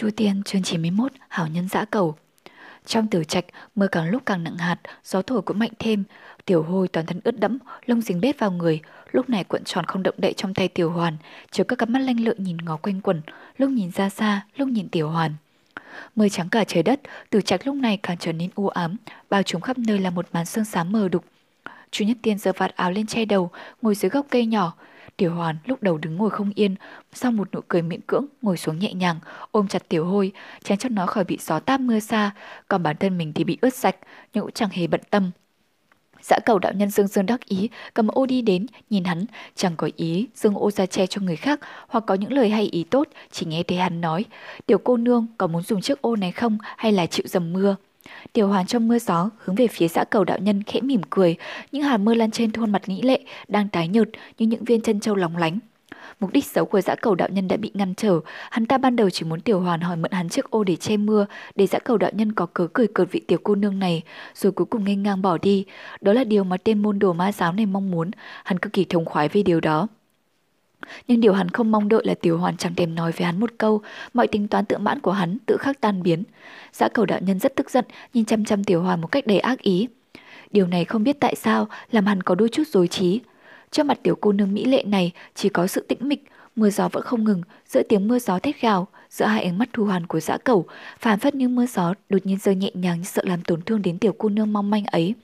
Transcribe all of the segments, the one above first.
Chu Tiên chương 91 Hảo nhân dã cầu Trong tử trạch, mưa càng lúc càng nặng hạt, gió thổi cũng mạnh thêm. Tiểu hôi toàn thân ướt đẫm, lông dính bết vào người, lúc này cuộn tròn không động đậy trong tay tiểu hoàn, chiếu các cặp mắt lanh lợi nhìn ngó quanh quần, lúc nhìn ra xa, lúc nhìn tiểu hoàn. Mưa trắng cả trời đất, tử trạch lúc này càng trở nên u ám, bao trùm khắp nơi là một màn sương xám mờ đục. Chu Nhất Tiên giơ vạt áo lên che đầu, ngồi dưới gốc cây nhỏ, Tiểu Hoàn lúc đầu đứng ngồi không yên, sau một nụ cười miễn cưỡng ngồi xuống nhẹ nhàng, ôm chặt Tiểu Hôi, tránh cho nó khỏi bị gió táp mưa xa, còn bản thân mình thì bị ướt sạch, nhưng cũng chẳng hề bận tâm. Dã cầu đạo nhân dương dương đắc ý, cầm ô đi đến, nhìn hắn, chẳng có ý dương ô ra che cho người khác, hoặc có những lời hay ý tốt, chỉ nghe thấy hắn nói, tiểu cô nương có muốn dùng chiếc ô này không hay là chịu dầm mưa. Tiểu hoàn trong mưa gió hướng về phía xã cầu đạo nhân khẽ mỉm cười, những hạt mưa lan trên khuôn mặt nghĩ lệ đang tái nhợt như những viên chân châu lóng lánh. Mục đích xấu của dã cầu đạo nhân đã bị ngăn trở, hắn ta ban đầu chỉ muốn tiểu hoàn hỏi mượn hắn chiếc ô để che mưa, để dã cầu đạo nhân có cớ cười cợt vị tiểu cô nương này, rồi cuối cùng nghênh ngang bỏ đi. Đó là điều mà tên môn đồ ma giáo này mong muốn, hắn cực kỳ thông khoái về điều đó. Nhưng điều hắn không mong đợi là Tiểu Hoàn chẳng thèm nói với hắn một câu, mọi tính toán tự mãn của hắn tự khắc tan biến. Dã cầu đạo nhân rất tức giận, nhìn chăm chăm Tiểu Hoàn một cách đầy ác ý. Điều này không biết tại sao làm hắn có đôi chút dối trí. Trước mặt tiểu cô nương mỹ lệ này chỉ có sự tĩnh mịch, mưa gió vẫn không ngừng, giữa tiếng mưa gió thét gào, giữa hai ánh mắt thu hoàn của dã cầu, phản phất như mưa gió đột nhiên rơi nhẹ nhàng như sợ làm tổn thương đến tiểu cô nương mong manh ấy.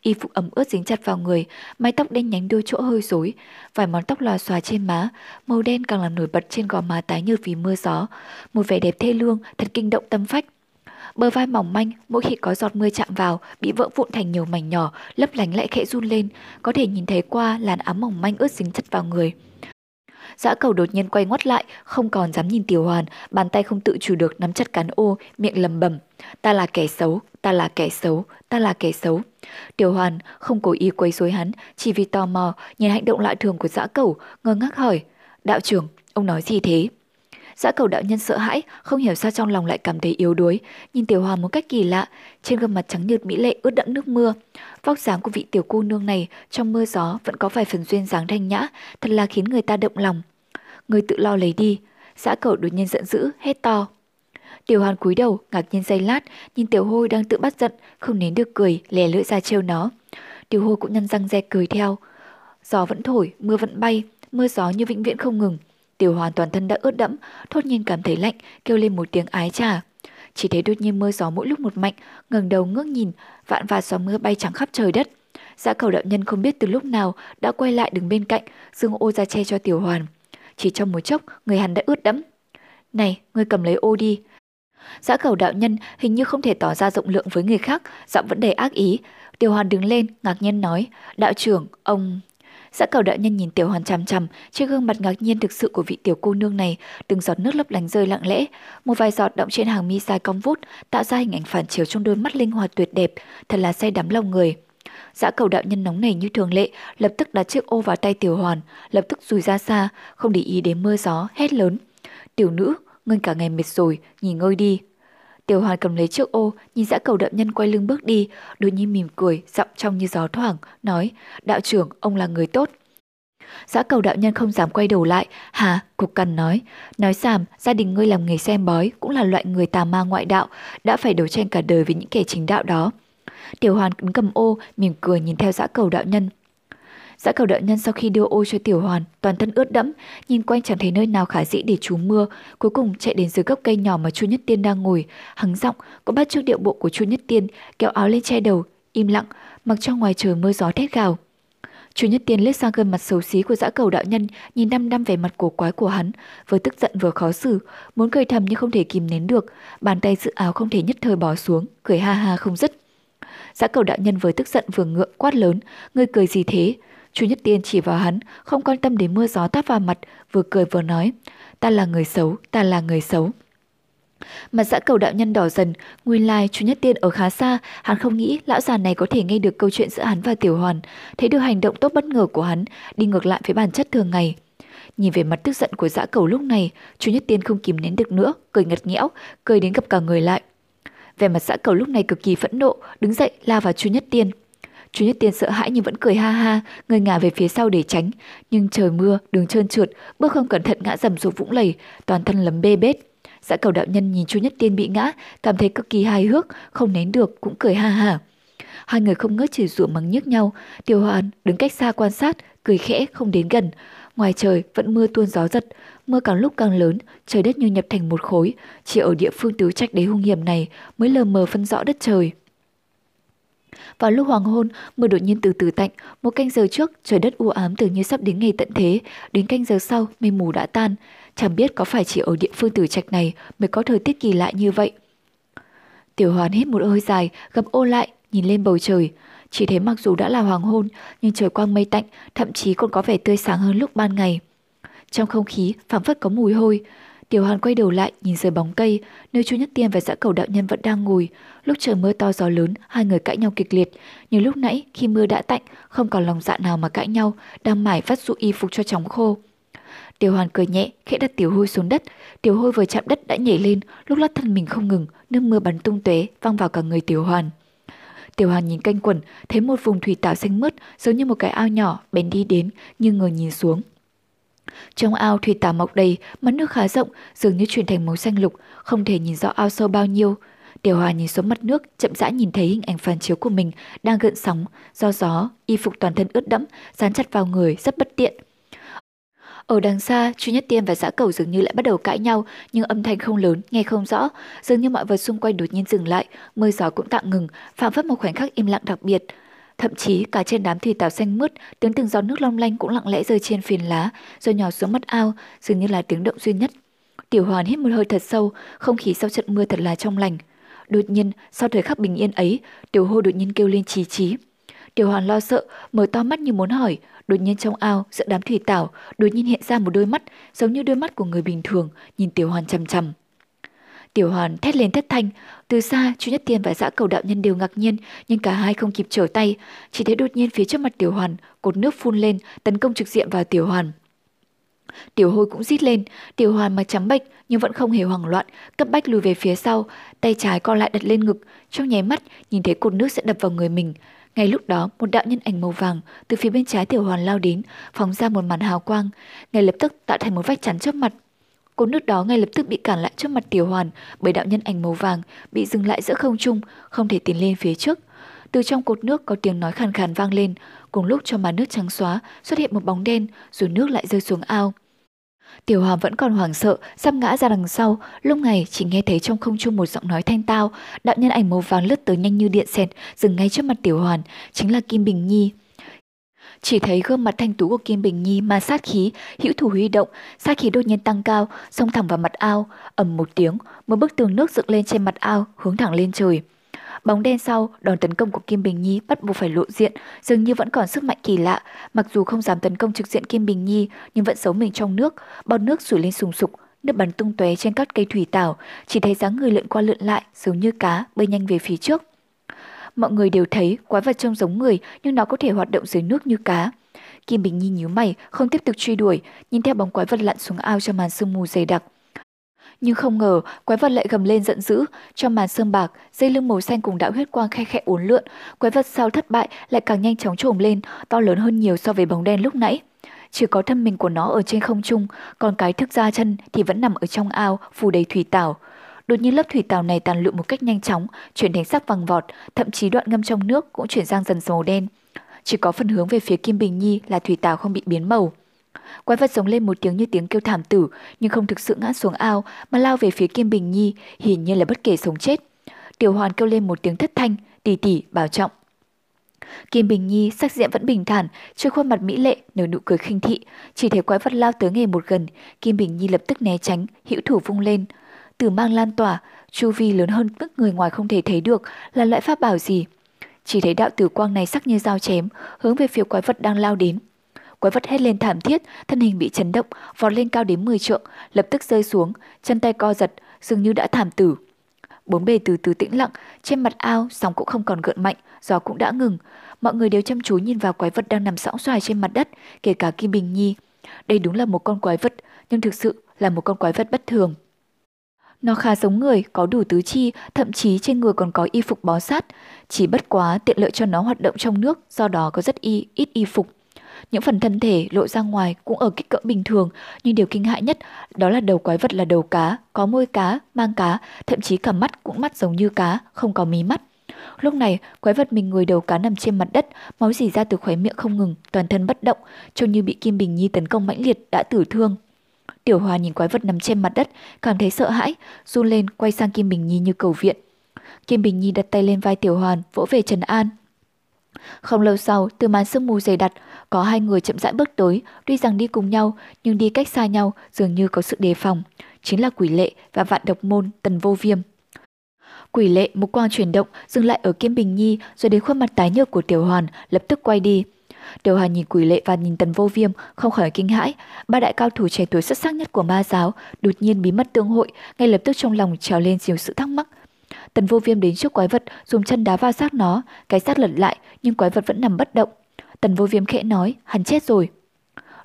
Y phục ẩm ướt dính chặt vào người, mái tóc đen nhánh đôi chỗ hơi rối, vài món tóc lòa xòa trên má, màu đen càng làm nổi bật trên gò má tái nhợt vì mưa gió, một vẻ đẹp thê lương, thật kinh động tâm phách. Bờ vai mỏng manh, mỗi khi có giọt mưa chạm vào, bị vỡ vụn thành nhiều mảnh nhỏ, lấp lánh lại khẽ run lên, có thể nhìn thấy qua làn áo mỏng manh ướt dính chặt vào người. Dã cầu đột nhiên quay ngoắt lại, không còn dám nhìn Tiểu Hoàn, bàn tay không tự chủ được nắm chặt cán ô, miệng lầm bẩm Ta là kẻ xấu, ta là kẻ xấu, ta là kẻ xấu. Tiểu Hoàn không cố ý quấy rối hắn, chỉ vì tò mò nhìn hành động lạ thường của dã cầu, ngơ ngác hỏi. Đạo trưởng, ông nói gì thế? Dã cầu đạo nhân sợ hãi, không hiểu sao trong lòng lại cảm thấy yếu đuối, nhìn Tiểu Hoàn một cách kỳ lạ, trên gương mặt trắng nhợt mỹ lệ ướt đẫm nước mưa. Vóc dáng của vị tiểu cô nương này trong mưa gió vẫn có vài phần duyên dáng thanh nhã, thật là khiến người ta động lòng. Người tự lo lấy đi. xã cẩu đột nhiên giận dữ, hét to. Tiểu Hoàn cúi đầu, ngạc nhiên giây lát, nhìn Tiểu Hôi đang tự bắt giận, không nén được cười, lè lưỡi ra trêu nó. Tiểu Hôi cũng nhăn răng re cười theo. Gió vẫn thổi, mưa vẫn bay, mưa gió như vĩnh viễn không ngừng. Tiểu Hoàn toàn thân đã ướt đẫm, thốt nhiên cảm thấy lạnh, kêu lên một tiếng ái trà. Chỉ thấy đột nhiên mưa gió mỗi lúc một mạnh, ngẩng đầu ngước nhìn, vạn và gió mưa bay trắng khắp trời đất. Dã cầu đạo nhân không biết từ lúc nào đã quay lại đứng bên cạnh, dương ô ra che cho Tiểu Hoàn. Chỉ trong một chốc, người hắn đã ướt đẫm. Này, ngươi cầm lấy ô đi. Dã cầu đạo nhân hình như không thể tỏ ra rộng lượng với người khác, giọng vẫn đầy ác ý. Tiểu Hoàn đứng lên, ngạc nhiên nói, đạo trưởng, ông... Dã cầu đạo nhân nhìn Tiểu Hoàn chằm chằm, trên gương mặt ngạc nhiên thực sự của vị tiểu cô nương này, từng giọt nước lấp lánh rơi lặng lẽ, một vài giọt động trên hàng mi dài cong vút, tạo ra hình ảnh phản chiếu trong đôi mắt linh hoạt tuyệt đẹp, thật là say đắm lòng người. Dã cầu đạo nhân nóng nảy như thường lệ, lập tức đặt chiếc ô vào tay Tiểu Hoàn, lập tức rùi ra xa, không để ý đến mưa gió, hét lớn. Tiểu nữ, ngươi cả ngày mệt rồi, nghỉ ngơi đi. Tiểu Hoàn cầm lấy chiếc ô, nhìn dã cầu đạo nhân quay lưng bước đi, đôi nhiên mỉm cười, giọng trong như gió thoảng, nói, đạo trưởng, ông là người tốt. Dã cầu đạo nhân không dám quay đầu lại, hà, cục cằn nói, nói giảm, gia đình ngươi làm nghề xem bói, cũng là loại người tà ma ngoại đạo, đã phải đấu tranh cả đời với những kẻ chính đạo đó. Tiểu Hoàn đứng cầm ô, mỉm cười nhìn theo dã cầu đạo nhân. Dã cầu đạo nhân sau khi đưa ô cho Tiểu Hoàn, toàn thân ướt đẫm, nhìn quanh chẳng thấy nơi nào khả dĩ để trú mưa, cuối cùng chạy đến dưới gốc cây nhỏ mà Chu Nhất Tiên đang ngồi, hắng giọng, cũng bắt trước điệu bộ của Chu Nhất Tiên, kéo áo lên che đầu, im lặng, mặc cho ngoài trời mưa gió thét gào. Chu Nhất Tiên liếc sang gương mặt xấu xí của dã cầu đạo nhân, nhìn năm năm vẻ mặt cổ quái của hắn, vừa tức giận vừa khó xử, muốn cười thầm nhưng không thể kìm nén được, bàn tay giữ áo không thể nhất thời bỏ xuống, cười ha ha không dứt. Dã cầu đạo nhân vừa tức giận vừa ngượng quát lớn, ngươi cười gì thế? Chu Nhất Tiên chỉ vào hắn, không quan tâm đến mưa gió táp vào mặt, vừa cười vừa nói, ta là người xấu, ta là người xấu. Mặt dã cầu đạo nhân đỏ dần, nguyên lai chú Nhất Tiên ở khá xa, hắn không nghĩ lão già này có thể nghe được câu chuyện giữa hắn và Tiểu Hoàn, thấy được hành động tốt bất ngờ của hắn, đi ngược lại với bản chất thường ngày. Nhìn về mặt tức giận của dã cầu lúc này, chú Nhất Tiên không kìm nén được nữa, cười ngật nghẽo, cười đến gặp cả người lại. Về mặt dã cầu lúc này cực kỳ phẫn nộ, đứng dậy la vào chú Nhất Tiên. Chú Nhất Tiên sợ hãi nhưng vẫn cười ha ha, người ngả về phía sau để tránh. Nhưng trời mưa, đường trơn trượt, bước không cẩn thận ngã dầm xuống vũng lầy, toàn thân lấm bê bết. Dã cầu đạo nhân nhìn Chú Nhất Tiên bị ngã, cảm thấy cực kỳ hài hước, không nén được, cũng cười ha ha. Hai người không ngớt chửi rủa mắng nhức nhau, Tiêu Hoàn đứng cách xa quan sát, cười khẽ không đến gần. Ngoài trời vẫn mưa tuôn gió giật, mưa càng lúc càng lớn, trời đất như nhập thành một khối, chỉ ở địa phương tứ trạch đế hung hiểm này mới lờ mờ phân rõ đất trời. Vào lúc hoàng hôn, mưa đột nhiên từ từ tạnh, một canh giờ trước trời đất u ám tưởng như sắp đến ngày tận thế, đến canh giờ sau mây mù đã tan, chẳng biết có phải chỉ ở địa phương tử trạch này mới có thời tiết kỳ lạ như vậy. Tiểu Hoàn hít một hơi dài, gập ô lại, nhìn lên bầu trời. Chỉ thấy mặc dù đã là hoàng hôn, nhưng trời quang mây tạnh, thậm chí còn có vẻ tươi sáng hơn lúc ban ngày. Trong không khí phảng phất có mùi hôi. Tiểu Hoàn quay đầu lại nhìn dưới bóng cây, nơi Chu Nhất Tiên và dã cầu đạo nhân vẫn đang ngồi. Lúc trời mưa to gió lớn, hai người cãi nhau kịch liệt. Nhưng lúc nãy khi mưa đã tạnh, không còn lòng dạ nào mà cãi nhau, đang mải vắt dụ y phục cho chóng khô. Tiểu Hoàn cười nhẹ, khẽ đặt Tiểu Hôi xuống đất. Tiểu Hôi vừa chạm đất đã nhảy lên, lúc lắc thân mình không ngừng, nước mưa bắn tung tóe văng vào cả người Tiểu Hoàn. Tiểu Hoàn nhìn canh quần, thấy một vùng thủy tảo xanh mướt, giống như một cái ao nhỏ, bèn đi đến, nhưng người nhìn xuống. Trong ao thủy tảo mọc đầy, mặt nước khá rộng, dường như chuyển thành màu xanh lục, không thể nhìn rõ ao sâu bao nhiêu. Tiểu Hòa nhìn xuống mặt nước, chậm rãi nhìn thấy hình ảnh phản chiếu của mình đang gợn sóng, do gió, y phục toàn thân ướt đẫm, dán chặt vào người, rất bất tiện. Ở đằng xa, Chu Nhất Tiên và Dã Cầu dường như lại bắt đầu cãi nhau, nhưng âm thanh không lớn, nghe không rõ, dường như mọi vật xung quanh đột nhiên dừng lại, mưa gió cũng tạm ngừng, phạm phất một khoảnh khắc im lặng đặc biệt. Thậm chí cả trên đám thủy tảo xanh mướt, tiếng từng giọt nước long lanh cũng lặng lẽ rơi trên phiến lá, rồi nhỏ xuống mắt ao, dường như là tiếng động duy nhất. Tiểu Hoàn hít một hơi thật sâu, không khí sau trận mưa thật là trong lành. Đột nhiên, sau thời khắc bình yên ấy, Tiểu Hô đột nhiên kêu lên chí chí. Tiểu Hoàn lo sợ, mở to mắt như muốn hỏi, đột nhiên trong ao, giữa đám thủy tảo, đột nhiên hiện ra một đôi mắt, giống như đôi mắt của người bình thường, nhìn Tiểu Hoàn chằm chằm. Tiểu Hoàn thét lên thất thanh, từ xa Chu Nhất Tiên và Dã Cầu đạo nhân đều ngạc nhiên, nhưng cả hai không kịp trở tay, chỉ thấy đột nhiên phía trước mặt Tiểu Hoàn, cột nước phun lên, tấn công trực diện vào Tiểu Hoàn. Tiểu Hôi cũng rít lên, Tiểu Hoàn mà trắng bệch nhưng vẫn không hề hoảng loạn, cấp bách lùi về phía sau, tay trái co lại đặt lên ngực, trong nháy mắt nhìn thấy cột nước sẽ đập vào người mình. Ngay lúc đó, một đạo nhân ảnh màu vàng từ phía bên trái Tiểu Hoàn lao đến, phóng ra một màn hào quang, ngay lập tức tạo thành một vách chắn trước mặt. Cột nước đó ngay lập tức bị cản lại trước mặt Tiểu Hoàn bởi đạo nhân ảnh màu vàng bị dừng lại giữa không trung, không thể tiến lên phía trước. Từ trong cột nước có tiếng nói khàn khàn vang lên, cùng lúc trong màn nước trắng xóa xuất hiện một bóng đen, rồi nước lại rơi xuống ao. Tiểu Hoàng vẫn còn hoảng sợ, sắp ngã ra đằng sau, lúc này chỉ nghe thấy trong không trung một giọng nói thanh tao, đạo nhân ảnh màu vàng lướt tới nhanh như điện xẹt, dừng ngay trước mặt Tiểu Hoàn, chính là Kim Bình Nhi. Chỉ thấy gương mặt thanh tú của Kim Bình Nhi mà sát khí, hữu thủ huy động, sát khí đột nhiên tăng cao, xông thẳng vào mặt ao, ầm một tiếng, một bức tường nước dựng lên trên mặt ao, hướng thẳng lên trời. Bóng đen sau, đòn tấn công của Kim Bình Nhi bắt buộc phải lộ diện, dường như vẫn còn sức mạnh kỳ lạ. Mặc dù không dám tấn công trực diện Kim Bình Nhi, nhưng vẫn giấu mình trong nước, bọt nước sủi lên sùng sục, nước bắn tung tóe trên các cây thủy tảo, chỉ thấy dáng người lượn qua lượn lại, giống như cá, bơi nhanh về phía trước. Mọi người đều thấy quái vật trông giống người, nhưng nó có thể hoạt động dưới nước như cá. Kim Bình Nhi nhíu mày, không tiếp tục truy đuổi, nhìn theo bóng quái vật lặn xuống ao trong màn sương mù dày đặc. Nhưng không ngờ, quái vật lại gầm lên giận dữ, trong màn sương bạc, dây lưng màu xanh cùng đạo huyết quang khe khẽ uốn lượn, quái vật sau thất bại lại càng nhanh chóng trồm lên, to lớn hơn nhiều so với bóng đen lúc nãy. Chỉ có thân mình của nó ở trên không trung, còn cái thức ra chân thì vẫn nằm ở trong ao, phủ đầy thủy tảo. Đột nhiên lớp thủy tảo này tàn lụi một cách nhanh chóng, chuyển thành sắc vàng vọt, thậm chí đoạn ngâm trong nước cũng chuyển sang dần màu đen. Chỉ có phần hướng về phía Kim Bình Nhi là thủy tảo không bị biến màu. Quái vật giống lên một tiếng như tiếng kêu thảm tử, nhưng không thực sự ngã xuống ao mà lao về phía Kim Bình Nhi, hiển nhiên là bất kể sống chết. Tiểu Hoàn kêu lên một tiếng thất thanh, tỉ tỉ, bảo trọng. Kim Bình Nhi sắc diện vẫn bình thản, trên khuôn mặt mỹ lệ nở nụ cười khinh thị, chỉ thấy quái vật lao tới ngày một gần, Kim Bình Nhi lập tức né tránh, hữu thủ vung lên. Tử mang lan tỏa, chu vi lớn hơn mức người ngoài không thể thấy được, là loại pháp bảo gì? Chỉ thấy đạo tử quang này sắc như dao chém, hướng về phía quái vật đang lao đến. Quái vật hét lên thảm thiết, thân hình bị chấn động, vọt lên cao đến 10 trượng, lập tức rơi xuống, chân tay co giật, dường như đã thảm tử. Bốn bề từ từ tĩnh lặng, trên mặt ao sóng cũng không còn gợn mạnh, gió cũng đã ngừng. Mọi người đều chăm chú nhìn vào quái vật đang nằm sõng xoài trên mặt đất, kể cả Kim Bình Nhi. Đây đúng là một con quái vật, nhưng thực sự là một con quái vật bất thường. Nó khá giống người, có đủ tứ chi, thậm chí trên người còn có y phục bó sát. Chỉ bất quá tiện lợi cho nó hoạt động trong nước, do đó có rất y, ít y phục. những phần thân thể lộ ra ngoài cũng ở kích cỡ bình thường, nhưng điều kinh hại nhất đó là đầu quái vật là đầu cá, có môi cá, mang cá, thậm chí cả mắt cũng mắt giống như cá, không có mí mắt. Lúc này, quái vật mình người đầu cá nằm trên mặt đất, máu rỉ ra từ khóe miệng không ngừng, toàn thân bất động, trông như bị Kim Bình Nhi tấn công mãnh liệt đã tử thương. Tiểu Hòa nhìn quái vật nằm trên mặt đất, cảm thấy sợ hãi, run lên quay sang Kim Bình Nhi như cầu viện. Kim Bình Nhi đặt tay lên vai Tiểu Hoàn, vỗ về Trần An. Không lâu sau, từ màn sương mù dày đặc, có hai người chậm rãi bước tới, tuy rằng đi cùng nhau, nhưng đi cách xa nhau dường như có sự đề phòng. Chính là quỷ lệ và vạn độc môn tần vô viêm. Quỷ lệ một quang chuyển động, dừng lại ở Kim Bình Nhi, rồi đến khuôn mặt tái nhợt của Tiểu Hoàn, lập tức quay đi. Tiểu Hoàn nhìn quỷ lệ và nhìn tần vô viêm, không khỏi kinh hãi. Ba đại cao thủ trẻ tuổi xuất sắc nhất của ma giáo, đột nhiên bí mật tương hội, ngay lập tức trong lòng trào lên nhiều sự thắc mắc. Tần vô viêm đến trước quái vật, dùng chân đá vào xác nó, cái xác lật lại, nhưng quái vật vẫn nằm bất động. Tần vô viêm khẽ nói, hắn chết rồi.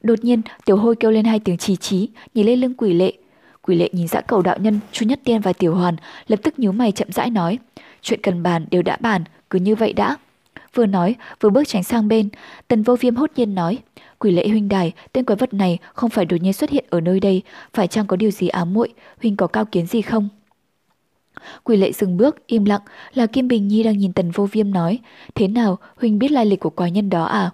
Đột nhiên, tiểu hôi kêu lên hai tiếng trì trí, nhìn lên lưng quỷ lệ. Quỷ lệ nhìn dã cầu đạo nhân, chu nhất tiên và tiểu hoàn, lập tức nhíu mày chậm rãi nói. Chuyện cần bàn đều đã bàn, cứ như vậy đã. Vừa nói, vừa bước tránh sang bên, tần vô viêm hốt nhiên nói. Quỷ lệ huynh đài, tên quái vật này không phải đột nhiên xuất hiện ở nơi đây, phải chăng có điều gì ám muội, huynh có cao kiến gì không? Quỷ lệ dừng bước, im lặng, là Kim Bình Nhi đang nhìn tần vô viêm nói, thế nào, huynh biết lai lịch của quái nhân đó à?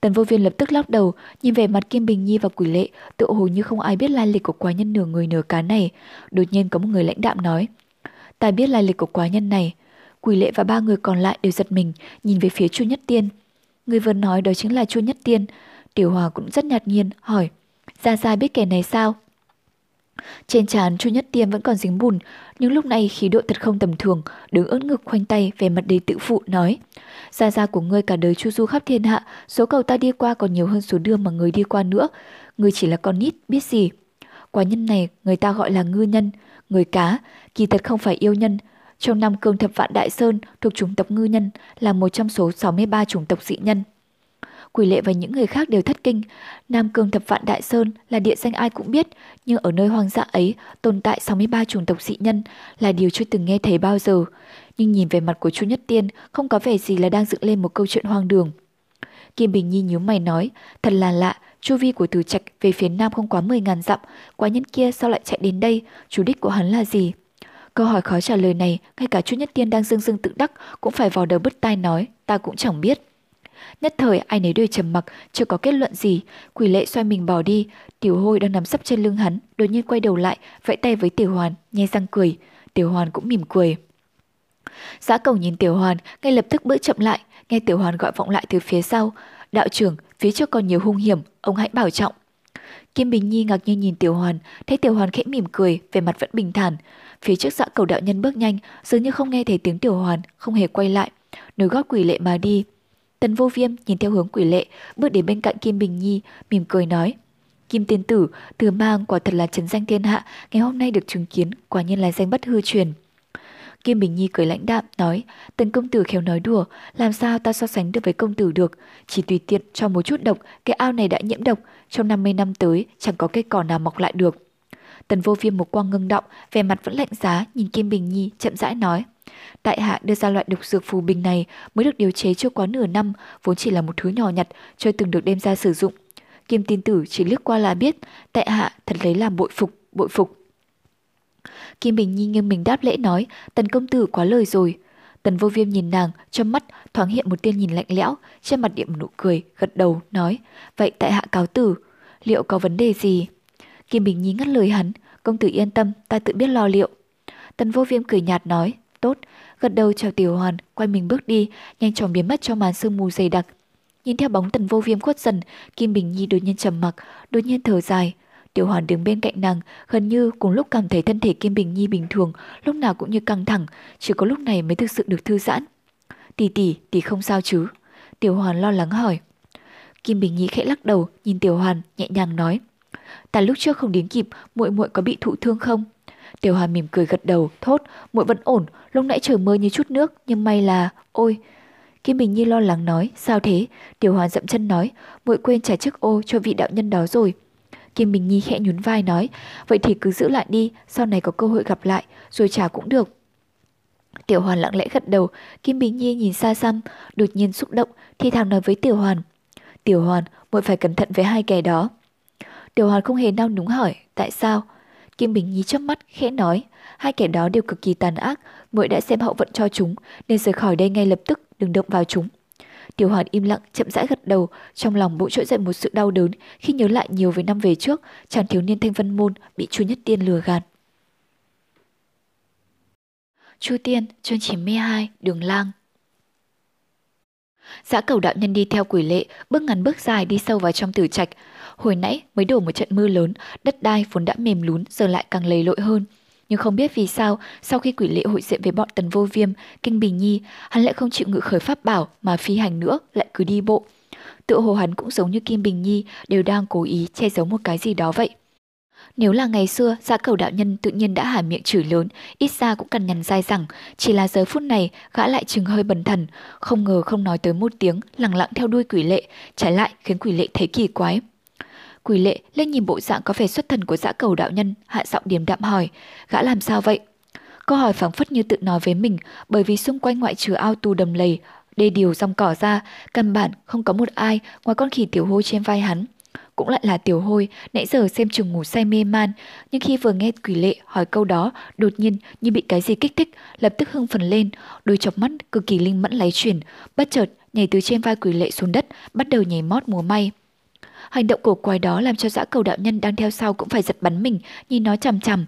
Tần vô viêm lập tức lắc đầu, nhìn về mặt Kim Bình Nhi và quỷ lệ, tự hồ như không ai biết lai lịch của quái nhân nửa người nửa cá này. Đột nhiên có một người lãnh đạm nói, ta biết lai lịch của quái nhân này. Quỷ lệ và ba người còn lại đều giật mình, nhìn về phía Chu Nhất Tiên. Người vừa nói đó chính là Chu Nhất Tiên. Tiểu Hòa cũng rất ngạc nhiên, hỏi, Gia Gia biết kẻ này sao? Trên trán Chu Nhất Tiên vẫn còn dính bùn, nhưng lúc này khí độ thật không tầm thường, đứng ớt ngực khoanh tay về mặt đầy tự phụ nói. Gia gia của ngươi cả đời chu du khắp thiên hạ, số cầu ta đi qua còn nhiều hơn số đường mà người đi qua nữa. Ngươi chỉ là con nít, biết gì. Quả nhân này người ta gọi là ngư nhân, người cá, kỳ thật không phải yêu nhân. Trong năm cương thập vạn đại sơn thuộc chủng tộc ngư nhân là một trong số 63 chủng tộc dị nhân. Quỷ lệ và những người khác đều thất kinh. Nam Cương Thập Vạn Đại Sơn là địa danh ai cũng biết, nhưng ở nơi hoang dã ấy tồn tại 63 chủng tộc dị nhân là điều chưa từng nghe thấy bao giờ. Nhưng nhìn về mặt của Chu Nhất Tiên không có vẻ gì là đang dựng lên một câu chuyện hoang đường. Kim Bình Nhi nhíu mày nói, thật là lạ, chu vi của Từ Trạch về phía nam không quá 10 ngàn dặm, quá nhân kia sao lại chạy đến đây, chủ đích của hắn là gì? Câu hỏi khó trả lời này, ngay cả Chu Nhất Tiên đang dưng dưng tự đắc cũng phải vào đầu bứt tai nói, ta cũng chẳng biết. Nhất thời ai nấy đều trầm mặc, chưa có kết luận gì. Quỷ lệ xoay mình bỏ đi, tiểu hôi đang nằm sấp trên lưng hắn, đột nhiên quay đầu lại, vẫy tay với tiểu hoàn, nhe răng cười. Tiểu hoàn cũng mỉm cười. Giã cầu nhìn tiểu hoàn, ngay lập tức bước chậm lại, nghe tiểu hoàn gọi vọng lại từ phía sau. Đạo trưởng, phía trước còn nhiều hung hiểm, ông hãy bảo trọng. Kim Bình Nhi ngạc nhiên nhìn Tiểu Hoàn, thấy Tiểu Hoàn khẽ mỉm cười, về mặt vẫn bình thản. Phía trước dã cầu đạo nhân bước nhanh, dường như không nghe thấy tiếng Tiểu Hoàn, không hề quay lại, nối gót quỷ lệ mà đi. Tần vô viêm nhìn theo hướng quỷ lệ, bước đến bên cạnh Kim Bình Nhi, mỉm cười nói. Kim tiên tử, từ mang quả thật là trấn danh thiên hạ, ngày hôm nay được chứng kiến, quả nhiên là danh bất hư truyền. Kim Bình Nhi cười lãnh đạm, nói, tần công tử khéo nói đùa, làm sao ta so sánh được với công tử được, chỉ tùy tiện cho một chút độc, cái ao này đã nhiễm độc, trong 50 năm tới chẳng có cây cỏ nào mọc lại được. Tần vô viêm một quang ngưng động, vẻ mặt vẫn lạnh giá, nhìn Kim Bình Nhi, chậm rãi nói. Đại hạ đưa ra loại độc dược phù bình này mới được điều chế chưa quá nửa năm, vốn chỉ là một thứ nhỏ nhặt, chưa từng được đem ra sử dụng. Kim tin tử chỉ liếc qua là biết, tại hạ thật lấy làm bội phục, bội phục. Kim Bình Nhi nghiêng mình đáp lễ nói, tần công tử quá lời rồi. Tần vô viêm nhìn nàng, trong mắt thoáng hiện một tiên nhìn lạnh lẽo, trên mặt điểm nụ cười, gật đầu, nói, vậy tại hạ cáo tử, liệu có vấn đề gì? Kim Bình Nhi ngắt lời hắn, công tử yên tâm, ta tự biết lo liệu. Tần vô viêm cười nhạt nói, tốt, gật đầu chào tiểu hoàn, quay mình bước đi, nhanh chóng biến mất trong màn sương mù dày đặc. Nhìn theo bóng tần vô viêm khuất dần, Kim Bình Nhi đột nhiên trầm mặc, đột nhiên thở dài. Tiểu hoàn đứng bên cạnh nàng, gần như cùng lúc cảm thấy thân thể Kim Bình Nhi bình thường, lúc nào cũng như căng thẳng, chỉ có lúc này mới thực sự được thư giãn. Tỷ tỷ, tỷ không sao chứ? Tiểu hoàn lo lắng hỏi. Kim Bình Nhi khẽ lắc đầu, nhìn Tiểu Hoàn, nhẹ nhàng nói. Ta lúc trước không đến kịp, muội muội có bị thụ thương không? Tiểu Hoàn mỉm cười gật đầu, thốt, muội vẫn ổn, lúc nãy trời mưa như chút nước, nhưng may là, ôi. Kim Bình Nhi lo lắng nói, sao thế? Tiểu Hoàn dậm chân nói, muội quên trả chiếc ô cho vị đạo nhân đó rồi. Kim Bình Nhi khẽ nhún vai nói, vậy thì cứ giữ lại đi, sau này có cơ hội gặp lại, rồi trả cũng được. Tiểu Hoàn lặng lẽ gật đầu, Kim Bình Nhi nhìn xa xăm, đột nhiên xúc động, thì thào nói với Tiểu Hoàn. Tiểu Hoàn, muội phải cẩn thận với hai kẻ đó. Tiểu Hoàn không hề nao núng hỏi, tại sao? Kim Bình Nhi chớp mắt, khẽ nói, hai kẻ đó đều cực kỳ tàn ác, muội đã xem hậu vận cho chúng, nên rời khỏi đây ngay lập tức, đừng động vào chúng. Tiểu Hoàn im lặng, chậm rãi gật đầu, trong lòng bỗng trỗi dậy một sự đau đớn khi nhớ lại nhiều về năm về trước, chàng thiếu niên Thanh Vân Môn bị Chu Nhất Tiên lừa gạt. Chu Tiên, chương 92, Đường Lang Giã cầu đạo nhân đi theo quỷ lệ, bước ngắn bước dài đi sâu vào trong tử trạch. Hồi nãy mới đổ một trận mưa lớn, đất đai vốn đã mềm lún giờ lại càng lầy lội hơn. Nhưng không biết vì sao, sau khi quỷ lệ hội diện với bọn tần vô viêm, kinh bình nhi, hắn lại không chịu ngự khởi pháp bảo mà phi hành nữa, lại cứ đi bộ. Tự hồ hắn cũng giống như Kim Bình Nhi, đều đang cố ý che giấu một cái gì đó vậy. Nếu là ngày xưa, gia cầu đạo nhân tự nhiên đã hả miệng chửi lớn, ít ra cũng cần nhằn dai rằng, chỉ là giờ phút này, gã lại chừng hơi bần thần, không ngờ không nói tới một tiếng, lặng lặng theo đuôi quỷ lệ, trái lại khiến quỷ lệ thấy kỳ quái. Quỷ lệ lên nhìn bộ dạng có vẻ xuất thần của dã cầu đạo nhân, hạ giọng điềm đạm hỏi, gã làm sao vậy? Câu hỏi phảng phất như tự nói với mình, bởi vì xung quanh ngoại trừ ao tù đầm lầy, đê điều dòng cỏ ra, căn bản không có một ai ngoài con khỉ tiểu hôi trên vai hắn. Cũng lại là tiểu hôi, nãy giờ xem chừng ngủ say mê man, nhưng khi vừa nghe quỷ lệ hỏi câu đó, đột nhiên như bị cái gì kích thích, lập tức hưng phấn lên, đôi chọc mắt cực kỳ linh mẫn lấy chuyển, bất chợt nhảy từ trên vai quỷ lệ xuống đất, bắt đầu nhảy mót múa may. Hành động của quái đó làm cho dã cầu đạo nhân đang theo sau cũng phải giật bắn mình, nhìn nó chằm chằm.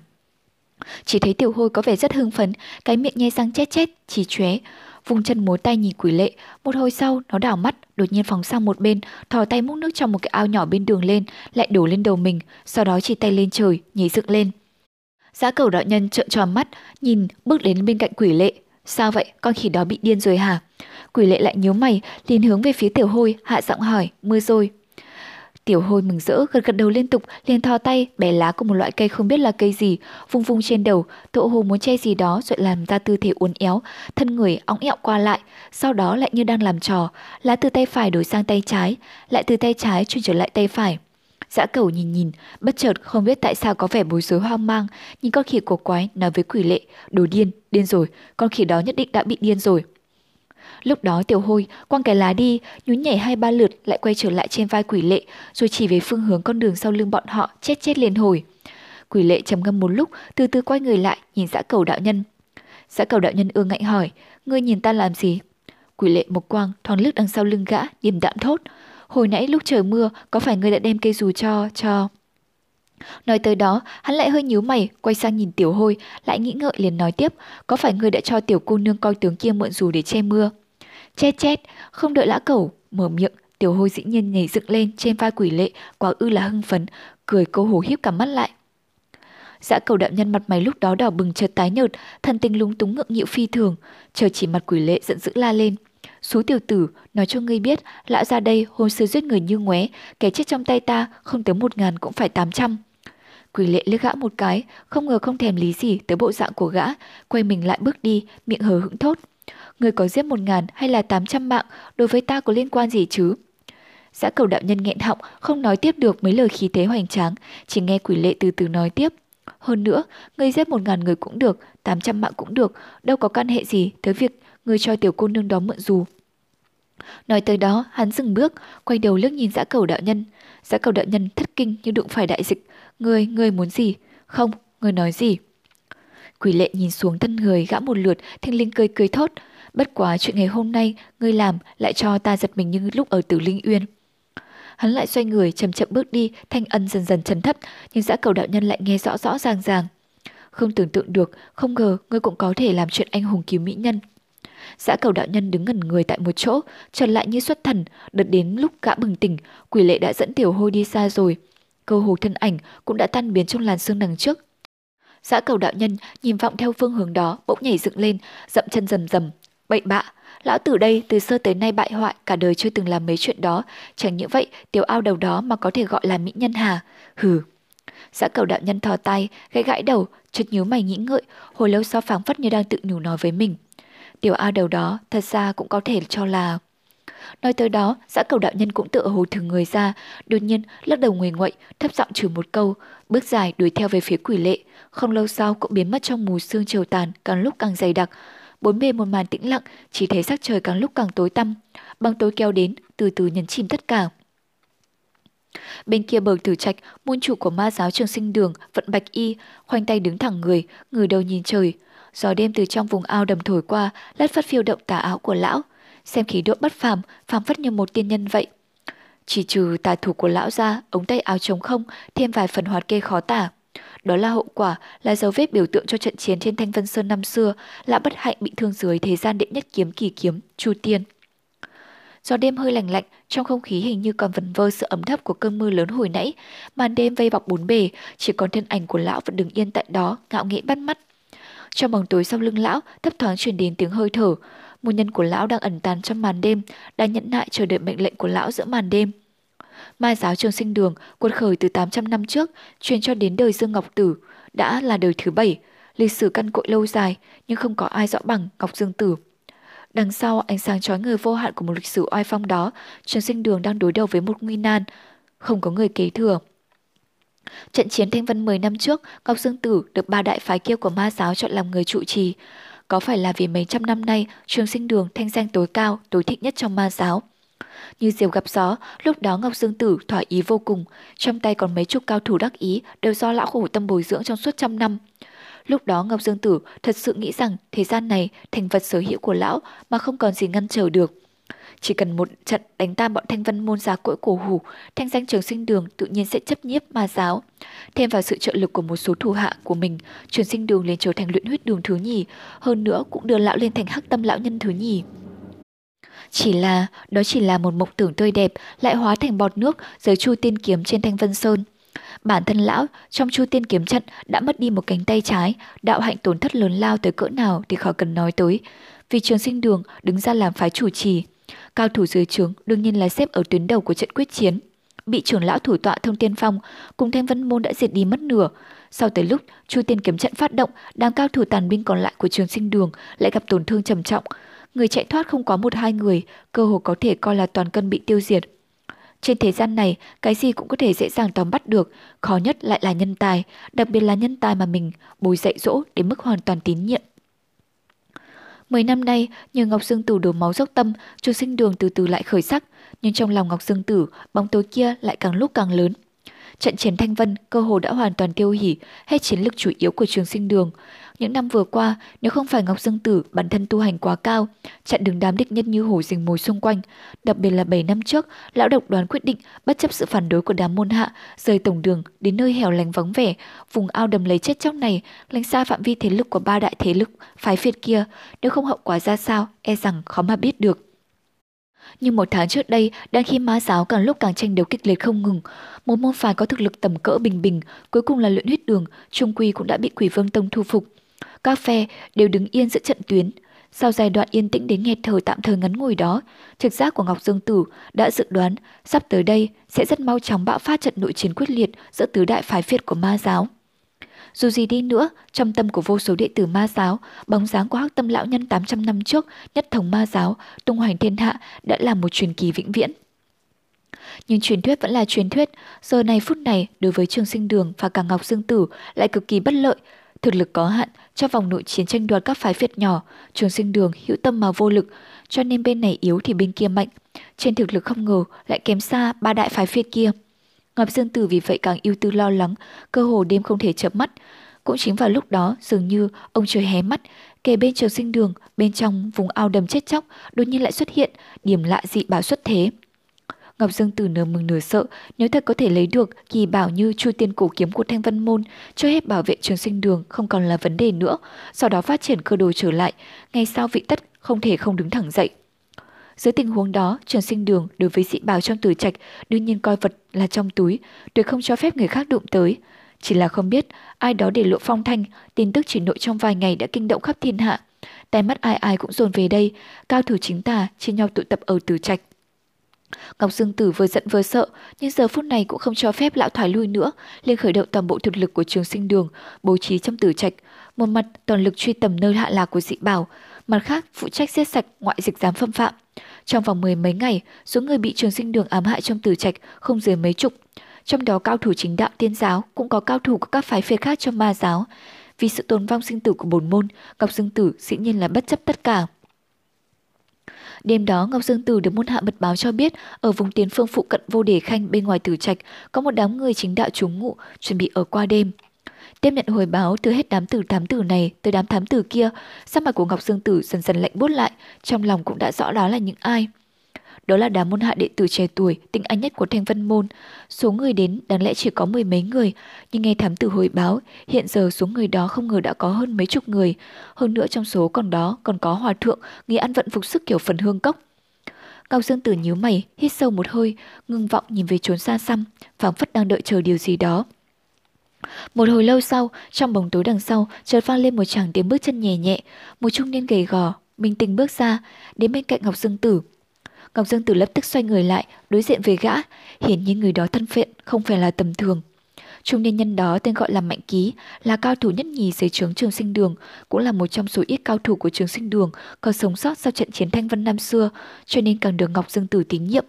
Chỉ thấy tiểu hôi có vẻ rất hưng phấn, cái miệng nhe răng chết chết, chỉ chóe vùng chân mối tay nhìn quỷ lệ, một hồi sau nó đảo mắt, đột nhiên phóng sang một bên, thò tay múc nước trong một cái ao nhỏ bên đường lên, lại đổ lên đầu mình, sau đó chỉ tay lên trời, nhảy dựng lên. Giá cầu đạo nhân trợn tròn mắt, nhìn bước đến bên cạnh quỷ lệ. Sao vậy, con khỉ đó bị điên rồi hả? Quỷ lệ lại nhíu mày, liền hướng về phía tiểu hôi, hạ giọng hỏi, mưa rồi. Tiểu hôi mừng rỡ gật gật đầu liên tục, liền thò tay bẻ lá của một loại cây không biết là cây gì, vung vung trên đầu, tựa hồ muốn che gì đó rồi làm ra tư thế uốn éo, thân người óng ẹo qua lại, sau đó lại như đang làm trò, lá từ tay phải đổi sang tay trái, lại từ tay trái chuyển trở lại tay phải. Dã cẩu nhìn nhìn, bất chợt không biết tại sao có vẻ bối rối hoang mang, nhìn con khỉ cổ quái nói với quỷ lệ, đồ điên, điên rồi, con khỉ đó nhất định đã bị điên rồi. Lúc đó tiểu hôi quăng cái lá đi, nhún nhảy hai ba lượt lại quay trở lại trên vai quỷ lệ, rồi chỉ về phương hướng con đường sau lưng bọn họ, chết chết liền hồi. Quỷ lệ trầm ngâm một lúc, từ từ quay người lại, nhìn dã cầu đạo nhân. Dã cầu đạo nhân ương ngạnh hỏi, ngươi nhìn ta làm gì? Quỷ lệ một quang thoáng lướt đằng sau lưng gã, điềm đạm thốt. Hồi nãy lúc trời mưa, có phải ngươi đã đem cây dù cho, cho... Nói tới đó, hắn lại hơi nhíu mày, quay sang nhìn tiểu hôi, lại nghĩ ngợi liền nói tiếp, có phải ngươi đã cho tiểu cô nương coi tướng kia mượn dù để che mưa? Chết chết, không đợi lã cẩu, mở miệng, tiểu hôi dĩ nhiên nhảy dựng lên trên vai quỷ lệ, quá ư là hưng phấn, cười câu hổ hiếp cả mắt lại. Dạ Dã cầu đạo nhân mặt mày lúc đó đỏ bừng chợt tái nhợt, thần tình lúng túng ngượng nghịu phi thường, chờ chỉ mặt quỷ lệ giận dữ la lên. Xú tiểu tử, nói cho ngươi biết, lão ra đây hôm xưa giết người như ngoé, kẻ chết trong tay ta không tới một ngàn cũng phải tám trăm. Quỷ lệ liếc gã một cái, không ngờ không thèm lý gì tới bộ dạng của gã, quay mình lại bước đi, miệng hờ hững thốt người có giết một ngàn hay là tám trăm mạng, đối với ta có liên quan gì chứ? Giã cầu đạo nhân nghẹn họng, không nói tiếp được mấy lời khí thế hoành tráng, chỉ nghe quỷ lệ từ từ nói tiếp. Hơn nữa, người giết một ngàn người cũng được, tám trăm mạng cũng được, đâu có căn hệ gì tới việc người cho tiểu cô nương đó mượn dù. Nói tới đó, hắn dừng bước, quay đầu liếc nhìn giã cầu đạo nhân. Giã cầu đạo nhân thất kinh như đụng phải đại dịch. Người, người muốn gì? Không, người nói gì? Quỷ lệ nhìn xuống thân người gã một lượt, thanh linh cười cười thốt. Bất quá chuyện ngày hôm nay ngươi làm lại cho ta giật mình như lúc ở Tử Linh Uyên. Hắn lại xoay người chậm chậm bước đi, thanh ân dần dần trần thấp, nhưng dã cầu đạo nhân lại nghe rõ rõ ràng ràng. Không tưởng tượng được, không ngờ ngươi cũng có thể làm chuyện anh hùng cứu mỹ nhân. Dã cầu đạo nhân đứng ngẩn người tại một chỗ, trần lại như xuất thần, đợt đến lúc gã bừng tỉnh, quỷ lệ đã dẫn tiểu hôi đi xa rồi. Cơ hồ thân ảnh cũng đã tan biến trong làn sương đằng trước. Dã cầu đạo nhân nhìn vọng theo phương hướng đó, bỗng nhảy dựng lên, dậm chân rầm rầm, Bậy bạ, lão tử đây từ xưa tới nay bại hoại, cả đời chưa từng làm mấy chuyện đó. Chẳng những vậy, tiểu ao đầu đó mà có thể gọi là mỹ nhân hà. Hừ. Giã cầu đạo nhân thò tay, gãy gãi đầu, chợt nhíu mày nghĩ ngợi, hồi lâu sau phảng phất như đang tự nhủ nói với mình. Tiểu ao đầu đó thật ra cũng có thể cho là... Nói tới đó, giã cầu đạo nhân cũng tựa hồ thử người ra, đột nhiên lắc đầu người nguậy, thấp giọng trừ một câu, bước dài đuổi theo về phía quỷ lệ. Không lâu sau cũng biến mất trong mù sương chiều tàn, càng lúc càng dày đặc, bốn bề một màn tĩnh lặng, chỉ thấy sắc trời càng lúc càng tối tăm. Băng tối kéo đến, từ từ nhấn chìm tất cả. Bên kia bờ tử trạch, môn chủ của ma giáo trường sinh đường, vận bạch y, khoanh tay đứng thẳng người, người đầu nhìn trời. Gió đêm từ trong vùng ao đầm thổi qua, lát phát phiêu động tà áo của lão. Xem khí độ bất phàm, phàm phất như một tiên nhân vậy. Chỉ trừ tà thủ của lão ra, ống tay áo trống không, thêm vài phần hoạt kê khó tả. Đó là hậu quả, là dấu vết biểu tượng cho trận chiến trên Thanh Vân Sơn năm xưa, là bất hạnh bị thương dưới thế gian đệ nhất kiếm kỳ kiếm, Chu Tiên. Do đêm hơi lạnh lạnh, trong không khí hình như còn vần vơ sự ấm thấp của cơn mưa lớn hồi nãy, màn đêm vây bọc bốn bề, chỉ còn thân ảnh của lão vẫn đứng yên tại đó, ngạo nghễ bắt mắt. Trong bóng tối sau lưng lão, thấp thoáng truyền đến tiếng hơi thở. Một nhân của lão đang ẩn tàn trong màn đêm, đang nhẫn nại chờ đợi mệnh lệnh của lão giữa màn đêm. Ma giáo trường sinh đường, cuột khởi từ 800 năm trước, truyền cho đến đời Dương Ngọc Tử, đã là đời thứ bảy, lịch sử căn cội lâu dài nhưng không có ai rõ bằng Ngọc Dương Tử. Đằng sau ánh sáng chói người vô hạn của một lịch sử oai phong đó, trường sinh đường đang đối đầu với một nguy nan, không có người kế thừa. Trận chiến Thanh Vân 10 năm trước, Ngọc Dương Tử được ba đại phái kia của ma giáo chọn làm người trụ trì. Có phải là vì mấy trăm năm nay, trường sinh đường thanh danh tối cao, tối thịnh nhất trong ma giáo. Như diều gặp gió, lúc đó Ngọc Dương Tử thỏa ý vô cùng, trong tay còn mấy chục cao thủ đắc ý đều do lão khổ tâm bồi dưỡng trong suốt trăm năm. Lúc đó Ngọc Dương Tử thật sự nghĩ rằng thế gian này thành vật sở hữu của lão mà không còn gì ngăn trở được. Chỉ cần một trận đánh tan bọn thanh vân môn giá cỗi cổ hủ, thanh danh trường sinh đường tự nhiên sẽ chấp nhiếp ma giáo. Thêm vào sự trợ lực của một số thủ hạ của mình, trường sinh đường liền trở thành luyện huyết đường thứ nhì, hơn nữa cũng đưa lão lên thành hắc tâm lão nhân thứ nhì. Chỉ là, đó chỉ là một mộng tưởng tươi đẹp, lại hóa thành bọt nước dưới chu tiên kiếm trên thanh vân sơn. Bản thân lão trong chu tiên kiếm trận đã mất đi một cánh tay trái, đạo hạnh tổn thất lớn lao tới cỡ nào thì khỏi cần nói tới. Vì trường sinh đường đứng ra làm phái chủ trì. Cao thủ dưới trướng đương nhiên là xếp ở tuyến đầu của trận quyết chiến. Bị trưởng lão thủ tọa thông tiên phong cùng thanh vân môn đã diệt đi mất nửa. Sau tới lúc chu tiên kiếm trận phát động, đám cao thủ tàn binh còn lại của trường sinh đường lại gặp tổn thương trầm trọng. Người chạy thoát không có một hai người, cơ hồ có thể coi là toàn cân bị tiêu diệt. Trên thế gian này, cái gì cũng có thể dễ dàng tóm bắt được, khó nhất lại là nhân tài, đặc biệt là nhân tài mà mình bồi dạy dỗ đến mức hoàn toàn tín nhiệm. Mười năm nay, nhờ Ngọc Dương Tử đổ máu dốc tâm, chu sinh đường từ từ lại khởi sắc, nhưng trong lòng Ngọc Dương Tử, bóng tối kia lại càng lúc càng lớn. Trận chiến Thanh Vân cơ hồ đã hoàn toàn tiêu hủy hết chiến lực chủ yếu của trường sinh đường. Những năm vừa qua, nếu không phải Ngọc Dương Tử bản thân tu hành quá cao, chặn đứng đám địch nhân như hổ rình mồi xung quanh, đặc biệt là 7 năm trước, lão độc đoán quyết định bất chấp sự phản đối của đám môn hạ, rời tổng đường đến nơi hẻo lánh vắng vẻ, vùng ao đầm lấy chết chóc này, lánh xa phạm vi thế lực của ba đại thế lực phái phiệt kia, nếu không hậu quả ra sao, e rằng khó mà biết được. Nhưng một tháng trước đây, đang khi ma giáo càng lúc càng tranh đấu kịch liệt không ngừng, một môn phái có thực lực tầm cỡ bình bình, cuối cùng là luyện huyết đường, trung quy cũng đã bị quỷ vương tông thu phục. Các phe đều đứng yên giữa trận tuyến. Sau giai đoạn yên tĩnh đến nghẹt thở tạm thời ngắn ngủi đó, trực giác của Ngọc Dương Tử đã dự đoán sắp tới đây sẽ rất mau chóng bạo phát trận nội chiến quyết liệt giữa tứ đại phái phiệt của ma giáo. Dù gì đi nữa, trong tâm của vô số đệ tử ma giáo, bóng dáng của hắc tâm lão nhân 800 năm trước, nhất thống ma giáo, tung hoành thiên hạ đã là một truyền kỳ vĩnh viễn. Nhưng truyền thuyết vẫn là truyền thuyết, giờ này phút này đối với trường sinh đường và cả Ngọc Dương Tử lại cực kỳ bất lợi, Thực lực có hạn, cho vòng nội chiến tranh đoạt các phái phiệt nhỏ, trường sinh đường hữu tâm mà vô lực, cho nên bên này yếu thì bên kia mạnh. Trên thực lực không ngờ lại kém xa ba đại phái phiệt kia. Ngọc Dương Tử vì vậy càng ưu tư lo lắng, cơ hồ đêm không thể chợp mắt. Cũng chính vào lúc đó, dường như ông trời hé mắt, kề bên trường sinh đường, bên trong vùng ao đầm chết chóc, đột nhiên lại xuất hiện, điểm lạ dị bảo xuất thế. Ngọc Dương Tử nửa mừng nửa sợ, nếu thật có thể lấy được kỳ bảo như chu tiên cổ kiếm của Thanh Văn Môn, cho hết bảo vệ trường sinh đường không còn là vấn đề nữa, sau đó phát triển cơ đồ trở lại, ngay sau vị tất không thể không đứng thẳng dậy. Dưới tình huống đó, trường sinh đường đối với dị bào trong tử trạch đương nhiên coi vật là trong túi, tuyệt không cho phép người khác đụng tới. Chỉ là không biết ai đó để lộ phong thanh, tin tức chỉ nội trong vài ngày đã kinh động khắp thiên hạ. Tai mắt ai ai cũng dồn về đây, cao thủ chính tà chia nhau tụ tập ở tử trạch. Ngọc Dương Tử vừa giận vừa sợ, nhưng giờ phút này cũng không cho phép lão thoái lui nữa, liền khởi động toàn bộ thực lực của trường sinh đường, bố trí trong tử trạch, một mặt toàn lực truy tầm nơi hạ lạc của dị bảo, mặt khác phụ trách giết sạch ngoại dịch dám xâm phạm. Trong vòng mười mấy ngày, số người bị trường sinh đường ám hại trong tử trạch không dưới mấy chục. Trong đó cao thủ chính đạo tiên giáo cũng có cao thủ của các phái phê khác trong ma giáo. Vì sự tồn vong sinh tử của bốn môn, Ngọc Dương Tử dĩ nhiên là bất chấp tất cả. Đêm đó Ngọc Dương Tử được môn hạ mật báo cho biết ở vùng tiến phương phụ cận vô đề khanh bên ngoài tử trạch có một đám người chính đạo trú ngụ chuẩn bị ở qua đêm. Tiếp nhận hồi báo từ hết đám tử thám tử này tới đám thám tử kia, sắc mặt của Ngọc Dương Tử dần dần lạnh buốt lại, trong lòng cũng đã rõ đó là những ai. Đó là đám môn hạ đệ tử trẻ tuổi, tinh anh nhất của Thanh Vân Môn. Số người đến đáng lẽ chỉ có mười mấy người, nhưng nghe thám tử hồi báo, hiện giờ số người đó không ngờ đã có hơn mấy chục người. Hơn nữa trong số còn đó còn có hòa thượng, người ăn vận phục sức kiểu phần hương cốc. Cao Dương Tử nhíu mày, hít sâu một hơi, ngưng vọng nhìn về trốn xa xăm, phảng phất đang đợi chờ điều gì đó. Một hồi lâu sau, trong bóng tối đằng sau, chợt vang lên một chàng tiếng bước chân nhẹ nhẹ, một trung niên gầy gò, bình tĩnh bước ra, đến bên cạnh Ngọc Dương Tử. Ngọc Dương Tử lập tức xoay người lại, đối diện với gã, hiển nhiên người đó thân phận không phải là tầm thường. Trung niên nhân đó tên gọi là Mạnh Ký, là cao thủ nhất nhì dưới trướng trường sinh đường, cũng là một trong số ít cao thủ của trường sinh đường còn sống sót sau trận chiến thanh vân năm xưa, cho nên càng được Ngọc Dương Tử tín nhiệm.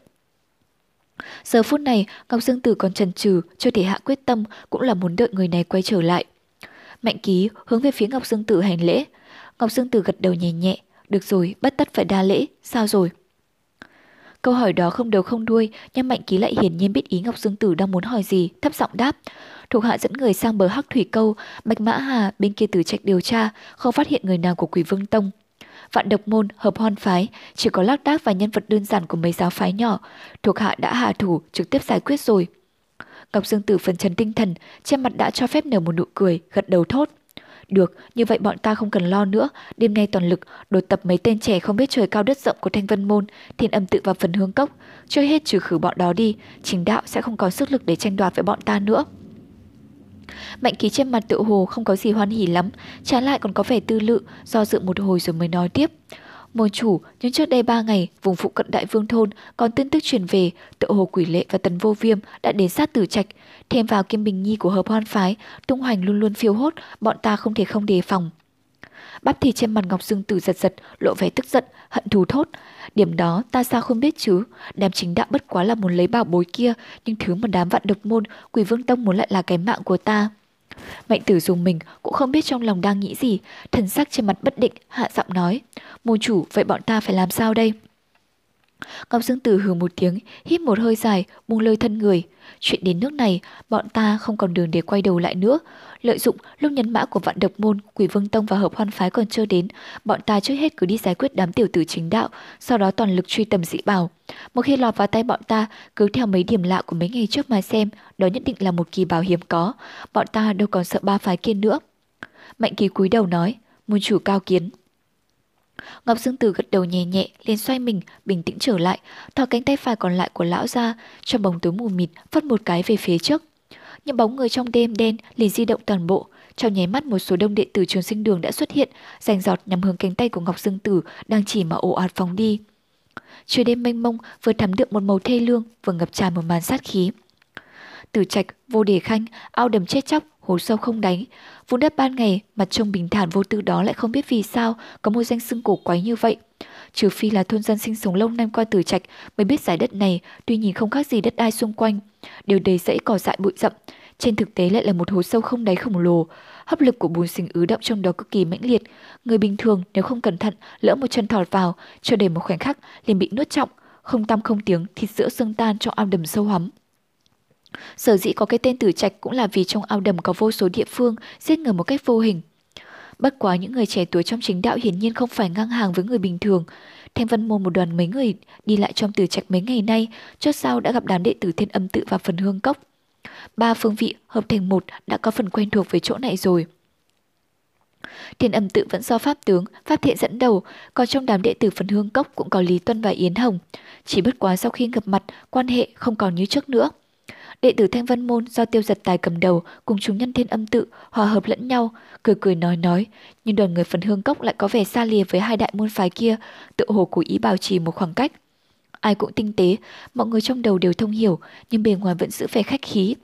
Giờ phút này, Ngọc Dương Tử còn chần chừ, chưa thể hạ quyết tâm, cũng là muốn đợi người này quay trở lại. Mạnh Ký hướng về phía Ngọc Dương Tử hành lễ. Ngọc Dương Tử gật đầu nhẹ nhẹ, được rồi, bất tất phải đa lễ, sao rồi? Câu hỏi đó không đầu không đuôi, nhưng Mạnh Ký lại hiển nhiên biết ý Ngọc Dương Tử đang muốn hỏi gì, thấp giọng đáp. Thuộc hạ dẫn người sang bờ Hắc Thủy Câu, Bạch Mã Hà bên kia tử trạch điều tra, không phát hiện người nào của Quỷ Vương Tông. Vạn độc môn, hợp hoan phái, chỉ có lác đác và nhân vật đơn giản của mấy giáo phái nhỏ, thuộc hạ đã hạ thủ, trực tiếp giải quyết rồi. Ngọc Dương Tử phần trần tinh thần, trên mặt đã cho phép nở một nụ cười, gật đầu thốt. Được, như vậy bọn ta không cần lo nữa, đêm nay toàn lực, đột tập mấy tên trẻ không biết trời cao đất rộng của Thanh Vân Môn, thiên âm tự vào phần hướng cốc. Chơi hết trừ khử bọn đó đi, chính đạo sẽ không có sức lực để tranh đoạt với bọn ta nữa. Mạnh ký trên mặt tự hồ không có gì hoan hỉ lắm, trái lại còn có vẻ tư lự, do dự một hồi rồi mới nói tiếp. Môn chủ, nhưng trước đây ba ngày, vùng phụ cận Đại Vương Thôn còn tin tức truyền về, tự hồ quỷ lệ và tần vô viêm đã đến sát tử trạch. Thêm vào kim bình nhi của hợp hoan phái, tung hoành luôn luôn phiêu hốt, bọn ta không thể không đề phòng. Bắp thì trên mặt Ngọc Dương Tử giật giật, lộ vẻ tức giận, hận thù thốt. Điểm đó ta sao không biết chứ, đám chính đạo bất quá là muốn lấy bảo bối kia, nhưng thứ mà đám vạn độc môn, quỷ vương tông muốn lại là cái mạng của ta. Mạnh tử dùng mình cũng không biết trong lòng đang nghĩ gì, thần sắc trên mặt bất định, hạ giọng nói. Môn chủ, vậy bọn ta phải làm sao đây? Ngọc Dương Tử hừ một tiếng, hít một hơi dài, buông lơi thân người. Chuyện đến nước này, bọn ta không còn đường để quay đầu lại nữa. Lợi dụng lúc nhân mã của vạn độc môn, quỷ vương tông và hợp hoan phái còn chưa đến, bọn ta trước hết cứ đi giải quyết đám tiểu tử chính đạo, sau đó toàn lực truy tầm dị bảo. Một khi lọt vào tay bọn ta, cứ theo mấy điểm lạ của mấy ngày trước mà xem, đó nhất định là một kỳ bảo hiếm có. Bọn ta đâu còn sợ ba phái kia nữa. Mạnh kỳ cúi đầu nói, môn chủ cao kiến. Ngọc Dương Tử gật đầu nhẹ nhẹ, liền xoay mình, bình tĩnh trở lại, thò cánh tay phải còn lại của lão ra, trong bóng tối mù mịt, phất một cái về phía trước. Những bóng người trong đêm đen liền di động toàn bộ, trong nháy mắt một số đông đệ tử trường sinh đường đã xuất hiện, rành giọt nhằm hướng cánh tay của Ngọc Dương Tử đang chỉ mà ồ ạt phóng đi. Trời đêm mênh mông vừa thắm đượm một màu thê lương, vừa ngập tràn một màn sát khí. Tử trạch, vô đề khanh, ao đầm chết chóc, hồ sâu không đáy. Vùng đất ban ngày, mặt trông bình thản vô tư đó lại không biết vì sao có một danh xưng cổ quái như vậy. Trừ phi là thôn dân sinh sống lâu năm qua tử trạch mới biết giải đất này, tuy nhìn không khác gì đất ai xung quanh. Đều đầy rẫy cỏ dại bụi rậm, trên thực tế lại là một hố sâu không đáy khổng lồ. Hấp lực của bùn sinh ứ động trong đó cực kỳ mãnh liệt. Người bình thường nếu không cẩn thận, lỡ một chân thọt vào, cho để một khoảnh khắc liền bị nuốt trọng, không tăm không tiếng thịt sữa xương tan trong ao đầm sâu hắm. Sở dĩ có cái tên tử trạch cũng là vì trong ao đầm có vô số địa phương giết người một cách vô hình. Bất quá những người trẻ tuổi trong chính đạo hiển nhiên không phải ngang hàng với người bình thường. Thanh Vân Môn một đoàn mấy người đi lại trong tử trạch mấy ngày nay, chót sau đã gặp đám đệ tử thiên âm tự và phần hương cốc. Ba phương vị hợp thành một đã có phần quen thuộc với chỗ này rồi. Thiên âm tự vẫn do Pháp tướng, Pháp thiện dẫn đầu, còn trong đám đệ tử phần hương cốc cũng có Lý Tuân và Yến Hồng. Chỉ bất quá sau khi gặp mặt, quan hệ không còn như trước nữa. Đệ tử Thanh Văn Môn do tiêu giật tài cầm đầu cùng chúng nhân thiên âm tự hòa hợp lẫn nhau, cười cười nói nói, nhưng đoàn người phần hương cốc lại có vẻ xa lìa với hai đại môn phái kia, tự hồ cố ý bảo trì một khoảng cách. Ai cũng tinh tế, mọi người trong đầu đều thông hiểu, nhưng bề ngoài vẫn giữ vẻ khách khí.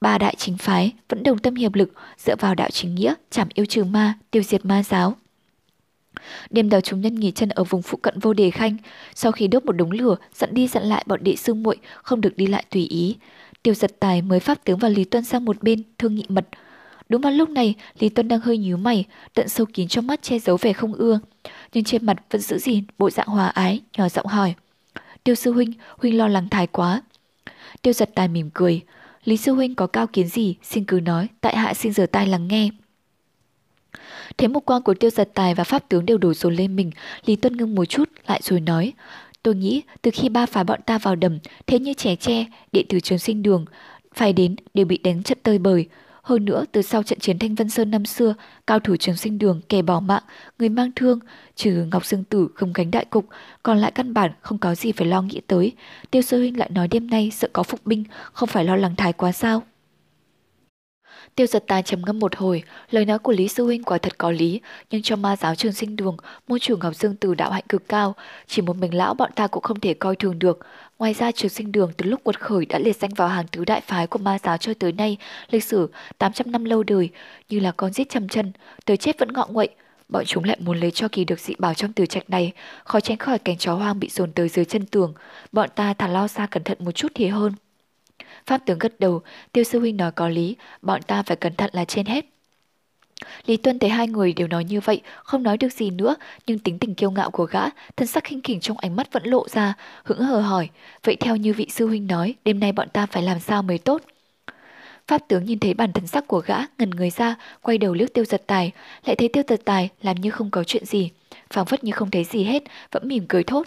Ba đại chính phái vẫn đồng tâm hiệp lực dựa vào đạo chính nghĩa, chảm yêu trừ ma, tiêu diệt ma giáo. Đêm đầu chúng nhân nghỉ chân ở vùng phụ cận vô đề khanh, sau khi đốt một đống lửa, dặn đi dặn lại bọn đệ sư muội không được đi lại tùy ý. Tiêu giật tài mới pháp tướng và Lý Tuân sang một bên, thương nghị mật. Đúng vào lúc này, Lý Tuân đang hơi nhíu mày, tận sâu kín trong mắt che giấu vẻ không ưa. Nhưng trên mặt vẫn giữ gìn bộ dạng hòa ái, nhỏ giọng hỏi. Tiêu sư huynh, huynh lo lắng thái quá. Tiêu giật tài mỉm cười. Lý sư huynh có cao kiến gì, xin cứ nói, tại hạ xin giờ tai lắng nghe. Thấy một quan của tiêu giật tài và pháp tướng đều đổ dồn lên mình, Lý Tuân ngưng một chút, lại rồi nói. Tôi nghĩ từ khi ba phái bọn ta vào đầm, thế như trẻ tre, đệ tử trường sinh đường, phải đến đều bị đánh trận tơi bời. Hơn nữa, từ sau trận chiến Thanh Vân Sơn năm xưa, cao thủ trường sinh đường kẻ bỏ mạng, người mang thương, trừ Ngọc Dương Tử không gánh đại cục, còn lại căn bản không có gì phải lo nghĩ tới. Tiêu sơ huynh lại nói đêm nay sợ có phục binh, không phải lo lắng thái quá sao? Tiêu giật ta trầm ngâm một hồi, lời nói của Lý Sư Huynh quả thật có lý, nhưng cho ma giáo trường sinh đường, môn chủ Ngọc Dương Từ đạo hạnh cực cao, chỉ một mình lão bọn ta cũng không thể coi thường được. Ngoài ra trường sinh đường từ lúc quật khởi đã liệt danh vào hàng tứ đại phái của ma giáo cho tới nay, lịch sử 800 năm lâu đời, như là con giết trăm chân, tới chết vẫn ngọ nguậy. Bọn chúng lại muốn lấy cho kỳ được dị bảo trong từ trạch này, khó tránh khỏi cánh chó hoang bị dồn tới dưới chân tường. Bọn ta thả lao xa cẩn thận một chút thì hơn. Pháp tướng gật đầu, tiêu sư huynh nói có lý, bọn ta phải cẩn thận là trên hết. Lý Tuân thấy hai người đều nói như vậy, không nói được gì nữa, nhưng tính tình kiêu ngạo của gã, thân sắc khinh khỉnh trong ánh mắt vẫn lộ ra, hững hờ hỏi, vậy theo như vị sư huynh nói, đêm nay bọn ta phải làm sao mới tốt? Pháp tướng nhìn thấy bản thân sắc của gã, ngần người ra, quay đầu liếc tiêu giật tài, lại thấy tiêu giật tài làm như không có chuyện gì, phảng phất như không thấy gì hết, vẫn mỉm cười thốt.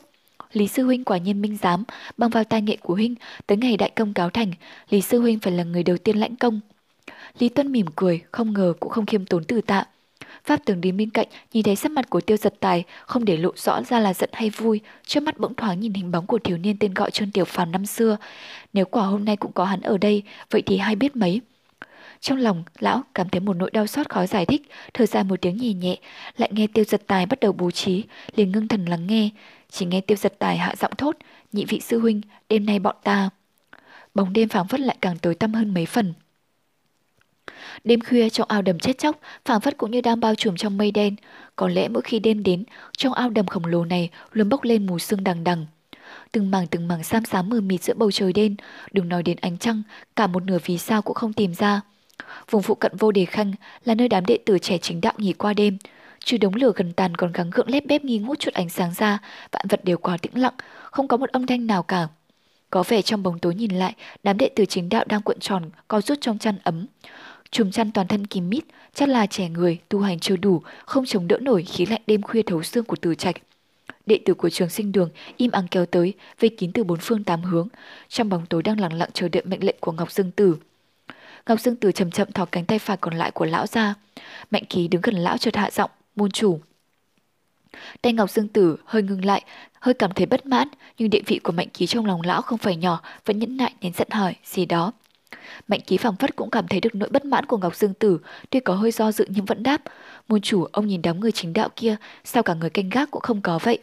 Lý Sư Huynh quả nhiên minh giám, bằng vào tài nghệ của Huynh, tới ngày đại công cáo thành, Lý Sư Huynh phải là người đầu tiên lãnh công. Lý Tuân mỉm cười, không ngờ cũng không khiêm tốn từ tạ. Pháp tướng đến bên cạnh, nhìn thấy sắc mặt của tiêu giật tài, không để lộ rõ ra là giận hay vui, trước mắt bỗng thoáng nhìn hình bóng của thiếu niên tên gọi Trơn Tiểu Phàm năm xưa. Nếu quả hôm nay cũng có hắn ở đây, vậy thì hay biết mấy. Trong lòng, lão cảm thấy một nỗi đau xót khó giải thích, thở dài một tiếng nhẹ nhẹ, lại nghe tiêu giật tài bắt đầu bố trí, liền ngưng thần lắng nghe, chỉ nghe tiêu giật tài hạ giọng thốt, nhị vị sư huynh, đêm nay bọn ta. Bóng đêm phảng phất lại càng tối tăm hơn mấy phần. Đêm khuya trong ao đầm chết chóc, phảng phất cũng như đang bao trùm trong mây đen. Có lẽ mỗi khi đêm đến, trong ao đầm khổng lồ này luôn bốc lên mù sương đằng đằng. Từng mảng từng mảng xám xám mờ mịt giữa bầu trời đen, đừng nói đến ánh trăng, cả một nửa vì sao cũng không tìm ra. Vùng phụ cận vô đề khanh là nơi đám đệ tử trẻ chính đạo nghỉ qua đêm. Trừ đống lửa gần tàn còn gắng gượng lép bép nghi ngút chút ánh sáng ra, vạn vật đều quá tĩnh lặng, không có một âm thanh nào cả. Có vẻ trong bóng tối nhìn lại, đám đệ tử chính đạo đang cuộn tròn, co rút trong chăn ấm. Chùm chăn toàn thân kín mít, chắc là trẻ người, tu hành chưa đủ, không chống đỡ nổi khí lạnh đêm khuya thấu xương của tử trạch. Đệ tử của trường sinh đường im ắng kéo tới, vây kín từ bốn phương tám hướng. Trong bóng tối đang lặng lặng chờ đợi mệnh lệnh của Ngọc Dương Tử. Ngọc Dương Tử chậm chậm thò cánh tay phải còn lại của lão ra. Mạnh ký đứng gần lão chợt hạ giọng, môn chủ. Tay Ngọc Dương Tử hơi ngừng lại, hơi cảm thấy bất mãn, nhưng địa vị của Mạnh Ký trong lòng lão không phải nhỏ, vẫn nhẫn nại nên giận hỏi gì đó. Mạnh Ký phảng phất cũng cảm thấy được nỗi bất mãn của Ngọc Dương Tử, tuy có hơi do dự nhưng vẫn đáp. Môn chủ, ông nhìn đám người chính đạo kia, sao cả người canh gác cũng không có vậy?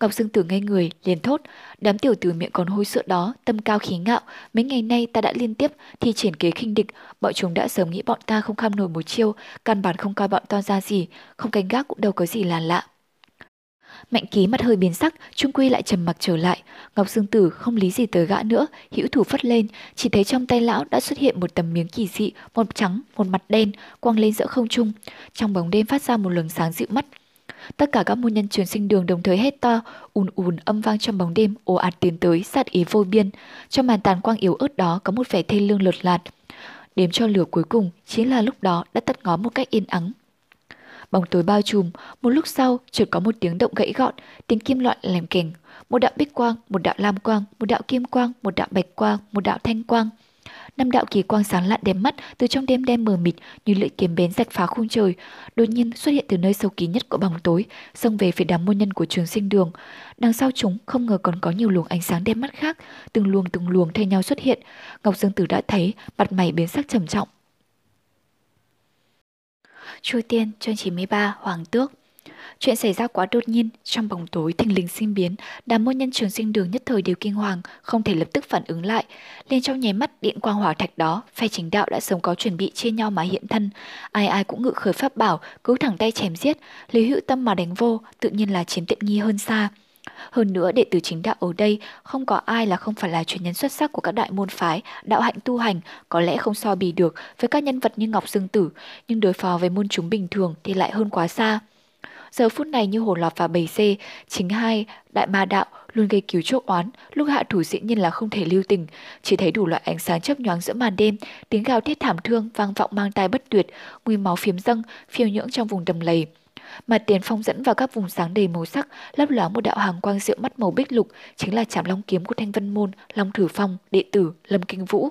Ngọc Dương Tử ngây người, liền thốt, đám tiểu tử miệng còn hôi sữa đó, tâm cao khí ngạo, mấy ngày nay ta đã liên tiếp thi triển kế khinh địch, bọn chúng đã sớm nghĩ bọn ta không kham nổi một chiêu, căn bản không coi bọn ta ra gì, không canh gác cũng đâu có gì là lạ. Mạnh ký mặt hơi biến sắc, trung quy lại trầm mặc trở lại. Ngọc Dương Tử không lý gì tới gã nữa, hữu thủ phất lên, chỉ thấy trong tay lão đã xuất hiện một tấm miếng kỳ dị, một trắng, một mặt đen, quang lên giữa không trung. Trong bóng đêm phát ra một luồng sáng dịu mắt, Tất cả các môn nhân truyền sinh đường đồng thời hét to, ùn ùn âm vang trong bóng đêm, ồ ạt tiến tới, sát ý vô biên. Trong màn tàn quang yếu ớt đó có một vẻ thê lương lột lạt. Đếm cho lửa cuối cùng, chính là lúc đó đã tắt ngó một cách yên ắng. Bóng tối bao trùm, một lúc sau chợt có một tiếng động gãy gọn, tiếng kim loại lèm kềnh. Một đạo bích quang, một đạo lam quang, một đạo kim quang, một đạo bạch quang, một đạo thanh quang – năm đạo kỳ quang sáng lạn đẹp mắt từ trong đêm đen mờ mịt như lưỡi kiếm bén rạch phá khung trời, đột nhiên xuất hiện từ nơi sâu kín nhất của bóng tối, xông về phía đám môn nhân của trường sinh đường. Đằng sau chúng không ngờ còn có nhiều luồng ánh sáng đẹp mắt khác, từng luồng từng luồng thay nhau xuất hiện. Ngọc Dương Tử đã thấy, mặt mày biến sắc trầm trọng. Chu Tiên, chương 93, Hoàng Tước Chuyện xảy ra quá đột nhiên, trong bóng tối thình lình sinh biến, đám môn nhân trường sinh đường nhất thời đều kinh hoàng, không thể lập tức phản ứng lại. Lên trong nháy mắt điện quang hỏa thạch đó, phe chính đạo đã sớm có chuẩn bị chia nhau mà hiện thân. Ai ai cũng ngự khởi pháp bảo, cứu thẳng tay chém giết, lý hữu tâm mà đánh vô, tự nhiên là chiếm tiện nghi hơn xa. Hơn nữa đệ tử chính đạo ở đây không có ai là không phải là truyền nhân xuất sắc của các đại môn phái, đạo hạnh tu hành, có lẽ không so bì được với các nhân vật như Ngọc Dương Tử, nhưng đối phó với môn chúng bình thường thì lại hơn quá xa. Giờ phút này như hồn lọt vào bầy xe. Chính hai đại ma đạo luôn gây cứu chuốc oán, lúc hạ thủ dĩ nhiên là không thể lưu tình, chỉ thấy đủ loại ánh sáng chớp nhoáng giữa màn đêm, tiếng gào thét thảm thương vang vọng mang tai bất tuyệt, mùi máu phiếm dâng, phiêu nhưỡng trong vùng đầm lầy. Mặt tiền phong dẫn vào các vùng sáng đầy màu sắc, lấp lóe một đạo hàng quang rượu mắt màu bích lục, chính là chạm long kiếm của Thanh Vân Môn, Long Thử Phong, đệ tử Lâm Kinh Vũ.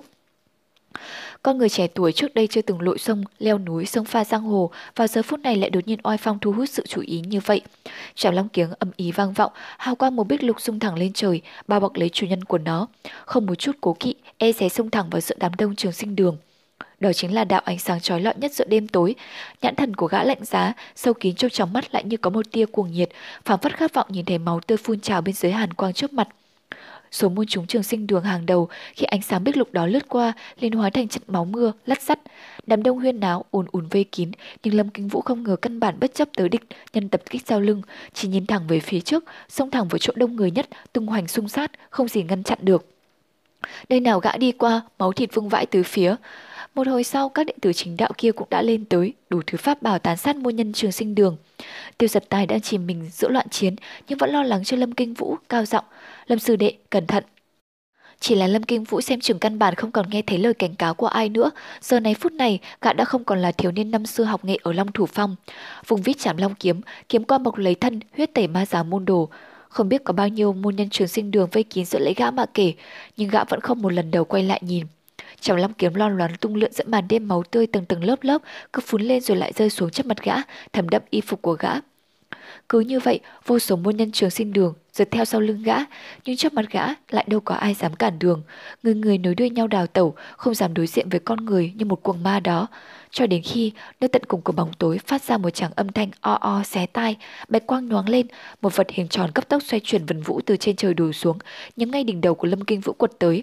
Con người trẻ tuổi trước đây chưa từng lội sông, leo núi, sông pha giang hồ, vào giờ phút này lại đột nhiên oai phong thu hút sự chú ý như vậy. trạm long kiếng âm ý vang vọng, hào quang một bích lục sung thẳng lên trời, bao bọc lấy chủ nhân của nó. Không một chút cố kỵ, e xé sung thẳng vào giữa đám đông trường sinh đường. Đó chính là đạo ánh sáng trói lọi nhất giữa đêm tối. Nhãn thần của gã lạnh giá, sâu kín trong tròng mắt lại như có một tia cuồng nhiệt, phảng phất khát vọng nhìn thấy máu tươi phun trào bên dưới hàn quang trước mặt. Số môn chúng trường sinh đường hàng đầu khi ánh sáng bích lục đó lướt qua liền hóa thành trận máu mưa, lắt sắt. Đám đông huyên náo ùn ùn vây kín, nhưng Lâm Kinh Vũ không ngờ căn bản bất chấp tới địch, nhân tập kích sau lưng, chỉ nhìn thẳng về phía trước, xông thẳng vào chỗ đông người nhất, tung hoành xung sát, không gì ngăn chặn được. Đây nào gã đi qua, máu thịt vương vãi từ phía. Một hồi sau, các đệ tử chính đạo kia cũng đã lên tới, đủ thứ pháp bảo tán sát môn nhân trường sinh đường. Tiêu giật tài đang chìm mình giữa loạn chiến, nhưng vẫn lo lắng cho Lâm Kinh Vũ, cao giọng Lâm sư đệ, cẩn thận. Chỉ là Lâm Kinh Vũ xem chừng căn bản không còn nghe thấy lời cảnh cáo của ai nữa. Giờ này phút này, gã đã không còn là thiếu niên năm xưa học nghệ ở Long Thủ Phong. Vùng vít chạm long kiếm, kiếm qua bọc lấy thân, huyết tẩy ma giáo môn đồ. Không biết có bao nhiêu môn nhân trường sinh đường vây kín giữa lấy gã mà kể, nhưng gã vẫn không một lần đầu quay lại nhìn. trong long kiếm lon loáng tung lượn dẫn màn đêm máu tươi tầng tầng lớp lớp, cứ phun lên rồi lại rơi xuống trước mặt gã, thấm đậm y phục của gã. Cứ như vậy, vô số môn nhân trường sinh đường rượt theo sau lưng gã, nhưng trước mặt gã lại đâu có ai dám cản đường. Người người nối đuôi nhau đào tẩu, không dám đối diện với con người như một cuồng ma đó. Cho đến khi nơi tận cùng của bóng tối phát ra một tràng âm thanh o o xé tai, bạch quang nhoáng lên, một vật hình tròn cấp tốc xoay chuyển vần vũ từ trên trời đổ xuống, nhắm ngay đỉnh đầu của Lâm Kinh Vũ quật tới.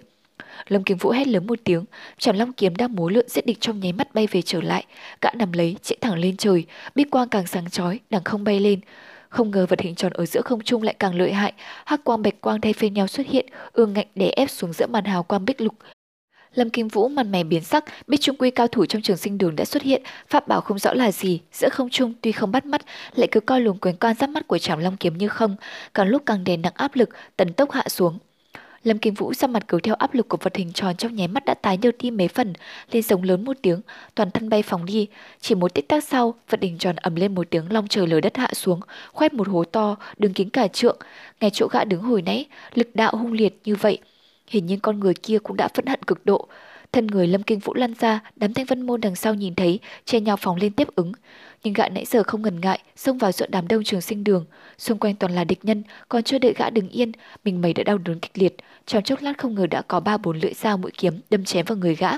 Lâm Kinh Vũ hét lớn một tiếng, Trảm Long kiếm đang múa lượn giết địch trong nháy mắt bay về trở lại, gã nằm lấy, chạy thẳng lên trời, bích quang càng sáng chói, đằng không bay lên. Không ngờ vật hình tròn ở giữa không trung lại càng lợi hại, hắc quang bạch quang thay phiên nhau xuất hiện, ương ngạnh đè ép xuống giữa màn hào quang bích lục. Lâm Kim Vũ mặt mày biến sắc, biết trung quy cao thủ trong trường sinh đường đã xuất hiện, pháp bảo không rõ là gì, giữa không trung tuy không bắt mắt, lại cứ coi luồng quyền quan giáp mắt của Trảm Long kiếm như không, càng lúc càng đè nặng áp lực, tần tốc hạ xuống. Lâm Kim Vũ sau mặt cứu theo áp lực của vật hình tròn trong nháy mắt đã tái nhợt đi mấy phần, lên giống lớn một tiếng, toàn thân bay phóng đi. Chỉ một tích tắc sau, vật hình tròn ầm lên một tiếng long trời lở đất hạ xuống, khoét một hố to, đường kính cả trượng. Ngay chỗ gã đứng hồi nãy, lực đạo hung liệt như vậy. Hình như con người kia cũng đã phẫn hận cực độ. Thân người Lâm Kinh Vũ lăn ra, đám thanh vân môn đằng sau nhìn thấy, che nhau phóng lên tiếp ứng nhưng gã nãy giờ không ngần ngại, xông vào giữa đám đông trường sinh đường. Xung quanh toàn là địch nhân, còn chưa đợi gã đứng yên, mình mày đã đau đớn kịch liệt. Trong chốc lát không ngờ đã có ba bốn lưỡi dao mũi kiếm đâm chém vào người gã.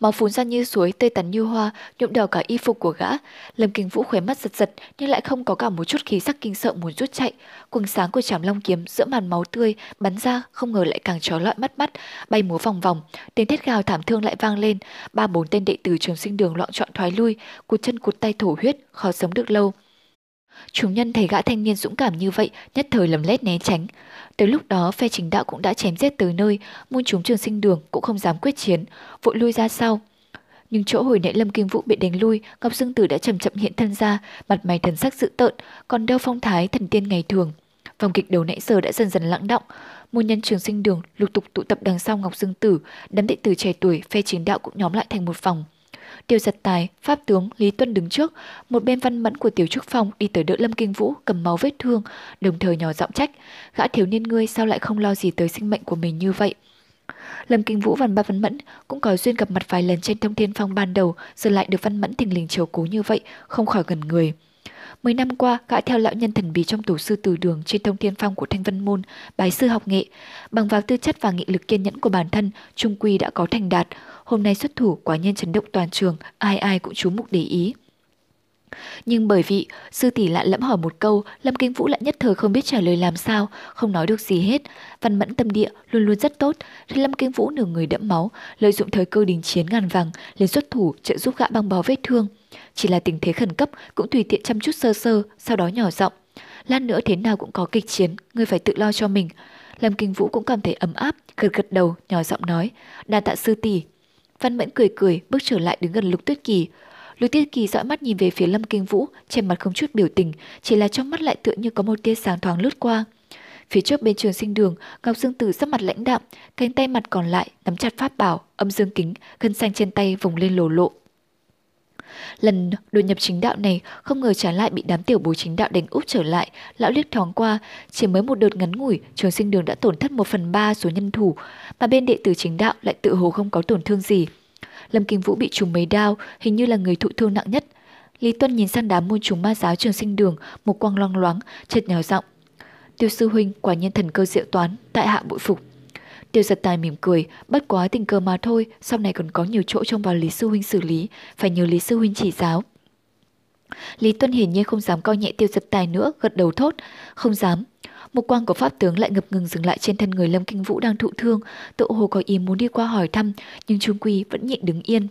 Máu phun ra như suối, tê tắn như hoa, nhuộm đỏ cả y phục của gã. Lâm Kinh Vũ khóe mắt giật giật, nhưng lại không có cả một chút khí sắc kinh sợ muốn rút chạy. Quần sáng của Trảm Long kiếm giữa màn máu tươi bắn ra, không ngờ lại càng trói lọi mắt mắt, bay múa vòng vòng. Tiếng thét gào thảm thương lại vang lên. Ba bốn tên đệ tử trường sinh đường loạn trọn thoái lui, cụt chân cụt tay thổ huyết, khó sống được lâu. Chúng nhân thấy gã thanh niên dũng cảm như vậy, nhất thời lầm lét né tránh. Tới lúc đó, phe chính đạo cũng đã chém giết tới nơi, muôn chúng trường sinh đường cũng không dám quyết chiến, vội lui ra sau. Nhưng chỗ hồi nãy Lâm Kim Vũ bị đánh lui, Ngọc Dương Tử đã chậm chậm hiện thân ra, mặt mày thần sắc dữ tợn, còn đeo phong thái thần tiên ngày thường. Vòng kịch đầu nãy giờ đã dần dần lắng động, muôn nhân trường sinh đường lục tục tụ tập đằng sau Ngọc Dương Tử, đám đệ tử trẻ tuổi phe chính đạo cũng nhóm lại thành một vòng. Tiêu giật tài, pháp tướng Lý Tuân đứng trước, một bên văn mẫn của Tiểu Trúc Phong đi tới đỡ Lâm Kinh Vũ cầm máu vết thương, đồng thời nhỏ giọng trách, gã thiếu niên ngươi sao lại không lo gì tới sinh mệnh của mình như vậy. Lâm Kinh Vũ và Ba Văn Mẫn cũng có duyên gặp mặt vài lần trên thông thiên phong ban đầu, giờ lại được Văn Mẫn thình lình chiều cố như vậy, không khỏi gần người. Mười năm qua, gã theo lão nhân thần bí trong tổ sư từ đường trên thông thiên phong của Thanh Vân Môn, bái sư học nghệ. Bằng vào tư chất và nghị lực kiên nhẫn của bản thân, Trung Quy đã có thành đạt. Hôm nay xuất thủ quả nhiên chấn động toàn trường, ai ai cũng chú mục để ý. Nhưng bởi vì sư tỷ lạ lẫm hỏi một câu, Lâm Kinh Vũ lại nhất thời không biết trả lời làm sao, không nói được gì hết. Văn mẫn tâm địa luôn luôn rất tốt, thì Lâm Kinh Vũ nửa người đẫm máu, lợi dụng thời cơ đình chiến ngàn vàng, lên xuất thủ trợ giúp gã băng bó vết thương. Chỉ là tình thế khẩn cấp cũng tùy tiện chăm chút sơ sơ, sau đó nhỏ giọng. Lát nữa thế nào cũng có kịch chiến, ngươi phải tự lo cho mình. Lâm Kinh Vũ cũng cảm thấy ấm áp, gật gật đầu, nhỏ giọng nói, đa tạ sư tỷ. Văn Mẫn cười cười, bước trở lại đứng gần Lục Tuyết Kỳ. Lục Tuyết Kỳ dõi mắt nhìn về phía Lâm Kinh Vũ, trên mặt không chút biểu tình, chỉ là trong mắt lại tựa như có một tia sáng thoáng lướt qua. Phía trước bên trường sinh đường, Ngọc Dương Tử sắc mặt lãnh đạm, cánh tay mặt còn lại nắm chặt pháp bảo, âm dương kính, gân xanh trên tay vùng lên lồ lộ. Lần đột nhập chính đạo này không ngờ trả lại bị đám tiểu bối chính đạo đánh úp trở lại, lão liếc thoáng qua, chỉ mới một đợt ngắn ngủi, trường sinh đường đã tổn thất một phần ba số nhân thủ, mà bên đệ tử chính đạo lại tự hồ không có tổn thương gì. Lâm Kinh Vũ bị trùng mấy đao, hình như là người thụ thương nặng nhất. Lý Tuân nhìn sang đám môn chúng ma giáo trường sinh đường, một quang loang loáng, chợt nhỏ giọng. Tiêu sư huynh quả nhiên thần cơ diệu toán, tại hạ bội phục. Tiêu giật tài mỉm cười, bất quá tình cờ mà thôi, sau này còn có nhiều chỗ trong vào Lý Sư Huynh xử lý, phải nhờ Lý Sư Huynh chỉ giáo. Lý Tuân hiển nhiên không dám coi nhẹ tiêu giật tài nữa, gật đầu thốt, không dám. Một quang của pháp tướng lại ngập ngừng dừng lại trên thân người Lâm Kinh Vũ đang thụ thương, tự hồ có ý muốn đi qua hỏi thăm, nhưng Trung Quy vẫn nhịn đứng yên.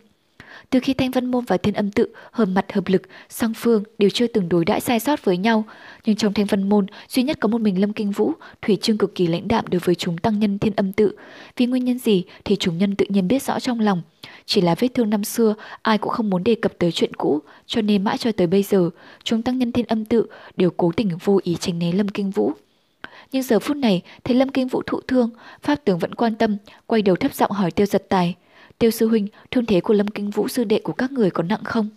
Từ khi Thanh Văn Môn và Thiên Âm Tự hợp mặt hợp lực, song phương đều chưa từng đối đãi sai sót với nhau, nhưng trong Thanh Văn Môn duy nhất có một mình Lâm Kinh Vũ, Thủy Trương cực kỳ lãnh đạm đối với chúng tăng nhân Thiên Âm Tự. Vì nguyên nhân gì thì chúng nhân tự nhiên biết rõ trong lòng. Chỉ là vết thương năm xưa, ai cũng không muốn đề cập tới chuyện cũ, cho nên mãi cho tới bây giờ, chúng tăng nhân Thiên Âm Tự đều cố tình vô ý tránh né Lâm Kinh Vũ. Nhưng giờ phút này, thấy Lâm Kinh Vũ thụ thương, Pháp tướng vẫn quan tâm, quay đầu thấp giọng hỏi Tiêu Giật Tài. Tiêu sư huynh, thương thế của Lâm Kinh Vũ sư đệ của các người có nặng không?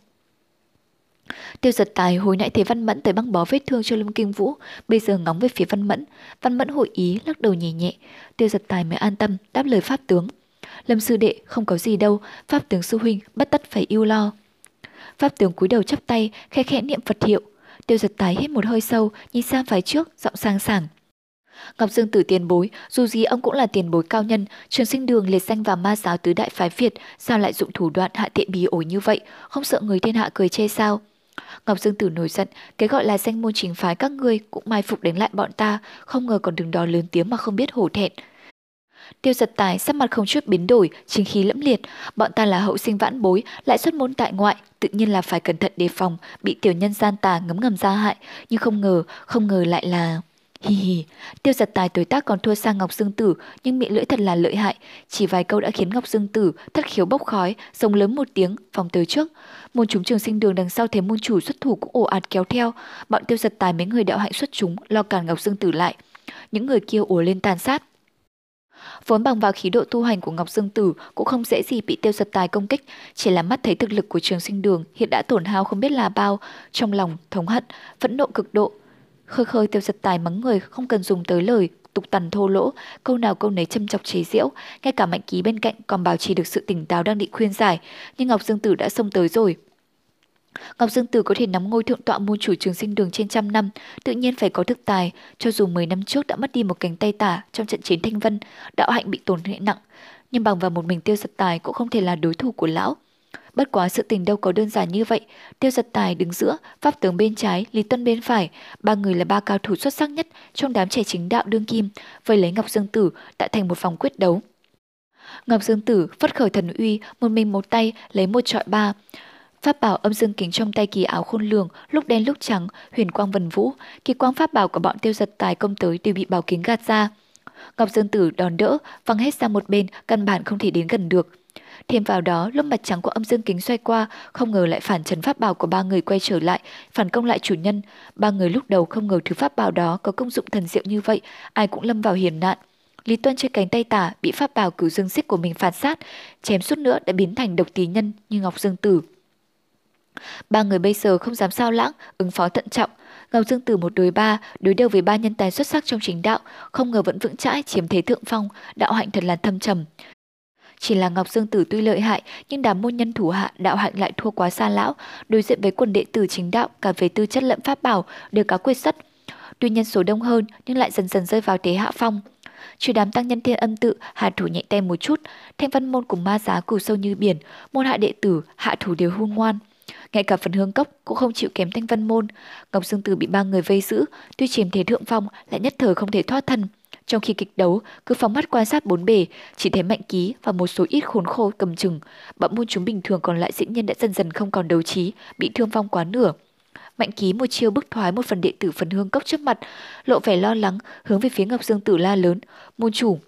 Tiêu giật tài hồi nãy thấy Văn Mẫn tới băng bó vết thương cho Lâm Kinh Vũ, bây giờ ngóng về phía Văn Mẫn. Văn Mẫn hội ý, lắc đầu nhẹ nhẹ. Tiêu giật tài mới an tâm, đáp lời Pháp tướng. Lâm sư đệ, không có gì đâu, Pháp tướng sư huynh, bất tất phải yêu lo. Pháp tướng cúi đầu chắp tay, khẽ khẽ niệm Phật hiệu. Tiêu giật tài hít một hơi sâu, nhìn sang phía trước, giọng sang sảng. Ngọc Dương Tử tiền bối, dù gì ông cũng là tiền bối cao nhân, trường sinh đường liệt danh vào ma giáo tứ đại phái Việt, sao lại dụng thủ đoạn hạ tiện bí ổi như vậy, không sợ người thiên hạ cười chê sao? Ngọc Dương Tử nổi giận, cái gọi là danh môn chính phái các ngươi cũng mai phục đánh lại bọn ta, không ngờ còn đứng đó lớn tiếng mà không biết hổ thẹn. Tiêu giật tài sắc mặt không chút biến đổi, chính khí lẫm liệt, bọn ta là hậu sinh vãn bối, lại xuất môn tại ngoại, tự nhiên là phải cẩn thận đề phòng, bị tiểu nhân gian tà ngấm ngầm ra hại, nhưng không ngờ, không ngờ lại là... Hi hi, tiêu giật tài tuổi tác còn thua sang Ngọc Dương Tử, nhưng miệng lưỡi thật là lợi hại. Chỉ vài câu đã khiến Ngọc Dương Tử thất khiếu bốc khói, rồng lớn một tiếng, phòng tới trước. Môn chúng trường sinh đường đằng sau thấy môn chủ xuất thủ cũng ồ ạt kéo theo. Bọn tiêu giật tài mấy người đạo hạnh xuất chúng, lo cản Ngọc Dương Tử lại. Những người kia ùa lên tàn sát. Vốn bằng vào khí độ tu hành của Ngọc Dương Tử cũng không dễ gì bị tiêu giật tài công kích, chỉ là mắt thấy thực lực của trường sinh đường hiện đã tổn hao không biết là bao, trong lòng thống hận, phẫn nộ cực độ, Khơi khơi tiêu giật tài mắng người không cần dùng tới lời, tục tằn thô lỗ, câu nào câu nấy châm chọc chế giễu, ngay cả mạnh ký bên cạnh còn bảo trì được sự tỉnh táo đang định khuyên giải, nhưng Ngọc Dương Tử đã xông tới rồi. Ngọc Dương Tử có thể nắm ngôi thượng tọa môn chủ trường sinh đường trên trăm năm, tự nhiên phải có thức tài, cho dù 10 năm trước đã mất đi một cánh tay tả trong trận chiến Thanh Vân, đạo hạnh bị tổn hại nặng, nhưng bằng vào một mình tiêu giật tài cũng không thể là đối thủ của lão. Bất quá sự tình đâu có đơn giản như vậy. Tiêu giật tài đứng giữa, pháp tướng bên trái, Lý Tuân bên phải. Ba người là ba cao thủ xuất sắc nhất trong đám trẻ chính đạo đương kim, với lấy Ngọc Dương Tử đã thành một vòng quyết đấu. Ngọc Dương Tử phất khởi thần uy, một mình một tay lấy một trọi ba. Pháp bảo âm dương kính trong tay kỳ áo khôn lường, lúc đen lúc trắng, huyền quang vần vũ, kỳ quang pháp bảo của bọn tiêu giật tài công tới đều bị bảo kính gạt ra. Ngọc Dương Tử đòn đỡ, văng hết sang một bên, căn bản không thể đến gần được. Thêm vào đó, lúc mặt trắng của âm dương kính xoay qua, không ngờ lại phản trần pháp bảo của ba người quay trở lại, phản công lại chủ nhân. Ba người lúc đầu không ngờ thứ pháp bảo đó có công dụng thần diệu như vậy, ai cũng lâm vào hiểm nạn. Lý Tuân trên cánh tay tả bị pháp bảo cửu dương xích của mình phản sát, chém suốt nữa đã biến thành độc tí nhân như Ngọc Dương Tử. Ba người bây giờ không dám sao lãng, ứng phó thận trọng. Ngọc Dương Tử một đối ba, đối đầu với ba nhân tài xuất sắc trong chính đạo, không ngờ vẫn vững chãi chiếm thế thượng phong, đạo hạnh thật là thâm trầm. Chỉ là Ngọc Dương Tử tuy lợi hại, nhưng đám môn nhân thủ hạ đạo hạnh lại thua quá xa lão, đối diện với quần đệ tử chính đạo cả về tư chất lẫn pháp bảo đều có quyết sắt Tuy nhân số đông hơn nhưng lại dần dần rơi vào thế hạ phong. Trừ đám tăng nhân thiên âm tự hạ thủ nhẹ tay một chút, thanh văn môn cùng ma giá cửu sâu như biển, môn hạ đệ tử hạ thủ đều hung ngoan. Ngay cả phần hương cốc cũng không chịu kém thanh văn môn. Ngọc Dương Tử bị ba người vây giữ, tuy chiếm thế thượng phong lại nhất thời không thể thoát thân. Trong khi kịch đấu, cứ phóng mắt quan sát bốn bề, chỉ thấy mạnh ký và một số ít khốn khô cầm chừng. Bọn môn chúng bình thường còn lại diễn nhân đã dần dần không còn đấu trí, bị thương vong quá nửa. Mạnh ký một chiêu bức thoái một phần đệ tử phần hương cốc trước mặt, lộ vẻ lo lắng, hướng về phía Ngọc Dương Tử la lớn. Môn chủ,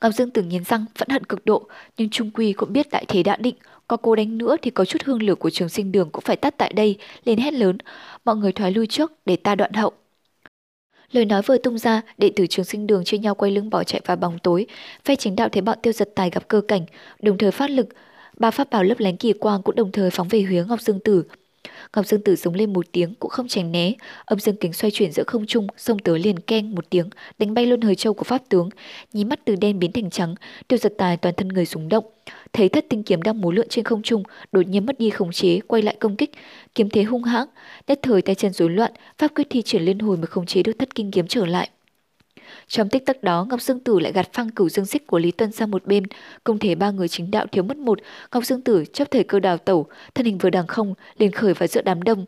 Ngọc Dương Tử nghiến răng vẫn hận cực độ, nhưng Trung Quy cũng biết đại thế đã định, có cố đánh nữa thì có chút hương lửa của trường sinh đường cũng phải tắt tại đây, lên hét lớn, mọi người thoái lui trước để ta đoạn hậu. Lời nói vừa tung ra, đệ tử trường sinh đường chia nhau quay lưng bỏ chạy vào bóng tối. Phe chính đạo thấy bọn tiêu giật tài gặp cơ cảnh, đồng thời phát lực. Ba pháp bảo lấp lánh kỳ quang cũng đồng thời phóng về hướng Ngọc Dương Tử. Ngọc Dương Tử giống lên một tiếng cũng không tránh né, âm dương kính xoay chuyển giữa không trung, xông tới liền keng một tiếng, đánh bay luôn hơi châu của pháp tướng, nhí mắt từ đen biến thành trắng, tiêu giật tài toàn thân người rúng động. Thấy thất tinh kiếm đang múa lượn trên không trung, đột nhiên mất đi khống chế, quay lại công kích, kiếm thế hung hãng, nhất thời tay chân rối loạn, pháp quyết thi triển liên hồi mà khống chế được thất kinh kiếm trở lại. Trong tích tắc đó, Ngọc Dương Tử lại gạt phăng cửu dương xích của Lý Tuân sang một bên, công thể ba người chính đạo thiếu mất một, Ngọc Dương Tử chấp thời cơ đào tẩu, thân hình vừa đằng không, liền khởi vào giữa đám đông.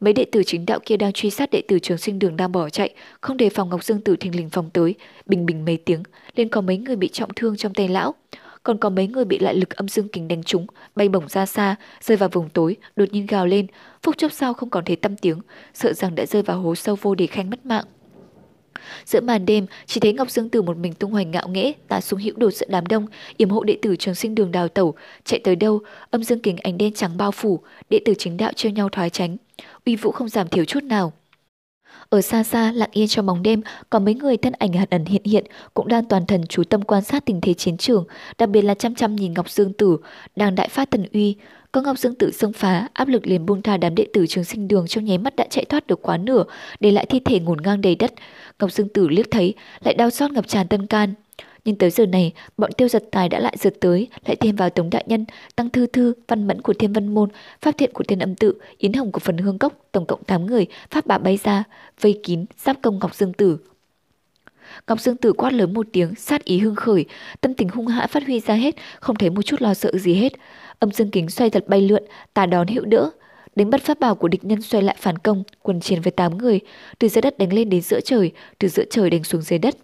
Mấy đệ tử chính đạo kia đang truy sát đệ tử trường sinh đường đang bỏ chạy, không đề phòng Ngọc Dương Tử thình lình phòng tới, bình bình mấy tiếng, liền có mấy người bị trọng thương trong tay lão. Còn có mấy người bị lại lực âm dương kính đánh trúng, bay bổng ra xa, rơi vào vùng tối, đột nhiên gào lên, phút chốc sau không còn thấy tâm tiếng, sợ rằng đã rơi vào hố sâu vô để khanh mất mạng. Giữa màn đêm, chỉ thấy Ngọc Dương Tử một mình tung hoành ngạo nghễ, tà xuống hữu đột giữa đám đông, yểm hộ đệ tử trường sinh đường đào tẩu, chạy tới đâu, âm dương kính ánh đen trắng bao phủ, đệ tử chính đạo treo nhau thoái tránh, uy vũ không giảm thiểu chút nào. Ở xa xa, lặng yên trong bóng đêm, có mấy người thân ảnh hận ẩn hiện hiện cũng đang toàn thần chú tâm quan sát tình thế chiến trường, đặc biệt là chăm chăm nhìn Ngọc Dương Tử, đang đại phát thần uy, có Ngọc Dương Tử xông phá, áp lực liền buông tha đám đệ tử trường sinh đường trong nháy mắt đã chạy thoát được quá nửa, để lại thi thể ngổn ngang đầy đất. Ngọc Dương tử liếc thấy, lại đau xót ngập tràn tân can. Nhưng tới giờ này, bọn tiêu giật tài đã lại giật tới, lại thêm vào Tống Đại Nhân, Tăng Thư Thư, Văn Mẫn của Thiên Văn Môn, Pháp Thiện của Thiên Âm Tự, Yến Hồng của Phần Hương Cốc, tổng cộng 8 người, Pháp bà bay ra, vây kín, giáp công Ngọc Dương Tử. Ngọc Dương Tử quát lớn một tiếng, sát ý hưng khởi, tâm tình hung hãn phát huy ra hết, không thấy một chút lo sợ gì hết. Âm dương kính xoay thật bay lượn, tà đón hiệu đỡ. Đánh bắt pháp bảo của địch nhân xoay lại phản công, quần chiến với 8 người, từ dưới đất đánh lên đến giữa trời, từ giữa trời đánh xuống dưới đất.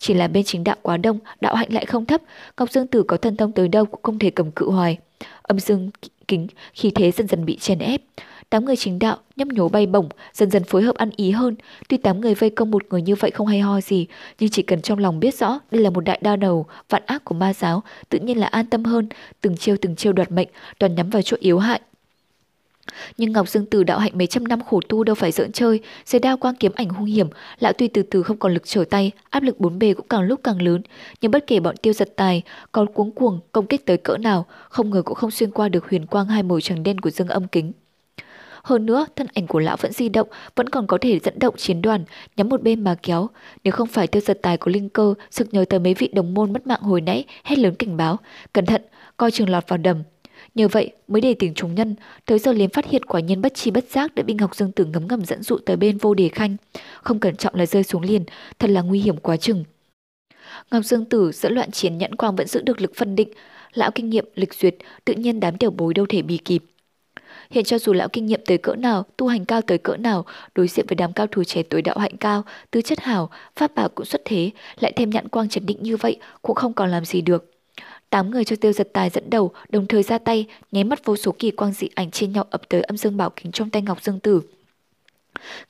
Chỉ là bên chính đạo quá đông, đạo hạnh lại không thấp, Ngọc Dương Tử có thân thông tới đâu cũng không thể cầm cự hoài. Âm dương kính khi thế dần dần bị chèn ép. Tám người chính đạo nhấp nhố bay bổng, dần dần phối hợp ăn ý hơn. Tuy tám người vây công một người như vậy không hay ho gì, nhưng chỉ cần trong lòng biết rõ đây là một đại đao đầu, vạn ác của ma giáo, tự nhiên là an tâm hơn, từng chiêu từng chiêu đoạt mệnh, toàn nhắm vào chỗ yếu hại. Nhưng Ngọc Dương Tử đạo hạnh mấy trăm năm khổ tu đâu phải giỡn chơi, dưới đao quang kiếm ảnh hung hiểm, lão tuy từ từ không còn lực trở tay, áp lực bốn bề cũng càng lúc càng lớn, nhưng bất kể bọn tiêu giật tài có cuống cuồng công kích tới cỡ nào, không ngờ cũng không xuyên qua được huyền quang hai màu trắng đen của dương âm kính. Hơn nữa, thân ảnh của lão vẫn di động, vẫn còn có thể dẫn động chiến đoàn, nhắm một bên mà kéo. Nếu không phải tiêu giật tài của linh cơ, sực nhớ tới mấy vị đồng môn mất mạng hồi nãy, hét lớn cảnh báo, cẩn thận, coi trường lọt vào đầm. Nhờ vậy mới để tỉnh trùng nhân, tới giờ liền phát hiện quả nhiên bất chi bất giác đã bị Ngọc Dương Tử ngấm ngầm dẫn dụ tới bên vô đề khanh. Không cẩn trọng là rơi xuống liền, thật là nguy hiểm quá chừng. Ngọc Dương Tử giữa loạn chiến nhẫn quang vẫn giữ được lực phân định, lão kinh nghiệm, lịch duyệt, tự nhiên đám tiểu bối đâu thể bì kịp. Hiện cho dù lão kinh nghiệm tới cỡ nào, tu hành cao tới cỡ nào, đối diện với đám cao thủ trẻ tuổi đạo hạnh cao, tư chất hảo, pháp bảo cũng xuất thế, lại thêm nhãn quang trấn định như vậy, cũng không còn làm gì được. Tám người cho tiêu giật tài dẫn đầu, đồng thời ra tay, nháy mắt vô số kỳ quang dị ảnh trên nhau ập tới âm dương bảo kính trong tay Ngọc Dương Tử.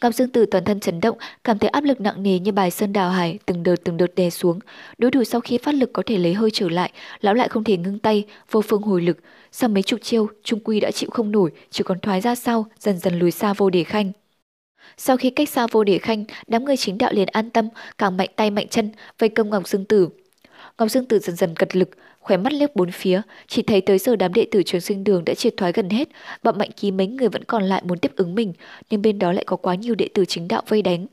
Ngọc Dương Tử toàn thân chấn động, cảm thấy áp lực nặng nề như bài sơn đào hải, từng đợt từng đợt đè xuống. Đối thủ sau khi phát lực có thể lấy hơi trở lại, lão lại không thể ngưng tay, vô phương hồi lực. Sau mấy chục chiêu, Trung Quy đã chịu không nổi, chỉ còn thoái ra sau, dần dần lùi xa vô đề khanh. Sau khi cách xa vô đề khanh, đám người chính đạo liền an tâm, càng mạnh tay mạnh chân, vây công Ngọc Dương Tử. Ngọc Dương Tử dần dần cật lực, khóe mắt liếc bốn phía, chỉ thấy tới giờ đám đệ tử trường sinh đường đã triệt thoái gần hết, bọn mạnh ký mấy người vẫn còn lại muốn tiếp ứng mình, nhưng bên đó lại có quá nhiều đệ tử chính đạo vây đánh.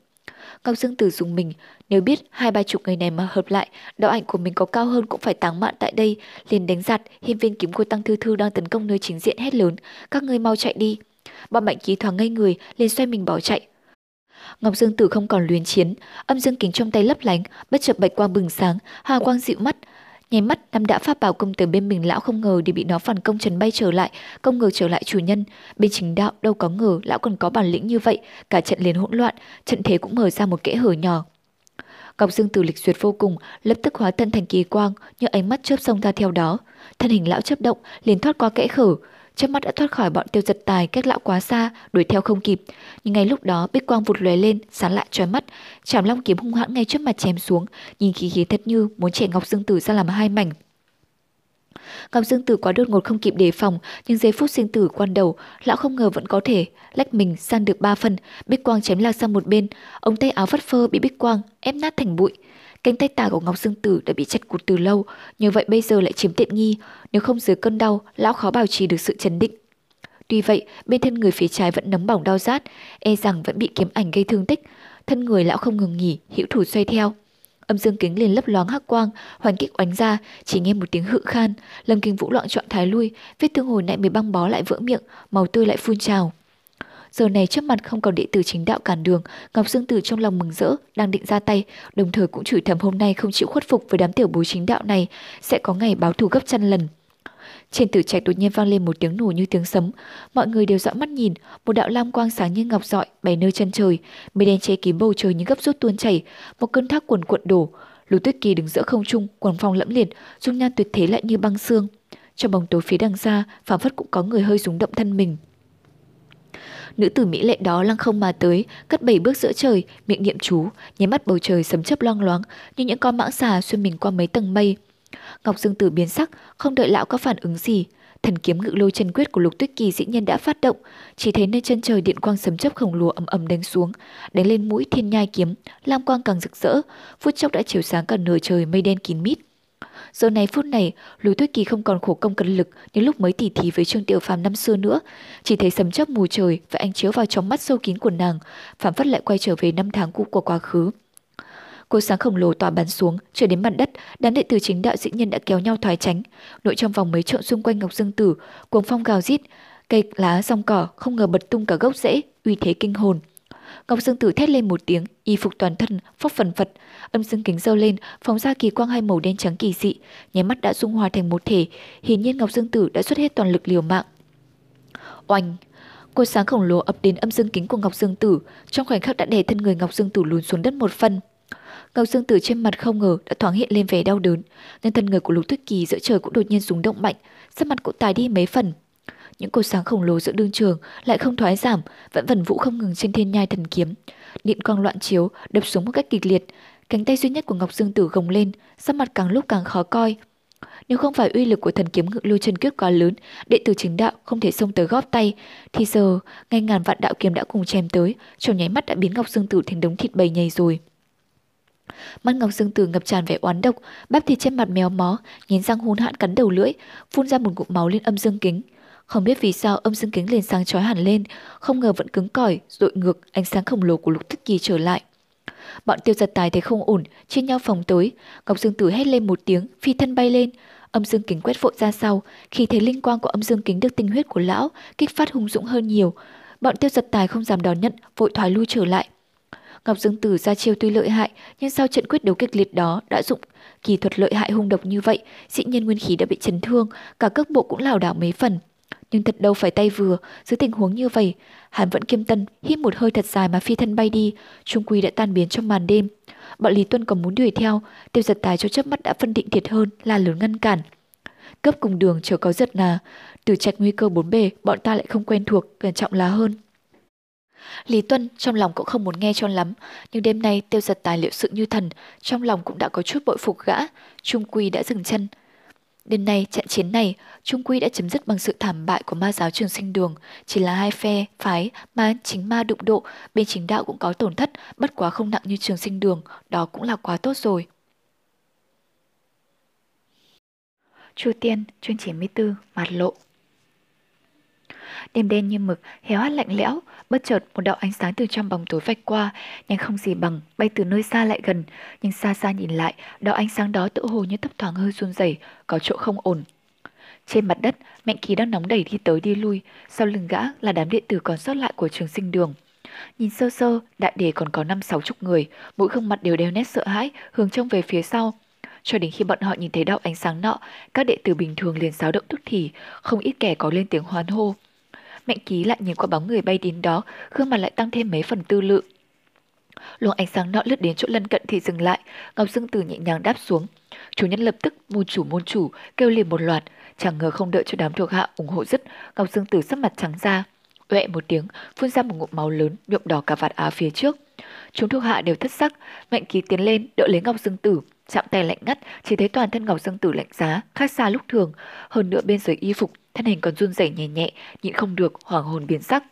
Ngọc Dương Tử dùng mình, nếu biết hai ba chục người này mà hợp lại, đạo ảnh của mình có cao hơn cũng phải táng mạng tại đây, liền đánh giặt, hiên viên kiếm của Tăng Thư Thư đang tấn công nơi chính diện hét lớn, các ngươi mau chạy đi. Bọn mạnh ký thoáng ngây người, liền xoay mình bỏ chạy. Ngọc Dương Tử không còn luyến chiến, âm dương kính trong tay lấp lánh, bất chợt bạch quang bừng sáng, hà quang dịu mắt, Nháy mắt, nam đã pháp bảo công tử bên mình lão không ngờ để bị nó phản công trần bay trở lại, công ngờ trở lại chủ nhân. Bên chính đạo đâu có ngờ lão còn có bản lĩnh như vậy, cả trận liền hỗn loạn, trận thế cũng mở ra một kẽ hở nhỏ. Ngọc Dương Tử lịch duyệt vô cùng, lập tức hóa thân thành kỳ quang, như ánh mắt chớp xông ra theo đó. Thân hình lão chớp động, liền thoát qua kẽ hở, chớp mắt đã thoát khỏi bọn tiêu giật tài cách lão quá xa, đuổi theo không kịp. Nhưng ngay lúc đó bích quang vụt lóe lên, sáng lại trói mắt, chảm long kiếm hung hãn ngay trước mặt chém xuống, nhìn khí khí thật như muốn chẻ Ngọc Dương Tử ra làm hai mảnh. Ngọc Dương Tử quá đột ngột không kịp đề phòng, nhưng giây phút sinh tử quan đầu, lão không ngờ vẫn có thể lách mình sang được ba phần, Bích Quang chém lạc sang một bên, ống tay áo vắt phơ bị Bích Quang ép nát thành bụi. Cánh tay tả của Ngọc Dương Tử đã bị chặt cụt từ lâu, như vậy bây giờ lại chiếm tiện nghi, nếu không dưới cơn đau, lão khó bảo trì được sự chấn định. Tuy vậy, bên thân người phía trái vẫn nấm bỏng đau rát, e rằng vẫn bị kiếm ảnh gây thương tích. Thân người lão không ngừng nghỉ, hữu thủ xoay theo. Âm dương kính liền lấp loáng hắc quang, hoàn kích oánh ra, chỉ nghe một tiếng hự khan, Lâm Kinh Vũ loạn chọn thái lui, vết thương hồi nãy mới băng bó lại vỡ miệng, màu tươi lại phun trào. Giờ này trước mặt không còn đệ tử chính đạo cản đường, Ngọc Dương Tử trong lòng mừng rỡ, đang định ra tay, đồng thời cũng chửi thầm hôm nay không chịu khuất phục với đám tiểu bối chính đạo này, sẽ có ngày báo thù gấp trăm lần. Trên tử trạch đột nhiên vang lên một tiếng nổ như tiếng sấm. Mọi người đều dõi mắt nhìn, một đạo lam quang sáng như ngọc dọi bay nơi chân trời, mây đen che kín bầu trời như gấp rút tuôn chảy, một cơn thác cuồn cuộn đổ. Lục Tuyết Kỳ đứng giữa không trung, quần phong lẫm liệt, dung nhan tuyệt thế lại như băng xương. Trong bóng tối phía đằng xa, phảng phất cũng có người hơi rúng động thân mình. Nữ tử mỹ lệ đó lăng không mà tới, cất bảy bước giữa trời, miệng niệm chú, nháy mắt bầu trời sấm chớp loang loáng, như những con mãng xà xuyên mình qua mấy tầng mây. Ngọc Dương Tử biến sắc, không đợi lão có phản ứng gì. Thần kiếm ngự lôi chân quyết của Lục Tuyết Kỳ dĩ nhiên đã phát động, chỉ thấy nơi chân trời điện quang sấm chớp khổng lồ ầm ầm đánh xuống, đánh lên mũi thiên nhai kiếm, lam quang càng rực rỡ, phút chốc đã chiếu sáng cả nửa trời mây đen kín mít. Giờ này phút này, Lục Tuyết Kỳ không còn khổ công cân lực như lúc mới tỉ thí với Trương Tiểu Phàm năm xưa nữa, chỉ thấy sấm chớp mù trời và ánh chiếu vào trong mắt sâu kín của nàng, phản phất lại quay trở về năm tháng cũ của quá khứ. Cột sáng khổng lồ tỏa bắn xuống, trở đến mặt đất, đám đệ tử chính đạo dĩ nhiên đã kéo nhau thoái tránh. Nội trong vòng mấy trượng xung quanh Ngọc Dương Tử, cuồng phong gào rít, cây lá rong cỏ không ngờ bật tung cả gốc rễ, uy thế kinh hồn. Ngọc Dương Tử thét lên một tiếng, y phục toàn thân, phóc phần phật, âm dương kính dâu lên, phóng ra kỳ quang hai màu đen trắng kỳ dị, nháy mắt đã dung hòa thành một thể, hiển nhiên Ngọc Dương Tử đã xuất hết toàn lực liều mạng. Oanh! Cột sáng khổng lồ ập đến âm dương kính của Ngọc Dương Tử, trong khoảnh khắc đã đè thân người Ngọc Dương Tử lùn xuống đất một phần. Ngọc Dương Tử trên mặt không ngờ đã thoáng hiện lên vẻ đau đớn, nên thân người của Lục Tuyết Kỳ giữa trời cũng đột nhiên rung động mạnh, sắc mặt cũng tái đi mấy phần. Những cột sáng khổng lồ giữa đương trường lại không thoái giảm, vẫn vần vũ không ngừng trên thiên nhai thần kiếm. Điện quang loạn chiếu, đập xuống một cách kịch liệt. Cánh tay duy nhất của Ngọc Dương Tử gồng lên, sắc mặt càng lúc càng khó coi. Nếu không phải uy lực của thần kiếm ngự lưu chân quyết quá lớn, đệ tử chính đạo không thể xông tới góp tay, thì giờ ngay ngàn vạn đạo kiếm đã cùng chém tới, trong nháy mắt đã biến Ngọc Dương Tử thành đống thịt bầy nhầy rồi. Mắt Ngọc Dương Tử ngập tràn vẻ oán độc, bắp thịt trên mặt méo mó, nghiến răng hôn hãn cắn đầu lưỡi, phun ra một ngụm máu lên âm dương kính. Không biết vì sao âm dương kính liền sáng chói hẳn lên, không ngờ vẫn cứng cỏi, dội ngược ánh sáng khổng lồ của lục thức kỳ trở lại. Bọn tiêu giật tài thấy không ổn, chia nhau phòng tối. Ngọc Dương Tử hét lên một tiếng, phi thân bay lên, âm dương kính quét vội ra sau, khi thấy linh quang của âm dương kính được tinh huyết của lão kích phát hung dũng hơn nhiều, bọn tiêu giật tài không dám đón nhận, vội thoái lui trở lại. Ngọc Dương Tử ra chiêu tuy lợi hại, nhưng sau trận quyết đấu kịch liệt đó đã dụng kỳ thuật lợi hại hung độc như vậy, dĩ nhiên nguyên khí đã bị chấn thương, cả cước bộ cũng lảo đảo mấy phần. Nhưng thật đâu phải tay vừa, dưới tình huống như vậy, hắn vẫn kiêm tân, hít một hơi thật dài mà phi thân bay đi, trung quy đã tan biến trong màn đêm. Bọn Lý Tuân còn muốn đuổi theo, tiêu giật tài cho chớp mắt đã phân định thiệt hơn, là lớn ngăn cản. Cấp cùng đường chờ có giật là, từ trạch nguy cơ bốn bề, bọn ta lại không quen thuộc, cẩn trọng là hơn. Lý Tuân trong lòng cũng không muốn nghe cho lắm, nhưng đêm nay tiêu giật tài liệu sự như thần, trong lòng cũng đã có chút bội phục gã, Trung Quy đã dừng chân. Đêm nay trận chiến này, Trung Quy đã chấm dứt bằng sự thảm bại của ma giáo trường sinh đường, chỉ là hai phe, phái, mà chính ma đụng độ, bên chính đạo cũng có tổn thất, bất quá không nặng như trường sinh đường, đó cũng là quá tốt rồi. Chu Tiên, chương 94, mặt lộ đêm đen như mực, héo hắt lạnh lẽo, bất chợt một đạo ánh sáng từ trong bóng tối vạch qua, nhanh không gì bằng, bay từ nơi xa lại gần, nhưng xa xa nhìn lại, đạo ánh sáng đó tự hồ như thấp thoáng hơi run rẩy, có chỗ không ổn. Trên mặt đất, Mạnh Kỳ đang nóng đẩy đi tới đi lui, sau lưng gã là đám đệ tử còn sót lại của trường sinh đường. Nhìn sơ sơ, đại đề còn có năm sáu chục người, mỗi gương mặt đều đeo nét sợ hãi, hướng trông về phía sau. Cho đến khi bọn họ nhìn thấy đạo ánh sáng nọ, các đệ tử bình thường liền xáo động tức thì, không ít kẻ có lên tiếng hoan hô. Mạnh ký lại nhìn qua bóng người bay đến đó, gương mặt lại tăng thêm mấy phần tư lự. Luồng ánh sáng nọ lướt đến chỗ lân cận thì dừng lại, Ngọc Dương Tử nhẹ nhàng đáp xuống. Chủ nhân lập tức môn chủ môn chủ kêu liền một loạt, chẳng ngờ không đợi cho đám thuộc hạ ủng hộ dứt, Ngọc Dương Tử sắc mặt trắng ra, uệ một tiếng, phun ra một ngụm máu lớn, nhuộm đỏ cả vạt áo phía trước. Chúng thuộc hạ đều thất sắc, Mạnh Ký tiến lên đỡ lấy Ngọc Dương Tử, chạm tay lạnh ngắt, chỉ thấy toàn thân Ngọc Dương Tử lạnh giá, khác xa lúc thường, hơn nữa bên dưới y phục, thân hình còn run rẩy nhẹ nhẹ, nhịn không được hoảng hồn biến sắc.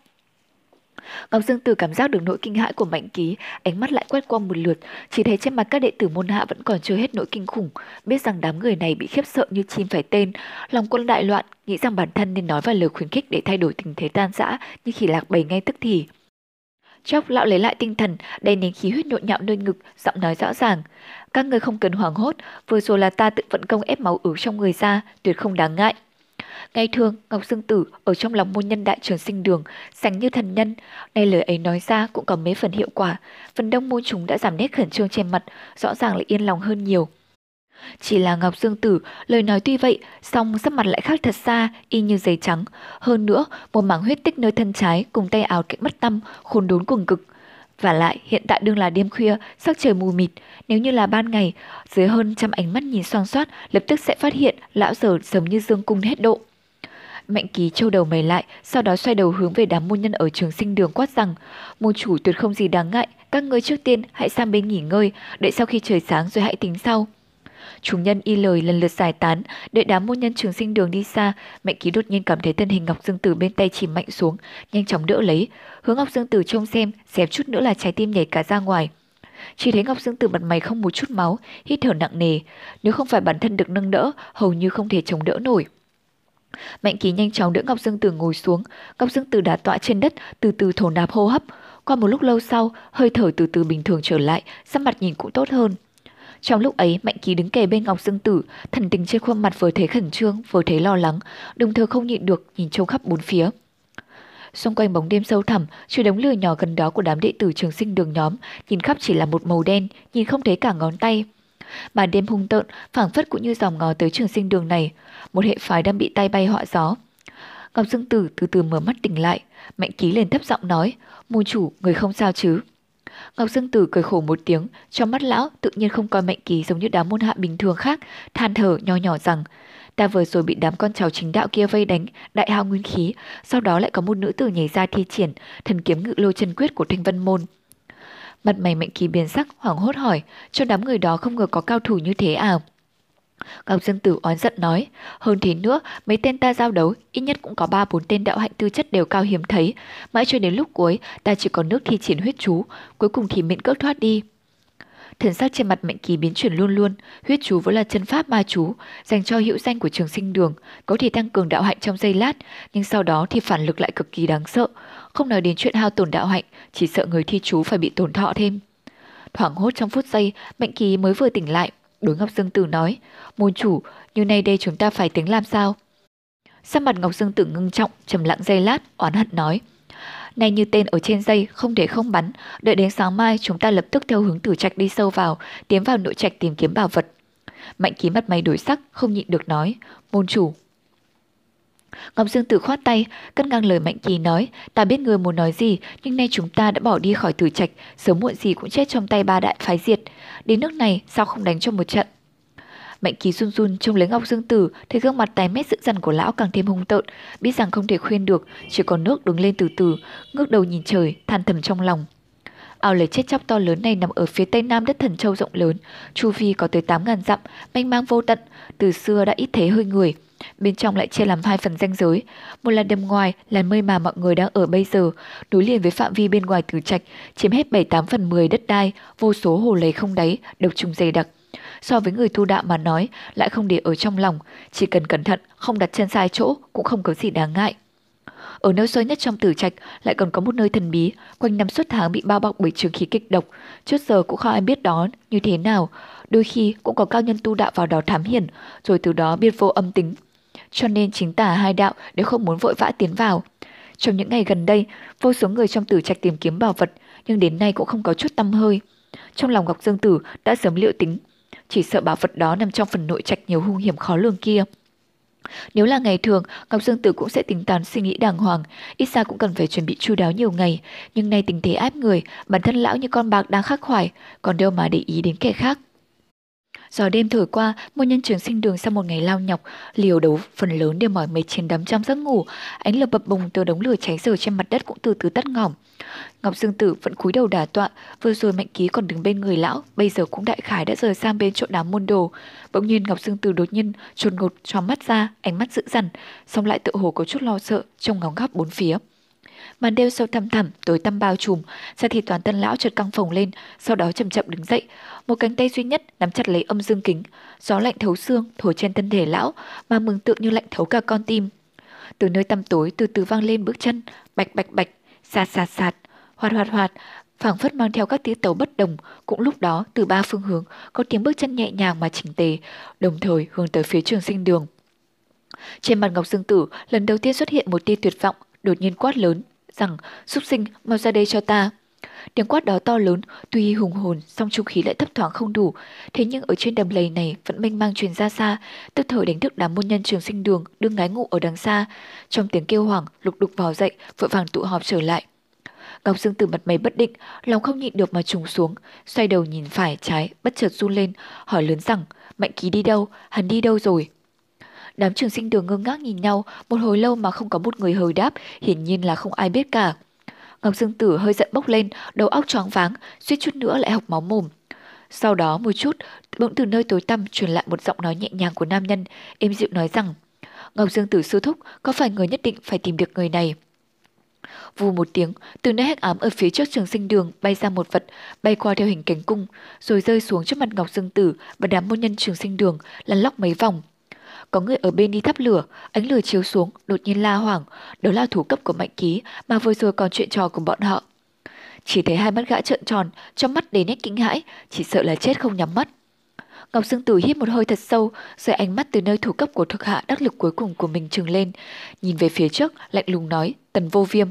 Ngọc Dương Tử cảm giác được nỗi kinh hãi của Mạnh Ký, ánh mắt lại quét qua một lượt, chỉ thấy trên mặt các đệ tử môn hạ vẫn còn chưa hết nỗi kinh khủng, biết rằng đám người này bị khiếp sợ như chim phải tên, lòng quân đại loạn, nghĩ rằng bản thân nên nói vài lời khuyến khích để thay đổi tình thế tan rã, như khỉ lạc bầy ngay tức thì. Chốc lão lấy lại tinh thần, đầy nén khí huyết nhộn nhạo nơi ngực, giọng nói rõ ràng. Các người không cần hoảng hốt, vừa rồi là ta tự vận công ép máu ứ trong người ra, tuyệt không đáng ngại. Ngày thường, Ngọc Dương Tử ở trong lòng môn nhân đại trường sinh đường, sánh như thần nhân. Nay lời ấy nói ra cũng có mấy phần hiệu quả. Phần đông môn chúng đã giảm nét khẩn trương trên mặt, rõ ràng lại yên lòng hơn nhiều. Chỉ là Ngọc Dương Tử, lời nói tuy vậy, song sắc mặt lại khác thật xa, y như giấy trắng. Hơn nữa, một mảng huyết tích nơi thân trái cùng tay áo cạnh mắt tâm, khôn đốn cùng cực. Và lại, hiện tại đương là đêm khuya, sắc trời mù mịt. Nếu như là ban ngày, dưới hơn trăm ánh mắt nhìn xoang soát, lập tức sẽ phát hiện lão giờ giống như dương cung hết độ. Mạnh ký châu đầu mày lại, sau đó xoay đầu hướng về đám môn nhân ở trường sinh đường quát rằng, môn chủ tuyệt không gì đáng ngại, các ngươi trước tiên hãy sang bên nghỉ ngơi, đợi sau khi trời sáng rồi hãy tính sau. Chúng nhân y lời lần lượt giải tán, đợi đám môn nhân trường sinh đường đi xa, Mạnh Ký đột nhiên cảm thấy thân hình Ngọc Dương Tử bên tay chìm mạnh xuống, nhanh chóng đỡ lấy, hướng Ngọc Dương Tử trông xem, xém chút nữa là trái tim nhảy cả ra ngoài. Chỉ thấy Ngọc Dương Tử mặt mày không một chút máu, hít thở nặng nề, nếu không phải bản thân được nâng đỡ, hầu như không thể chống đỡ nổi. Mạnh Ký nhanh chóng đỡ Ngọc Dương Tử ngồi xuống, Ngọc Dương Tử đã tọa trên đất, từ từ thổ nạp hô hấp. Qua một lúc lâu sau, hơi thở từ từ bình thường trở lại, sắc mặt nhìn cũng tốt hơn. Trong lúc ấy, Mạnh Ký đứng kề bên Ngọc Dương Tử, thần tình trên khuôn mặt vừa thấy khẩn trương, vừa thấy lo lắng, đồng thời không nhịn được nhìn trông khắp bốn phía. Xung quanh bóng đêm sâu thẳm, chuỗi đống lửa nhỏ gần đó của đám đệ tử trường sinh đường nhóm, nhìn khắp chỉ là một màu đen, nhìn không thấy cả ngón tay. Màn đêm hung tợn, phảng phất cũng như dòng ngó tới trường sinh đường này, một hệ phái đang bị tay bay họa gió. Ngọc Dương Tử từ từ mở mắt tỉnh lại, Mạnh Ký lên thấp giọng nói, môn chủ, người không sao chứ. Ngọc Dương Tử cười khổ một tiếng, trong mắt lão tự nhiên không coi mệnh kỳ giống như đám môn hạ bình thường khác, than thở nho nhỏ rằng, ta vừa rồi bị đám con cháu chính đạo kia vây đánh, đại hao nguyên khí, sau đó lại có một nữ tử nhảy ra thi triển, thần kiếm ngự lô chân quyết của Thanh Vân Môn. Mặt mày mệnh kỳ biến sắc, hoảng hốt hỏi, cho đám người đó không ngờ có cao thủ như thế à? Ngọc Dương Tử oán giận nói, hơn thế nữa, mấy tên ta giao đấu, ít nhất cũng có ba bốn tên đạo hạnh tư chất đều cao hiếm thấy. Mãi cho đến lúc cuối, ta chỉ còn nước thi triển huyết chú, cuối cùng thì miễn cước thoát đi. Thần sắc trên mặt Mạnh Kỳ biến chuyển luôn luôn, huyết chú vốn là chân pháp ma chú, dành cho hữu danh của trường sinh đường, có thể tăng cường đạo hạnh trong giây lát, nhưng sau đó thì phản lực lại cực kỳ đáng sợ. Không nói đến chuyện hao tổn đạo hạnh, chỉ sợ người thi chú phải bị tổn thọ thêm. Thoảng hốt trong phút giây, Mạnh Kỳ mới vừa tỉnh lại, Đối Ngọc Dương Tử nói, môn chủ, như nay đây chúng ta phải tính làm sao? Sắc mặt Ngọc Dương Tử ngưng trọng, trầm lặng giây lát, oán hận nói. Này như tên ở trên dây, không thể không bắn, đợi đến sáng mai chúng ta lập tức theo hướng tử trạch đi sâu vào, tiến vào nội trạch tìm kiếm bảo vật. Mạnh ký mặt mày đổi sắc, không nhịn được nói, môn chủ. Ngọc Dương Tử khoát tay, cân ngang lời Mạnh Kỳ nói, ta biết người muốn nói gì, nhưng nay chúng ta đã bỏ đi khỏi tử trạch, sớm muộn gì cũng chết trong tay ba đại phái diệt. Đến nước này, sao không đánh cho một trận? Mạnh Kỳ run run trông lấy Ngọc Dương Tử, thấy gương mặt tái mét dữ dằn của lão càng thêm hung tợn, biết rằng không thể khuyên được, chỉ còn nước đứng lên từ từ, ngước đầu nhìn trời, than thầm trong lòng. Ao lấy chết chóc to lớn này nằm ở phía tây nam đất thần châu rộng lớn, chu vi có tới 8.000 dặm, mênh mang vô tận, từ xưa đã ít thấy hơi người. Bên trong lại chia làm hai phần ranh giới, một là đầm ngoài là nơi mà mọi người đang ở bây giờ, đối liền với phạm vi bên ngoài tử trạch, chiếm hết 7-8 phần 10 đất đai, vô số hồ lấy không đáy, độc trùng dày đặc. So với người tu đạo mà nói, lại không để ở trong lòng, chỉ cần cẩn thận, không đặt chân sai chỗ, cũng không có gì đáng ngại. Ở nơi sâu nhất trong tử trạch lại còn có một nơi thần bí, quanh năm suốt tháng bị bao bọc bởi trường khí kịch độc, trước giờ cũng không ai biết đó như thế nào. Đôi khi cũng có cao nhân tu đạo vào đó thám hiểm, rồi từ đó biết vô âm tính. Cho nên chính tả hai đạo đều không muốn vội vã tiến vào. Trong những ngày gần đây, vô số người trong tử trạch tìm kiếm bảo vật, nhưng đến nay cũng không có chút tâm hơi. Trong lòng Ngọc Dương Tử đã sớm liệu tính, chỉ sợ bảo vật đó nằm trong phần nội trạch nhiều hung hiểm khó lường kia. Nếu là ngày thường, Ngọc Dương Tử cũng sẽ tính toán suy nghĩ đàng hoàng, ít ra cũng cần phải chuẩn bị chu đáo nhiều ngày, nhưng nay tình thế áp người, bản thân lão như con bạc đang khắc khoải, còn đâu mà để ý đến kẻ khác. Gió đêm thổi qua, một nhân trường sinh đường sau một ngày lao nhọc, liều đấu phần lớn đều mỏi mệt trên đắm trong giấc ngủ. Ánh lửa bập bùng từ đống lửa cháy dở trên mặt đất cũng từ từ tắt ngỏm. Ngọc Dương Tử vẫn cúi đầu đả tọa, vừa rồi Mạnh Ký còn đứng bên người lão, bây giờ cũng đại khải đã rời sang bên chỗ đám môn đồ. Bỗng nhiên Ngọc Dương Tử đột nhiên trồn ngột cho mắt ra, ánh mắt dữ dằn, xong lại tự hồ có chút lo sợ trong ngóng góc bốn phía. Màn đêm sâu thăm thẳm, tối tăm bao trùm, ra thì toàn tân lão chợt căng phồng lên, sau đó chậm chậm đứng dậy, một cánh tay duy nhất nắm chặt lấy âm dương kính, gió lạnh thấu xương thổi trên thân thể lão, mà mừng tượng như lạnh thấu cả con tim. Từ nơi tăm tối từ từ vang lên bước chân, bạch bạch bạch, sạt sạt sạt, hoạt hoạt hoạt, phảng phất mang theo các tiếng tàu bất đồng, cũng lúc đó từ ba phương hướng có tiếng bước chân nhẹ nhàng mà chỉnh tề, đồng thời hướng tới phía trường sinh đường. Trên mặt Ngọc Dương Tử lần đầu tiên xuất hiện một tia tuyệt vọng, đột nhiên quát lớn, rằng súc sinh mau ra đây cho ta. Tiếng quát đó to lớn, tuy hùng hồn, song trung khí lại thấp thoáng không đủ. Thế nhưng ở trên đầm lầy này vẫn mênh mang truyền ra xa, tức thời đánh thức đám môn nhân trường sinh đường đương ngái ngủ ở đằng xa. Trong tiếng kêu hoảng, lục đục vào dậy, vội vàng tụ họp trở lại. Ngọc Dương từ mặt mày bất định, lòng không nhịn được mà trùng xuống, xoay đầu nhìn phải trái, bất chợt run lên, hỏi lớn rằng, Mạnh ký đi đâu, hắn đi đâu rồi? Đám trường sinh đường ngơ ngác nhìn nhau, một hồi lâu mà không có một người hồi đáp, hiển nhiên là không ai biết cả. Ngọc Dương Tử hơi giận bốc lên, đầu óc choáng váng, suýt chút nữa lại học máu mồm. Sau đó một chút, bỗng từ nơi tối tăm truyền lại một giọng nói nhẹ nhàng của nam nhân, êm dịu nói rằng, Ngọc Dương Tử sư thúc, có phải người nhất định phải tìm được người này? Vù một tiếng, từ nơi hắc ám ở phía trước trường sinh đường bay ra một vật, bay qua theo hình cánh cung, rồi rơi xuống trước mặt Ngọc Dương Tử và đám môn nhân trường sinh đường, lăn lóc mấy vòng, có người ở bên đi thắp lửa, ánh lửa chiếu xuống, đột nhiên la hoảng. Đó là thủ cấp của Mạnh Ký mà vừa rồi còn chuyện trò của bọn họ. Chỉ thấy hai mắt gã trợn tròn, trong mắt đầy nét kinh hãi, chỉ sợ là chết không nhắm mắt. Ngọc Dương Tử hít một hơi thật sâu, rồi ánh mắt từ nơi thủ cấp của thực hạ đắc lực cuối cùng của mình trừng lên, nhìn về phía trước, lạnh lùng nói, tần vô viêm.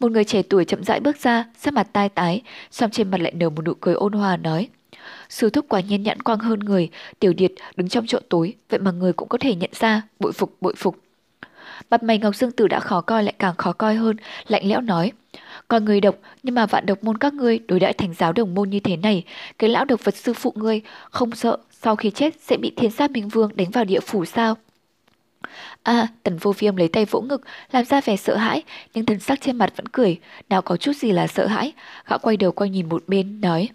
Một người trẻ tuổi chậm rãi bước ra, sắc mặt tai tái, song trên mặt lại nở một nụ cười ôn hòa nói, Sư thúc quả nhiên nhãn quang hơn người, tiểu điệt đứng trong chỗ tối, vậy mà người cũng có thể nhận ra, bội phục, bội phục. Mặt mày Ngọc Dương Tử đã khó coi lại càng khó coi hơn, lạnh lẽo nói. Còn người độc, nhưng mà vạn độc môn các ngươi đối đãi thành giáo đồng môn như thế này, cái lão độc vật sư phụ ngươi không sợ sau khi chết sẽ bị thiên sát minh vương đánh vào địa phủ sao? À, tần vô viêm lấy tay vỗ ngực, làm ra vẻ sợ hãi, nhưng thần sắc trên mặt vẫn cười, nào có chút gì là sợ hãi. Gã quay đầu quay nhìn một bên, nói.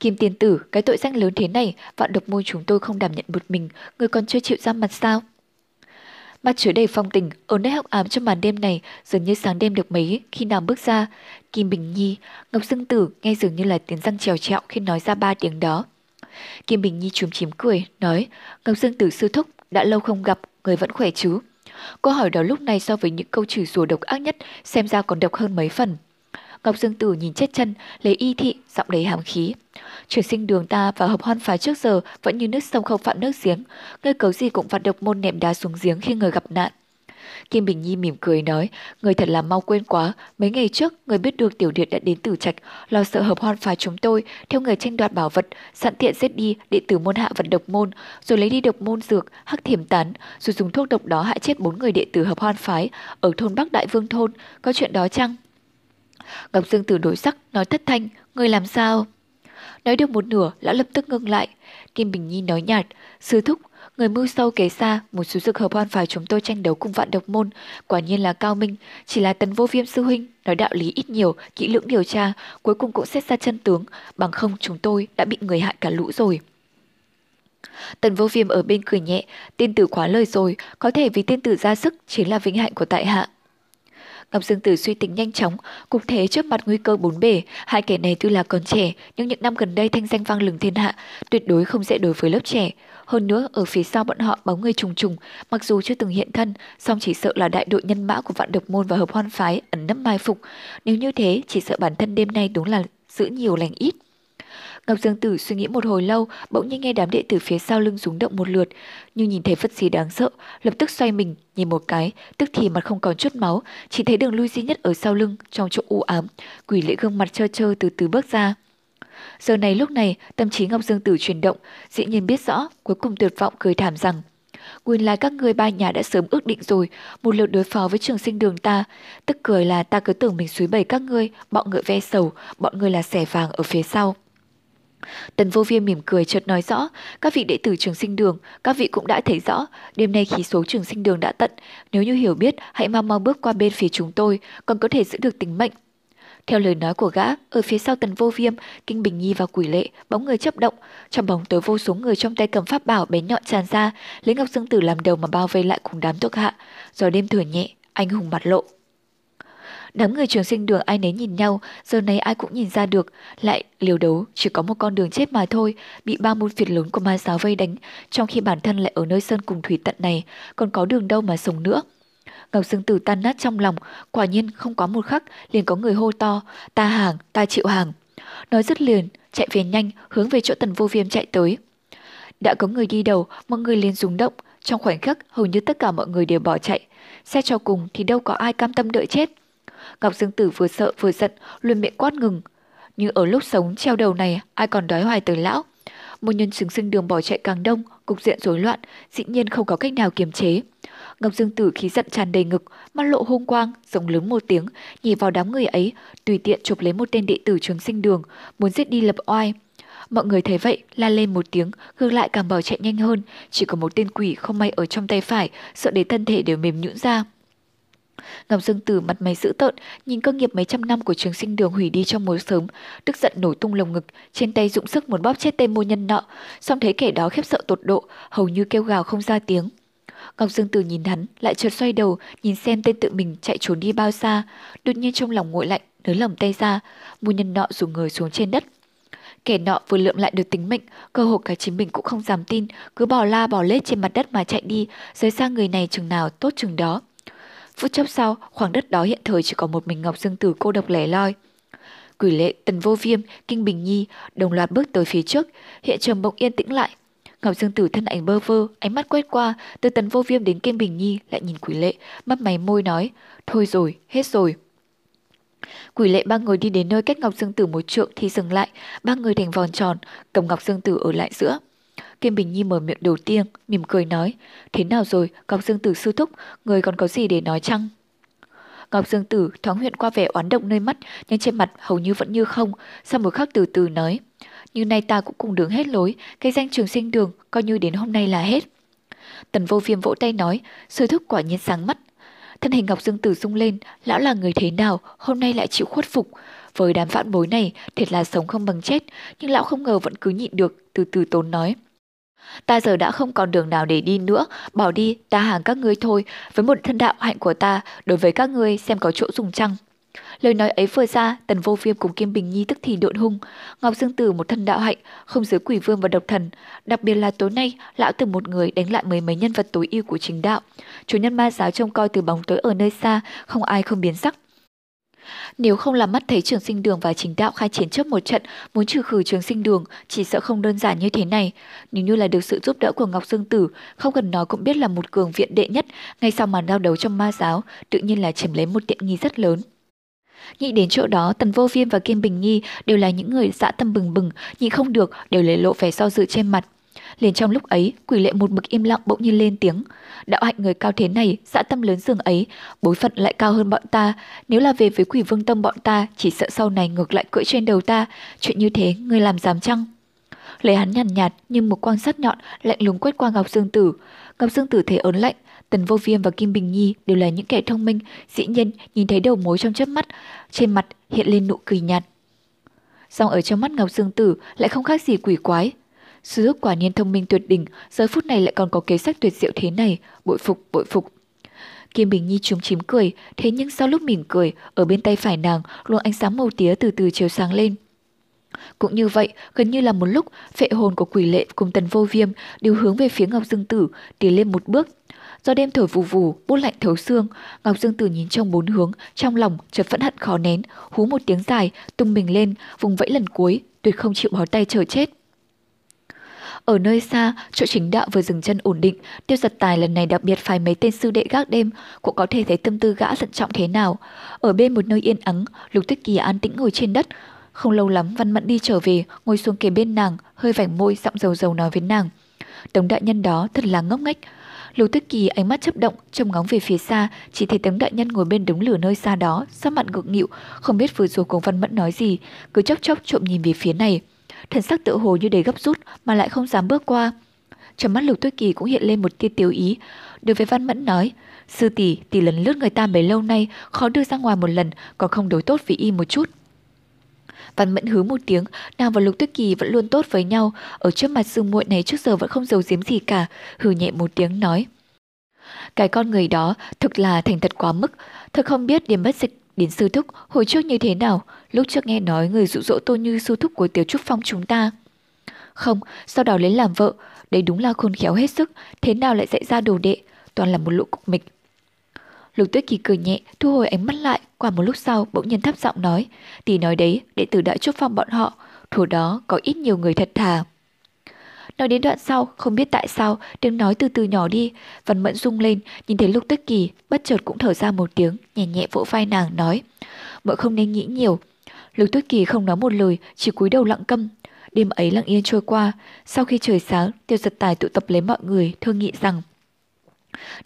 Kim tiền tử, cái tội danh lớn thế này, vạn độc môn chúng tôi không đảm nhận một mình, người còn chưa chịu ra mặt sao? Mặt chứa đầy phong tình, ở nơi hắc ám trong màn đêm này, dường như sáng đêm được mấy khi nào bước ra. Kim Bình Nhi, Ngọc Dương Tử nghe dường như là tiếng răng trèo trẹo khi nói ra ba tiếng đó. Kim Bình Nhi chùm chím cười, nói, Ngọc Dương Tử sư thúc, đã lâu không gặp, người vẫn khỏe chứ? Câu hỏi đó lúc này so với những câu chửi rủa độc ác nhất, xem ra còn độc hơn mấy phần. Ngọc Dương Tử nhìn chết chân, lấy y thị, giọng đầy hàm khí. Chuyển sinh đường ta và hợp hoan phái trước giờ vẫn như nước sông không phạm nước giếng, ngươi cấu gì cũng phạt độc môn nệm đá xuống giếng khi người gặp nạn. Kim Bình Nhi mỉm cười nói, người thật là mau quên quá, mấy ngày trước người biết được tiểu điệt đã đến tử trạch, lo sợ hợp hoan phái chúng tôi, theo người tranh đoạt bảo vật, sẵn tiện giết đi đệ tử môn hạ vật độc môn, rồi lấy đi độc môn dược, hắc thiểm tán, rồi dùng thuốc độc đó hại chết bốn người đệ tử hợp hoan phái ở thôn Bắc Đại Vương thôn, có chuyện đó chăng? Ngọc Dương Tử đổi sắc, nói thất thanh, người làm sao? Nói được một nửa, lão lập tức ngưng lại. Kim Bình Nhi nói nhạt, sư thúc, người mưu sâu kế xa, một số dược hợp hoan phải chúng tôi tranh đấu cùng vạn độc môn, quả nhiên là cao minh, chỉ là tần vô viêm sư huynh, nói đạo lý ít nhiều, kỹ lưỡng điều tra, cuối cùng cũng xét ra chân tướng, bằng không chúng tôi đã bị người hại cả lũ rồi. Tần vô viêm ở bên cười nhẹ, tiên tử quá lời rồi, có thể vì tiên tử ra sức chính là vinh hạnh của tại hạ. Ngọc Dương Tử suy tính nhanh chóng, cục thế trước mặt nguy cơ bốn bể, hai kẻ này tuy là còn trẻ, nhưng những năm gần đây thanh danh vang lừng thiên hạ, tuyệt đối không dễ đối với lớp trẻ. Hơn nữa, ở phía sau bọn họ bóng người trùng trùng, mặc dù chưa từng hiện thân, song chỉ sợ là đại đội nhân mã của vạn độc môn và hợp hoan phái ẩn nấp mai phục. Nếu như thế, chỉ sợ bản thân đêm nay đúng là giữ nhiều lành ít. Ngọc Dương Tử suy nghĩ một hồi lâu, bỗng nhiên nghe đám đệ tử phía sau lưng rúng động một lượt, như nhìn thấy vật gì đáng sợ, lập tức xoay mình, nhìn một cái, tức thì mặt không còn chút máu, chỉ thấy đường lui duy nhất ở sau lưng, trong chỗ u ám, quỷ lệ gương mặt trơ trơ từ từ bước ra. Giờ này lúc này, tâm trí Ngọc Dương Tử chuyển động, dĩ nhiên biết rõ, cuối cùng tuyệt vọng cười thảm rằng, Nguyên là các người ba nhà đã sớm ước định rồi, một lượt đối phó với trường sinh đường ta. Tức cười là ta cứ tưởng mình suối bầy các ngươi, bọn ngựa ve sầu, bọn ngươi là xẻ vàng ở phía sau. Tần vô viêm mỉm cười chợt nói rõ, các vị đệ tử trường sinh đường, các vị cũng đã thấy rõ, đêm nay khí số trường sinh đường đã tận, nếu như hiểu biết, hãy mau mau bước qua bên phía chúng tôi, còn có thể giữ được tính mệnh. Theo lời nói của gã, ở phía sau tần vô viêm, Kinh Bình Nhi và Quỷ Lệ, bóng người chấp động, trong bóng tối vô số người trong tay cầm pháp bảo bén nhọn tràn ra, lấy Ngọc Dương Tử làm đầu mà bao vây lại cùng đám thuộc hạ, gió đêm thở nhẹ, anh hùng mặt lộ. Đám người trường sinh đường ai nấy nhìn nhau, giờ này ai cũng nhìn ra được, lại liều đấu chỉ có một con đường chết mà thôi, bị ba môn phiệt lớn của ma giáo vây đánh, trong khi bản thân lại ở nơi sơn cùng thủy tận này, còn có đường đâu mà sống nữa. Ngọc Dương Tử tan nát trong lòng, quả nhiên không có một khắc liền có người hô to, ta hàng, ta chịu hàng. Nói rất liền, chạy về nhanh, hướng về chỗ tần vô viêm chạy tới. Đã có người đi đầu, mọi người liền rung động, trong khoảnh khắc hầu như tất cả mọi người đều bỏ chạy. Xét cho cùng thì đâu có ai cam tâm đợi chết. Ngọc Dương Tử vừa sợ vừa giận, luôn miệng quát ngừng. Nhưng ở lúc sống treo đầu này, ai còn đói hoài tới lão. Một nhân chứng sinh đường bỏ chạy càng đông, cục diện rối loạn, dĩ nhiên không có cách nào kiềm chế. Ngọc Dương Tử khí giận tràn đầy ngực, mắt lộ hung quang, giống lớn một tiếng, nhảy vào đám người ấy, tùy tiện chụp lấy một tên đệ tử trường sinh đường, muốn giết đi lập oai. Mọi người thấy vậy, la lên một tiếng, ngược lại càng bỏ chạy nhanh hơn, chỉ có một tên quỷ không may ở trong tay phải, sợ đến thân thể đều mềm nhũn ra. Ngọc Dương Tử mặt mày dữ tợn, nhìn cơ nghiệp mấy trăm năm của trường sinh đường hủy đi trong mối sớm, tức giận nổi tung lồng ngực, trên tay dụng sức muốn bóp chết tên môn nhân nọ, xong thấy kẻ đó khiếp sợ tột độ, hầu như kêu gào không ra tiếng. Ngọc Dương Tử nhìn hắn, lại chợt xoay đầu, nhìn xem tên tự mình chạy trốn đi bao xa, đột nhiên trong lòng nguội lạnh, nới lỏng tay ra, môn nhân nọ rủ người xuống trên đất. Kẻ nọ vừa lượm lại được tính mệnh, cơ hội cả chính mình cũng không dám tin, cứ bỏ la bỏ lết trên mặt đất mà chạy đi, rời xa người này chừng nào tốt chừng đó. Phút chốc sau, khoảng đất đó hiện thời chỉ có một mình Ngọc Dương Tử cô độc lẻ loi. Quỷ lệ, tần vô viêm, kinh bình nhi đồng loạt bước tới phía trước, hiện trường bỗng yên tĩnh lại. Ngọc Dương Tử thân ảnh bơ vơ, ánh mắt quét qua, từ tần vô viêm đến kinh bình nhi lại nhìn quỷ lệ, mắt mày môi nói, thôi rồi, hết rồi. Quỷ lệ ba người đi đến nơi cách Ngọc Dương Tử một trượng thì dừng lại, ba người thành vòng tròn, cầm Ngọc Dương Tử ở lại giữa. Kim Bình Nhi mở miệng đầu tiên, mỉm cười nói, thế nào rồi, Ngọc Dương Tử sư thúc, người còn có gì để nói chăng? Ngọc Dương Tử thoáng huyện qua vẻ oán động nơi mắt, nhưng trên mặt hầu như vẫn như không, sau một khắc từ từ nói, như nay ta cũng cùng đường hết lối, cái danh trường sinh đường coi như đến hôm nay là hết. Tần vô viêm vỗ tay nói, sư thúc quả nhiên sáng mắt. Thân hình Ngọc Dương Tử rung lên, lão là người thế nào, hôm nay lại chịu khuất phục. Với đám vạn bối này, thiệt là sống không bằng chết, nhưng lão không ngờ vẫn cứ nhịn được, từ từ tốn nói. Ta giờ đã không còn đường nào để đi nữa, bỏ đi, ta hàng các ngươi thôi, với một thân đạo hạnh của ta, đối với các ngươi xem có chỗ dùng chăng. Lời nói ấy vừa ra, tần vô viêm cùng Kim Bình Nhi tức thì độn hung. Ngọc Dương Tử một thân đạo hạnh, không dưới quỷ vương và độc thần. Đặc biệt là tối nay, lão từng một người đánh lại mấy mấy nhân vật tối ưu của chính đạo. Chủ nhân ma giáo trông coi từ bóng tối ở nơi xa, không ai không biến sắc. Nếu không làm mắt thấy trường sinh đường và chính đạo khai chiến chấp một trận, muốn trừ khử trường sinh đường, chỉ sợ không đơn giản như thế này. Nếu như là được sự giúp đỡ của Ngọc Dương Tử, không cần nói cũng biết là một cường viện đệ nhất, ngay sau màn giao đấu trong ma giáo, tự nhiên là chiếm lấy một tiện nghi rất lớn. Nghĩ đến chỗ đó, Tần Vô Viêm và Kim Bình Nhi đều là những người dã tâm bừng bừng, nhịn không được, đều lấy lộ vẻ do dự trên mặt. Liền trong lúc ấy, quỷ lệ một mực im lặng bỗng nhiên lên tiếng. Đạo hạnh người cao thế này, dã tâm lớn giường ấy, bối phận lại cao hơn bọn ta. Nếu là về với quỷ vương tâm bọn ta, chỉ sợ sau này ngược lại cưỡi trên đầu ta. Chuyện như thế, người làm dám chăng? lời hắn nhàn nhạt, nhạt nhưng một quan sát nhọn lạnh lùng quét qua Ngọc Dương Tử. Ngọc Dương Tử thấy ớn lạnh, Tần Vô Viêm và Kim Bình Nhi đều là những kẻ thông minh, dĩ nhiên nhìn thấy đầu mối trong chớp mắt, trên mặt hiện lên nụ cười nhạt. Song ở trong mắt Ngọc Dương Tử lại không khác gì quỷ quái, Sư quả nhiên thông minh tuyệt đỉnh, giờ phút này lại còn có kế sách tuyệt diệu thế này, bội phục, bội phục. Kim Bình Nhi trúng chím cười, thế nhưng sau lúc mỉm cười, ở bên tay phải nàng, luồng ánh sáng màu tía từ từ chiếu sáng lên. Cũng như vậy, gần như là một lúc, phệ hồn của quỷ lệ cùng tần vô viêm đều hướng về phía Ngọc Dương Tử, tiến lên một bước. Do đêm thổi vù vù, bút lạnh thấu xương, Ngọc Dương Tử nhìn trong bốn hướng, trong lòng chợt phẫn hận khó nén, hú một tiếng dài, tung mình lên, vùng vẫy lần cuối, tuyệt không chịu bỏ tay chờ chết. Ở nơi xa, chỗ chính đạo vừa dừng chân ổn định, tiêu giật tài lần này đặc biệt phải mấy tên sư đệ gác đêm, cũng có thể thấy tâm tư gã thận trọng thế nào. Ở bên một nơi yên ắng, Lục Tuyết Kỳ an tĩnh ngồi trên đất. Không lâu lắm Văn Mẫn đi trở về, ngồi xuống kề bên nàng, hơi vảnh môi, giọng dầu dầu nói với nàng. Tống đại nhân đó thật là ngốc nghếch. lục Tuyết Kỳ ánh mắt chấp động, trông ngóng về phía xa, chỉ thấy tống đại nhân ngồi bên đống lửa nơi xa đó, sắc mặt ngượng nghịu, không biết vừa rồi cùng Văn Mẫn nói gì, cứ chốc chốc trộm nhìn về phía này. Thần sắc tự hồ như đầy gấp rút mà lại không dám bước qua. Trong mắt Lục Tuyết Kỳ cũng hiện lên một tia tiêu ý. Đối với Văn Mẫn nói, sư tỷ tỷ lần lướt người ta bấy lâu nay, khó đưa ra ngoài một lần, còn không đối tốt với y một chút. Văn Mẫn hứ một tiếng, nàng và Lục Tuyết Kỳ vẫn luôn tốt với nhau, ở trước mặt sư muội này trước giờ vẫn không giấu giếm gì cả, hừ nhẹ một tiếng nói. Cái con người đó thực là thành thật quá mức, thật không biết điểm bất dịch đến sư thúc hồi trước như thế nào, lúc trước nghe nói người dụ dỗ tô như sư thúc của tiểu trúc phong chúng ta. Không, sau đó lấy làm vợ, đấy đúng là khôn khéo hết sức, thế nào lại dạy ra đồ đệ, toàn là một lũ cục mịch. Lục Tuyết Kỳ cười nhẹ, thu hồi ánh mắt lại, qua một lúc sau bỗng nhiên thấp giọng nói, tỷ nói đấy, đệ tử đã chúc phong bọn họ, thủ đó có ít nhiều người thật thà. Nói đến đoạn sau, không biết tại sao, tiếng nói từ từ nhỏ đi, Văn Mẫn rung lên, nhìn thấy Lục Tuyết Kỳ, bất chợt cũng thở ra một tiếng, nhẹ nhẹ vỗ vai nàng nói, mợ không nên nghĩ nhiều. Lục Tuyết Kỳ không nói một lời, chỉ cúi đầu lặng câm. Đêm ấy lặng yên trôi qua, sau khi trời sáng, Tiêu Giật Tài tụ tập lấy mọi người, thương nghị rằng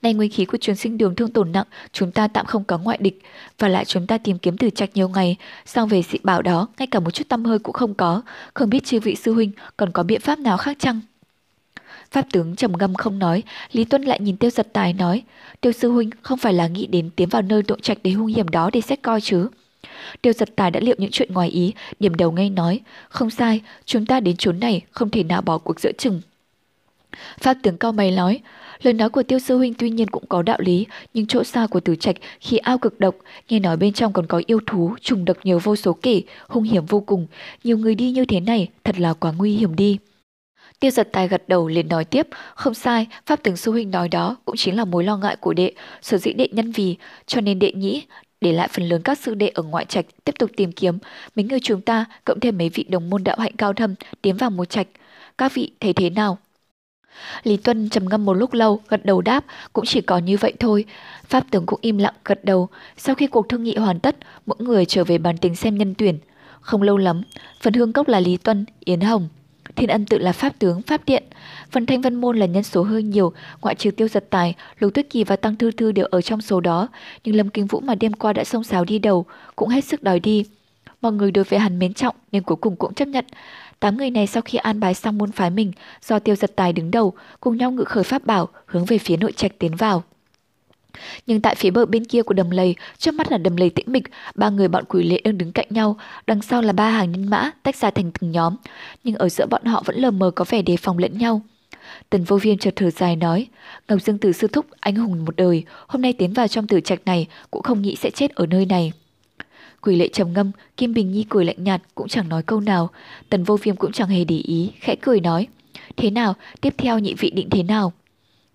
Nay nguyên khí của truyền sinh đường thương tổn nặng, chúng ta tạm không có ngoại địch, và lại chúng ta tìm kiếm từ trạch nhiều ngày, sang về dị bảo đó, ngay cả một chút tâm hơi cũng không có, không biết chư vị sư huynh còn có biện pháp nào khác chăng? Pháp tướng trầm ngâm không nói, Lý Tuân lại nhìn Tiêu Giật Tài nói, Tiêu sư huynh không phải là nghĩ đến tiến vào nơi nội trạch để hung hiểm đó để xét coi chứ. Tiêu giật tài đã liệu những chuyện ngoài ý, điểm đầu ngay nói, không sai, chúng ta đến chốn này không thể nào bỏ cuộc giữa chừng. Pháp tướng cao mày nói, Lời nói của tiêu sư huynh tuy nhiên cũng có đạo lý, nhưng chỗ xa của tử trạch khi ao cực độc, nghe nói bên trong còn có yêu thú, trùng độc nhiều vô số kể, hung hiểm vô cùng. Nhiều người đi như thế này, thật là quá nguy hiểm đi. Tiêu giật tài gật đầu liền nói tiếp, không sai, Pháp tướng sư huynh nói đó cũng chính là mối lo ngại của đệ, sở dĩ đệ nhân vì, cho nên đệ nghĩ để lại phần lớn các sư đệ ở ngoại trạch tiếp tục tìm kiếm mấy người chúng ta cộng thêm mấy vị đồng môn đạo hạnh cao thâm tiến vào một trạch các vị thấy thế nào Lý Tuân trầm ngâm một lúc lâu, gật đầu đáp, cũng chỉ có như vậy thôi. Pháp tướng cũng im lặng gật đầu. Sau khi cuộc thương nghị hoàn tất, mỗi người trở về bàn tính xem nhân tuyển. Không lâu lắm, phần hương cốc là Lý Tuân, Yến Hồng. Thiên ân tự là pháp tướng, pháp điện. Phần thanh văn môn là nhân số hơi nhiều, ngoại trừ tiêu giật tài, lục tuyết kỳ và tăng thư thư đều ở trong số đó. Nhưng Lâm Kinh Vũ mà đêm qua đã xông xáo đi đầu, cũng hết sức đòi đi. Mọi người đối với hắn mến trọng nên cuối cùng cũng chấp nhận. Tám người này sau khi an bài xong môn phái mình, do tiêu giật tài đứng đầu, cùng nhau ngự khởi pháp bảo, hướng về phía nội trạch tiến vào. Nhưng tại phía bờ bên kia của đầm lầy, trước mắt là đầm lầy tĩnh mịch, ba người bọn quỷ lệ đang đứng cạnh nhau, đằng sau là ba hàng nhân mã tách ra thành từng nhóm, nhưng ở giữa bọn họ vẫn lờ mờ có vẻ đề phòng lẫn nhau. Tần vô viêm chợt thở dài nói, Ngọc Dương Tử sư thúc, anh hùng một đời, hôm nay tiến vào trong tử trạch này cũng không nghĩ sẽ chết ở nơi này. Quỷ lệ trầm ngâm, Kim Bình Nhi cười lạnh nhạt cũng chẳng nói câu nào. Tần vô viêm cũng chẳng hề để ý, khẽ cười nói. Thế nào, tiếp theo nhị vị định thế nào?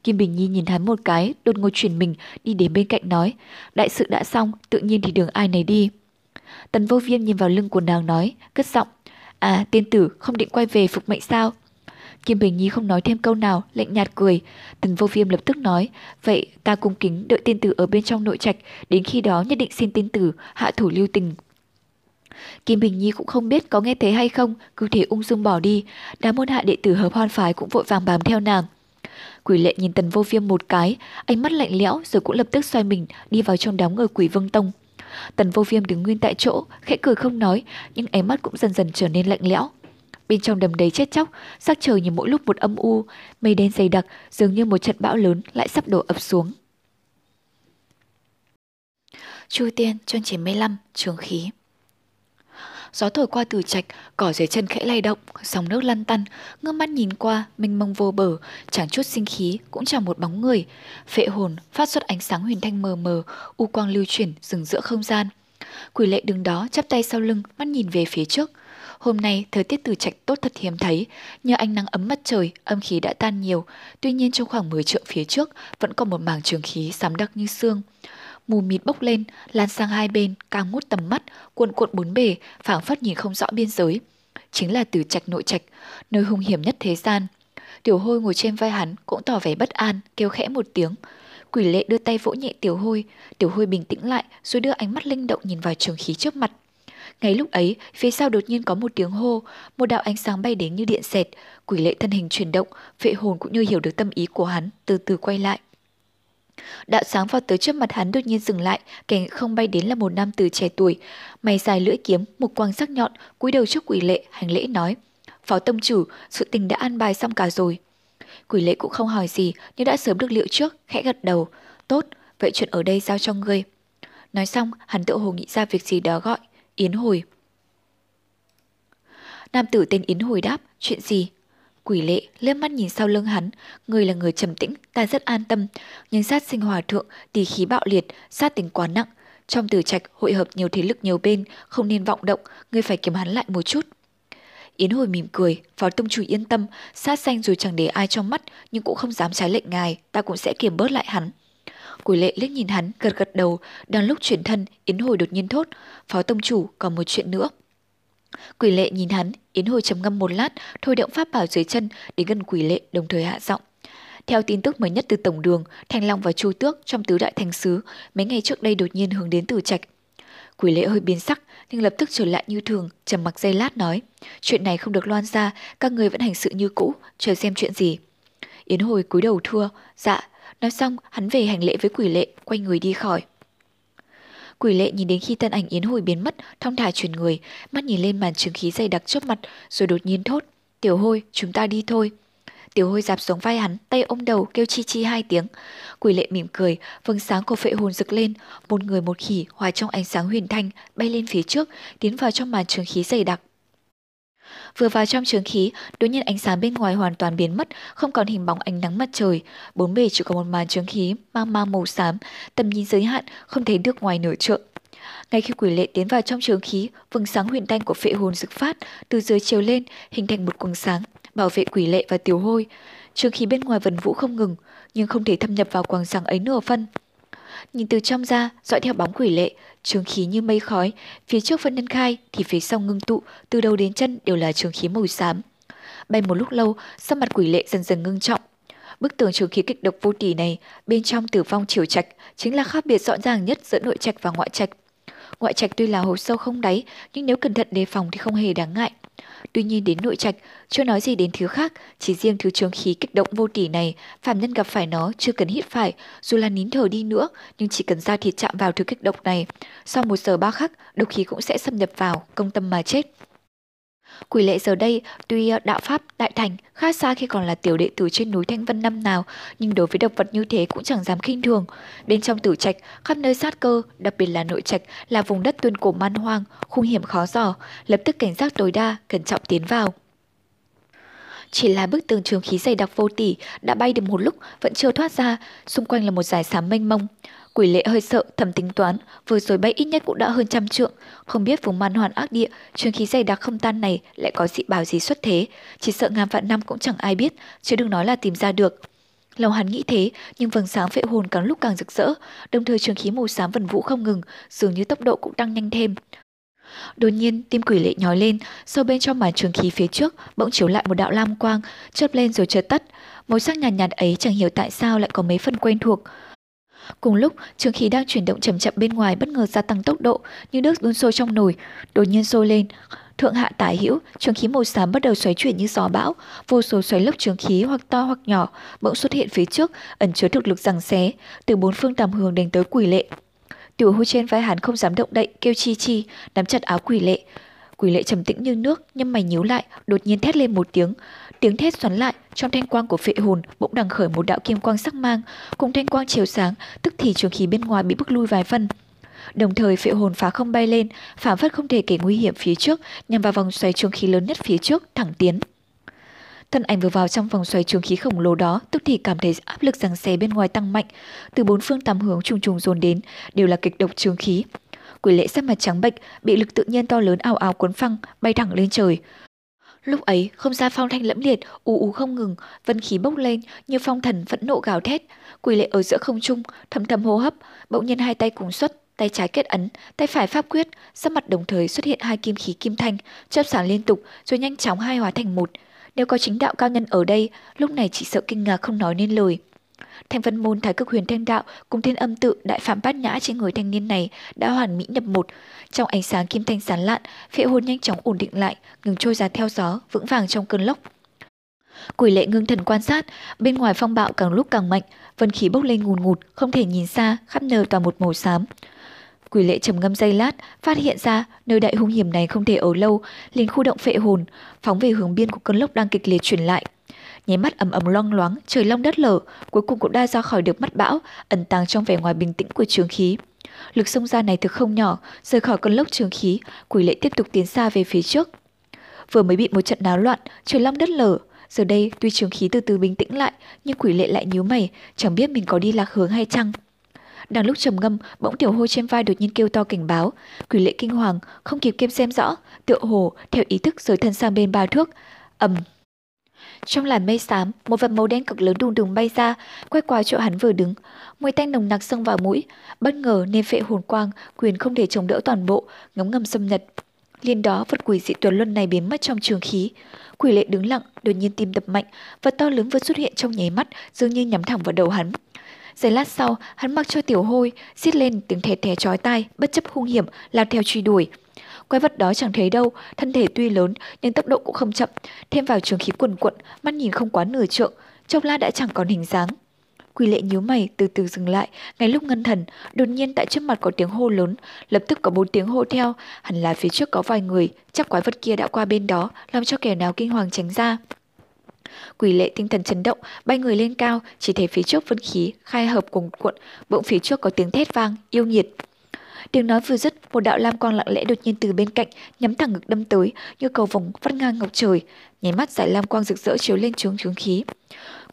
Kim Bình Nhi nhìn hắn một cái, đột ngột chuyển mình, đi đến bên cạnh nói. Đại sự đã xong, tự nhiên thì đường ai nấy đi. Tần vô viêm nhìn vào lưng của nàng nói, cất giọng. À, tiên tử không định quay về phục mệnh sao? Kim Bình Nhi không nói thêm câu nào, lạnh nhạt cười. Tần vô viêm lập tức nói, vậy ta cung kính đợi tiên tử ở bên trong nội trạch, đến khi đó nhất định xin tiên tử hạ thủ lưu tình. Kim Bình Nhi cũng không biết có nghe thấy hay không, cứ thế ung dung bỏ đi, đám môn hạ đệ tử hợp hoan phái cũng vội vàng bám theo nàng. Quỷ lệ nhìn tần vô viêm một cái, ánh mắt lạnh lẽo rồi cũng lập tức xoay mình đi vào trong đám người quỷ vương tông. Tần vô viêm đứng nguyên tại chỗ, khẽ cười không nói, nhưng ánh mắt cũng dần dần trở nên lạnh lẽo. Bên trong đầm đầy chết chóc, sắc trời như mỗi lúc một âm u, mây đen dày đặc dường như một trận bão lớn lại sắp đổ ập xuống. Chu Tiên, chương 95, trường khí Gió thổi qua từ trạch, cỏ dưới chân khẽ lay động, sóng nước lăn tăn, ngơ mắt nhìn qua, mênh mông vô bờ, chẳng chút sinh khí, cũng chẳng một bóng người. Phệ hồn phát xuất ánh sáng huyền thanh mờ mờ, u quang lưu chuyển dừng giữa không gian. Quỷ lệ đứng đó chắp tay sau lưng, mắt nhìn về phía trước, Hôm nay thời tiết từ trạch tốt thật hiếm thấy, nhờ ánh nắng ấm mặt trời, âm khí đã tan nhiều, tuy nhiên trong khoảng 10 trượng phía trước vẫn còn một mảng trường khí xám đặc như xương. Mù mịt bốc lên, lan sang hai bên, càng ngút tầm mắt, cuộn cuộn bốn bề, phảng phất nhìn không rõ biên giới. Chính là từ trạch nội trạch, nơi hung hiểm nhất thế gian. Tiểu hôi ngồi trên vai hắn cũng tỏ vẻ bất an, kêu khẽ một tiếng. Quỷ lệ đưa tay vỗ nhẹ tiểu hôi, tiểu hôi bình tĩnh lại rồi đưa ánh mắt linh động nhìn vào trường khí trước mặt. Ngay lúc ấy, phía sau đột nhiên có một tiếng hô, một đạo ánh sáng bay đến như điện xẹt, quỷ lệ thân hình chuyển động, vệ hồn cũng như hiểu được tâm ý của hắn, từ từ quay lại. Đạo sáng vào tới trước mặt hắn đột nhiên dừng lại, kẻ không bay đến là một nam tử trẻ tuổi, mày dài lưỡi kiếm, một quang sắc nhọn, cúi đầu trước quỷ lệ, hành lễ nói: "Phó tông chủ, sự tình đã an bài xong cả rồi." Quỷ lệ cũng không hỏi gì, nhưng đã sớm được liệu trước, khẽ gật đầu. "Tốt, vậy chuyện ở đây giao cho ngươi." Nói xong, hắn tự hồ nghĩ ra việc gì đó gọi, Yến Hồi. Nam tử tên Yến Hồi đáp, chuyện gì? Quỷ lệ liếc mắt nhìn sau lưng hắn, người là người trầm tĩnh, ta rất an tâm, nhưng sát sinh hòa thượng, tỷ khí bạo liệt, sát tình quá nặng. Trong tử trạch hội hợp nhiều thế lực nhiều bên, không nên vọng động, ngươi phải kiếm hắn lại một chút. Yến hồi mỉm cười, phó tông chủ yên tâm, sát xanh rồi chẳng để ai trong mắt, nhưng cũng không dám trái lệnh ngài, ta cũng sẽ kiềm bớt lại hắn. Quỷ lệ liếc nhìn hắn, gật gật đầu, đang lúc chuyển thân, Yến hồi đột nhiên thốt, phó tông chủ còn một chuyện nữa. Quỷ lệ nhìn hắn, Yến Hồi trầm ngâm một lát, thôi động pháp bảo dưới chân đến gần quỷ lệ đồng thời hạ giọng. Theo tin tức mới nhất từ Tổng đường, Thanh Long và Chu Tước trong tứ đại thành sứ mấy ngày trước đây đột nhiên hướng đến Tử Trạch. Quỷ lệ hơi biến sắc, nhưng lập tức trở lại như thường, trầm mặc dây lát nói. Chuyện này không được loan ra, các người vẫn hành sự như cũ, chờ xem chuyện gì. Yến Hồi cúi đầu thua, dạ. Nói xong, hắn về hành lễ với quỷ lệ, quay người đi khỏi. Quỷ lệ nhìn đến khi tân ảnh Yến Hồi biến mất, thong thả chuyển người, mắt nhìn lên màn trường khí dày đặc trước mặt, rồi đột nhiên thốt. Tiểu hôi, chúng ta đi thôi. Tiểu hôi dạp xuống vai hắn, tay ôm đầu kêu chi chi hai tiếng. Quỷ lệ mỉm cười, vầng sáng của phệ hồn rực lên, một người một khỉ hòa trong ánh sáng huyền thanh bay lên phía trước, tiến vào trong màn trường khí dày đặc. Vừa vào trong trường khí, đột nhiên ánh sáng bên ngoài hoàn toàn biến mất, không còn hình bóng ánh nắng mặt trời. Bốn bề chỉ có một màn trường khí mang mang màu xám, tầm nhìn giới hạn, không thấy được ngoài nửa trượng. Ngay khi quỷ lệ tiến vào trong trường khí, vầng sáng huyền thanh của phệ hồn rực phát, từ dưới chiều lên, hình thành một quầng sáng, bảo vệ quỷ lệ và tiểu hôi. Trường khí bên ngoài vần vũ không ngừng, nhưng không thể thâm nhập vào quầng sáng ấy nửa phân. Nhìn từ trong ra, dõi theo bóng quỷ lệ, trường khí như mây khói, phía trước phân nhân khai thì phía sau ngưng tụ, từ đầu đến chân đều là trường khí màu xám. Bay một lúc lâu, sắc mặt quỷ lệ dần dần ngưng trọng. Bức tường trường khí kịch độc vô tỷ này, bên trong tử vong chiều trạch, chính là khác biệt rõ ràng nhất giữa nội trạch và ngoại trạch. Ngoại trạch tuy là hồ sâu không đáy, nhưng nếu cẩn thận đề phòng thì không hề đáng ngại. Tuy nhiên đến nội trạch, chưa nói gì đến thứ khác, chỉ riêng thứ trường khí kích động vô tỷ này, phạm nhân gặp phải nó chưa cần hít phải, dù là nín thở đi nữa, nhưng chỉ cần da thịt chạm vào thứ kích động này, sau một giờ ba khắc, độc khí cũng sẽ xâm nhập vào, công tâm mà chết. Quỷ lệ giờ đây, tuy ờ, đạo pháp đại thành khác xa khi còn là tiểu đệ tử trên núi Thanh Vân năm nào, nhưng đối với độc vật như thế cũng chẳng dám khinh thường. Bên trong tử trạch, khắp nơi sát cơ, đặc biệt là nội trạch, là vùng đất tuyên cổ man hoang, khung hiểm khó dò, lập tức cảnh giác tối đa, cẩn trọng tiến vào. Chỉ là bức tường trường khí dày đặc vô tỷ đã bay được một lúc vẫn chưa thoát ra, xung quanh là một dải xám mênh mông. Quỷ lệ hơi sợ, thầm tính toán, vừa rồi bay ít nhất cũng đã hơn trăm trượng. Không biết vùng man hoàn ác địa, trường khí dày đặc không tan này lại có dị bảo gì xuất thế. Chỉ sợ ngàn vạn năm cũng chẳng ai biết, chứ đừng nói là tìm ra được. Lòng hắn nghĩ thế, nhưng vầng sáng phệ hồn càng lúc càng rực rỡ, đồng thời trường khí màu xám vần vũ không ngừng, dường như tốc độ cũng tăng nhanh thêm. Đột nhiên, tim quỷ lệ nhói lên, sâu bên trong màn trường khí phía trước, bỗng chiếu lại một đạo lam quang, chớp lên rồi chợt tắt. Màu sắc nhàn nhạt, nhạt ấy chẳng hiểu tại sao lại có mấy phần quen thuộc. Cùng lúc, trường khí đang chuyển động chậm chậm bên ngoài bất ngờ gia tăng tốc độ, như nước đun sôi trong nồi, đột nhiên sôi lên. Thượng hạ tả hữu, trường khí màu xám bắt đầu xoáy chuyển như gió bão, vô số xoáy lốc trường khí hoặc to hoặc nhỏ bỗng xuất hiện phía trước, ẩn chứa thực lực giằng xé, từ bốn phương tám hướng đánh tới quỷ lệ. Tiểu hôi trên vai hắn không dám động đậy, kêu chi chi, nắm chặt áo quỷ lệ. Quỷ lệ trầm tĩnh như nước, nhưng mày nhíu lại, đột nhiên thét lên một tiếng. Tiếng thét xoắn lại, trong thanh quang của phệ hồn bỗng đằng khởi một đạo kim quang sắc mang, cùng thanh quang chiếu sáng, tức thì trường khí bên ngoài bị bức lui vài phân. Đồng thời phệ hồn phá không bay lên, phản phất không thể kể nguy hiểm phía trước, nhằm vào vòng xoáy trường khí lớn nhất phía trước, thẳng tiến. Thân ảnh vừa vào trong vòng xoáy trường khí khổng lồ đó, tức thì cảm thấy áp lực giằng xé bên ngoài tăng mạnh, từ bốn phương tám hướng trùng trùng dồn đến, đều là kịch độc trường khí. Quỷ lệ sắc mặt trắng bệch, bị lực tự nhiên to lớn ảo ảo cuốn phăng, bay thẳng lên trời. Lúc ấy, không gian phong thanh lẫm liệt, ù ù không ngừng, vân khí bốc lên như phong thần phẫn nộ gào thét. quỳ lệ ở giữa không trung, thầm thầm hô hấp, bỗng nhiên hai tay cùng xuất, tay trái kết ấn, tay phải pháp quyết, sắc mặt đồng thời xuất hiện hai kim khí kim thanh, chớp sáng liên tục rồi nhanh chóng hai hóa thành một. Nếu có chính đạo cao nhân ở đây, lúc này chỉ sợ kinh ngạc không nói nên lời. Thanh vân môn thái cực huyền thanh đạo cùng thiên âm tự đại phạm bát nhã trên người thanh niên này đã hoàn mỹ nhập một. Trong ánh sáng kim thanh sán lạn, phệ hồn nhanh chóng ổn định lại, ngừng trôi ra theo gió, vững vàng trong cơn lốc. Quỷ lệ ngưng thần quan sát, bên ngoài phong bạo càng lúc càng mạnh, vân khí bốc lên ngùn ngụt, không thể nhìn xa, khắp nơi toàn một màu xám. Quỷ lệ trầm ngâm giây lát, phát hiện ra nơi đại hung hiểm này không thể ở lâu, liền khu động phệ hồn, phóng về hướng biên của cơn lốc đang kịch liệt chuyển lại. Nháy mắt ầm ầm loang loáng, trời long đất lở, cuối cùng cũng đã ra khỏi được mắt bão, ẩn tàng trong vẻ ngoài bình tĩnh của trường khí. Lực xông ra này thực không nhỏ, rời khỏi cơn lốc trường khí, quỷ lệ tiếp tục tiến xa về phía trước. Vừa mới bị một trận náo loạn, trời long đất lở, giờ đây tuy trường khí từ từ bình tĩnh lại, nhưng quỷ lệ lại nhíu mày, chẳng biết mình có đi lạc hướng hay chăng. Đang lúc trầm ngâm, bỗng tiểu hôi trên vai đột nhiên kêu to cảnh báo. Quỷ lệ kinh hoàng, không kịp kiêm xem rõ, tựa hồ theo ý thức rời thân sang bên ba thước. ầm. Trong làn mây xám, một vật màu đen cực lớn đùng đùng bay ra, quay qua chỗ hắn vừa đứng. Mùi tanh nồng nặc xông vào mũi, bất ngờ nên phệ hồn quang, quyền không thể chống đỡ toàn bộ, ngấm ngầm xâm nhật. Liên đó vật quỷ dị tuần luân này biến mất trong trường khí. Quỷ lệ đứng lặng, đột nhiên tim đập mạnh, vật to lớn vừa xuất hiện trong nháy mắt, dường như nhắm thẳng vào đầu hắn. Giây lát sau, hắn mặc cho tiểu hôi, xiết lên tiếng thè thè chói tai, bất chấp hung hiểm, lao theo truy đuổi. Quái vật đó chẳng thấy đâu, thân thể tuy lớn nhưng tốc độ cũng không chậm, thêm vào trường khí quần cuộn, mắt nhìn không quá nửa trượng, chốc lát đã chẳng còn hình dáng. Quỳ lệ nhíu mày từ từ dừng lại, ngay lúc ngân thần, đột nhiên tại trước mặt có tiếng hô lớn, lập tức có bốn tiếng hô theo, hẳn là phía trước có vài người, chắc quái vật kia đã qua bên đó, làm cho kẻ nào kinh hoàng tránh ra. Quỷ lệ tinh thần chấn động, bay người lên cao, chỉ thấy phía trước vân khí, khai hợp cùng cuộn, bỗng phía trước có tiếng thét vang, yêu nhiệt. Tiếng nói vừa dứt, một đạo lam quang lặng lẽ đột nhiên từ bên cạnh, nhắm thẳng ngực đâm tới, như cầu vồng vắt ngang ngọc trời, nháy mắt giải lam quang rực rỡ chiếu lên trướng trướng khí.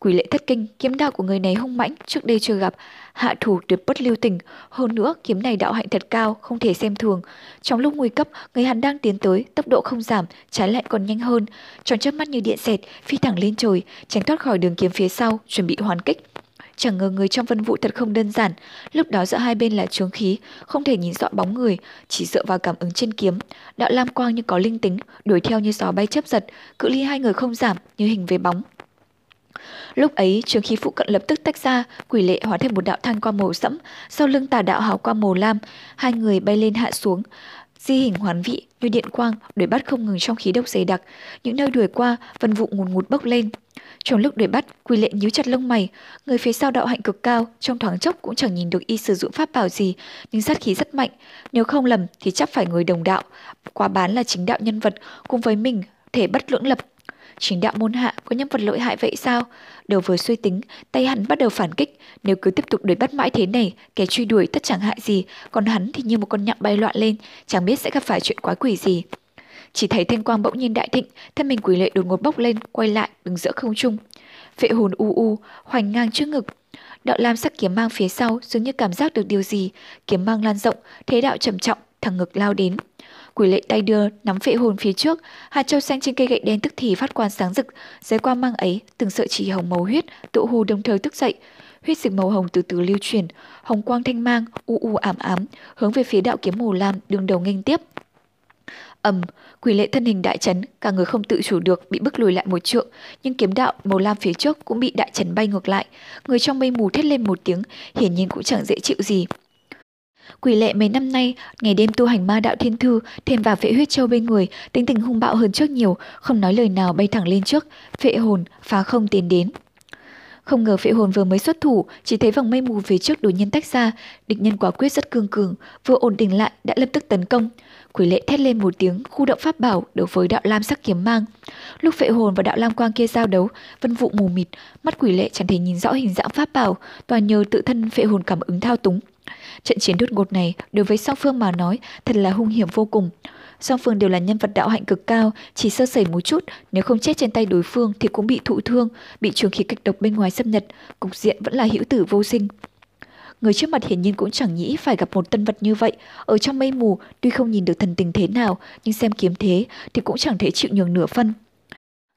Quỷ lệ thất kinh, kiếm đạo của người này hung mãnh, trước đây chưa gặp, hạ thủ tuyệt bất lưu tình, hơn nữa kiếm này đạo hạnh thật cao, không thể xem thường. Trong lúc nguy cấp, người hắn đang tiến tới, tốc độ không giảm, trái lại còn nhanh hơn, tròn chớp mắt như điện xẹt, phi thẳng lên trời, tránh thoát khỏi đường kiếm phía sau, chuẩn bị hoàn kích. Chẳng ngờ người trong vân vụ thật không đơn giản, lúc đó giữa hai bên là trướng khí, không thể nhìn rõ bóng người, chỉ dựa vào cảm ứng trên kiếm. Đạo lam quang như có linh tính, đuổi theo như gió bay chấp giật, cự ly hai người không giảm, như hình về bóng. Lúc ấy, trường khí phụ cận lập tức tách ra, quỷ lệ hóa thành một đạo thanh qua màu sẫm, sau lưng tà đạo hào qua màu lam, hai người bay lên hạ xuống. Di hình hoán vị như điện quang, đuổi bắt không ngừng trong khí độc dày đặc, những nơi đuổi qua, vân vụ ngùn ngụt bốc lên. Trong lúc đuổi bắt, quỷ lệ nhíu chặt lông mày, người phía sau đạo hạnh cực cao, trong thoáng chốc cũng chẳng nhìn được y sử dụng pháp bảo gì, nhưng sát khí rất mạnh, nếu không lầm thì chắc phải người đồng đạo, quá bán là chính đạo nhân vật, cùng với mình thể bất lưỡng lập Chính đạo môn hạ có nhân vật lợi hại vậy sao? Đầu vừa suy tính, tay hắn bắt đầu phản kích. Nếu cứ tiếp tục đuổi bắt mãi thế này, kẻ truy đuổi tất chẳng hại gì, còn hắn thì như một con nhặng bay loạn lên, chẳng biết sẽ gặp phải chuyện quái quỷ gì. Chỉ thấy thanh quang bỗng nhiên đại thịnh, thân mình quỷ lệ đột ngột bốc lên, quay lại, đứng giữa không trung. Vệ hồn u u, hoành ngang trước ngực. Đạo lam sắc kiếm mang phía sau dường như cảm giác được điều gì, kiếm mang lan rộng, thế đạo trầm trọng, thẳng ngực lao đến. Quỷ lệ tay đưa, nắm phệ hồn phía trước, hạt châu xanh trên cây gậy đen tức thì phát quang sáng rực, dưới quang mang ấy, từng sợi chỉ hồng màu huyết, tụ hù đồng thời tức dậy. Huyết dịch màu hồng từ từ lưu truyền, hồng quang thanh mang, u u ảm ám, hướng về phía đạo kiếm màu lam đường đầu nghênh tiếp ầm, quỷ lệ thân hình đại chấn, cả người không tự chủ được bị bức lùi lại một trượng, nhưng kiếm đạo màu lam phía trước cũng bị đại chấn bay ngược lại. Người trong mây mù thét lên một tiếng, hiển nhiên cũng chẳng dễ chịu gì. Quỷ lệ mấy năm nay, ngày đêm tu hành ma đạo thiên thư, thêm vào phệ huyết châu bên người, tính tình hung bạo hơn trước nhiều, không nói lời nào bay thẳng lên trước, phệ hồn, phá không tiến đến. Không ngờ phệ hồn vừa mới xuất thủ, chỉ thấy vòng mây mù phía trước đột nhiên tách ra, địch nhân quả quyết rất cương cường, vừa ổn định lại đã lập tức tấn công. Quỷ lệ thét lên một tiếng, khu động pháp bảo đối với đạo lam sắc kiếm mang. Lúc phệ hồn và đạo lam quang kia giao đấu, vân vụ mù mịt, mắt quỷ lệ chẳng thể nhìn rõ hình dạng pháp bảo, toàn nhờ tự thân phệ hồn cảm ứng thao túng. Trận chiến đột ngột này đối với song phương mà nói thật là hung hiểm vô cùng. Song phương đều là nhân vật đạo hạnh cực cao, chỉ sơ sẩy một chút, nếu không chết trên tay đối phương thì cũng bị thụ thương, bị trường khí kịch độc bên ngoài xâm nhập, cục diện vẫn là hữu tử vô sinh. Người trước mặt hiển nhiên cũng chẳng nghĩ phải gặp một tân vật như vậy, ở trong mây mù tuy không nhìn được thần tình thế nào, nhưng xem kiếm thế thì cũng chẳng thể chịu nhường nửa phân.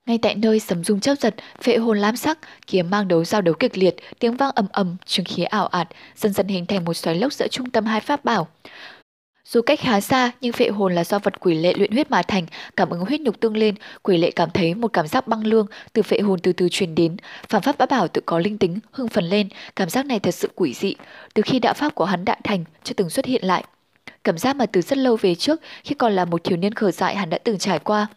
Ngay tại nơi sấm rung chớp giật, phệ hồn lam sắc, kiếm mang đấu giao đấu kịch liệt, tiếng vang ầm ầm, trường khí ảo ạt, dần dần hình thành một xoáy lốc giữa trung tâm hai pháp bảo. Dù cách khá xa nhưng phệ hồn là do vật quỷ lệ luyện huyết mà thành, cảm ứng huyết nhục tương lên, quỷ lệ cảm thấy một cảm giác băng lương từ phệ hồn từ từ truyền đến, phản pháp bá bảo tự có linh tính, hưng phấn lên, cảm giác này thật sự quỷ dị, từ khi đạo pháp của hắn đã thành chưa từng xuất hiện lại. Cảm giác mà từ rất lâu về trước khi còn là một thiếu niên khờ dại hắn đã từng trải qua.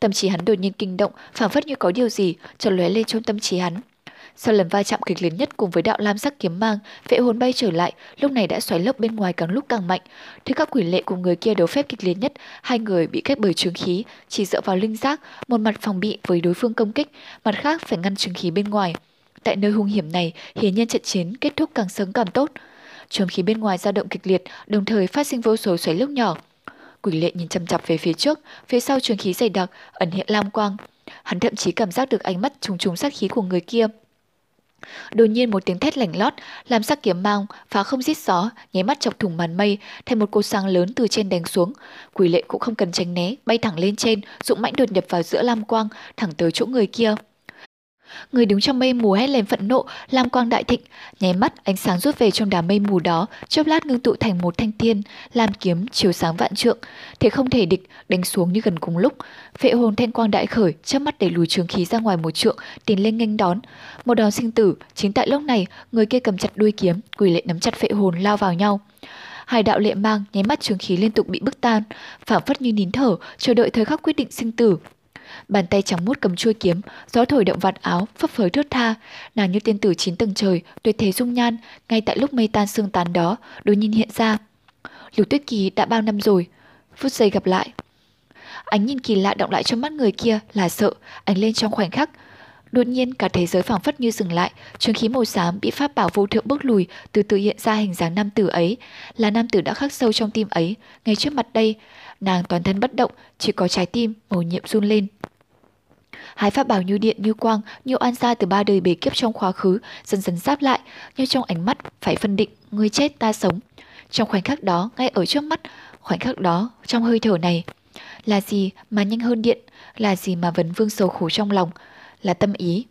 Tâm trí hắn đột nhiên kinh động, phảng phất như có điều gì chợt lóe lên trong tâm trí hắn. Sau lần va chạm kịch liệt nhất cùng với đạo lam sắc kiếm mang, vệ hồn bay trở lại, lúc này đã xoáy lốc bên ngoài càng lúc càng mạnh. thấy các quỷ lệ cùng người kia đấu phép kịch liệt nhất, hai người bị cách bởi trường khí, chỉ dựa vào linh giác, một mặt phòng bị với đối phương công kích, mặt khác phải ngăn trường khí bên ngoài. Tại nơi hung hiểm này, hiển nhiên trận chiến kết thúc càng sớm càng tốt. Trường khí bên ngoài dao động kịch liệt, đồng thời phát sinh vô số xoáy lốc nhỏ. Quỷ lệ nhìn chăm chặp về phía trước, phía sau trường khí dày đặc, ẩn hiện lam quang. Hắn thậm chí cảm giác được ánh mắt trùng trùng sát khí của người kia. Đột nhiên một tiếng thét lảnh lót, làm sắc kiếm mang phá không giết gió, nháy mắt chọc thủng màn mây, thành một cột sáng lớn từ trên đánh xuống. Quỷ lệ cũng không cần tránh né, bay thẳng lên trên, dũng mãnh đột nhập vào giữa lam quang, thẳng tới chỗ người kia. Người đứng trong mây mù hét lên phẫn nộ, lam quang đại thịnh, nháy mắt ánh sáng rút về trong đám mây mù đó, chốc lát ngưng tụ thành một thanh thiên, lam kiếm chiếu sáng vạn trượng, thế không thể địch, đánh xuống như gần cùng lúc. Phệ hồn thanh quang đại khởi, chớp mắt đẩy lùi trường khí ra ngoài một trượng, tiến lên nghênh đón. Một đòn sinh tử, chính tại lúc này, người kia cầm chặt đuôi kiếm, quỷ lệ nắm chặt phệ hồn lao vào nhau. Hai đạo lệ mang nháy mắt trường khí liên tục bị bức tan, phảng phất như nín thở, chờ đợi thời khắc quyết định sinh tử. Bàn tay trắng mút cầm chuôi kiếm, gió thổi động vạt áo, phấp phới thướt tha. Nàng như tiên tử chín tầng trời, tuyệt thế dung nhan, ngay tại lúc mây tan sương tán đó, đôi nhìn hiện ra. Lục tuyết kỳ đã bao năm rồi, phút giây gặp lại. Ánh nhìn kỳ lạ động lại trong mắt người kia là sợ, ánh lên trong khoảnh khắc. Đột nhiên cả thế giới phảng phất như dừng lại, trường khí màu xám bị pháp bảo vô thượng bước lùi, từ từ hiện ra hình dáng nam tử ấy, là nam tử đã khắc sâu trong tim ấy, ngay trước mặt đây. Nàng toàn thân bất động, chỉ có trái tim màu nhiệm run lên. Hai pháp bảo như điện như quang, như oan gia từ ba đời bề kiếp trong quá khứ, dần dần giáp lại, như trong ánh mắt phải phân định, người chết ta sống. Trong khoảnh khắc đó, ngay ở trước mắt, khoảnh khắc đó, trong hơi thở này, là gì mà nhanh hơn điện, là gì mà vấn vương sầu khổ trong lòng, là tâm ý.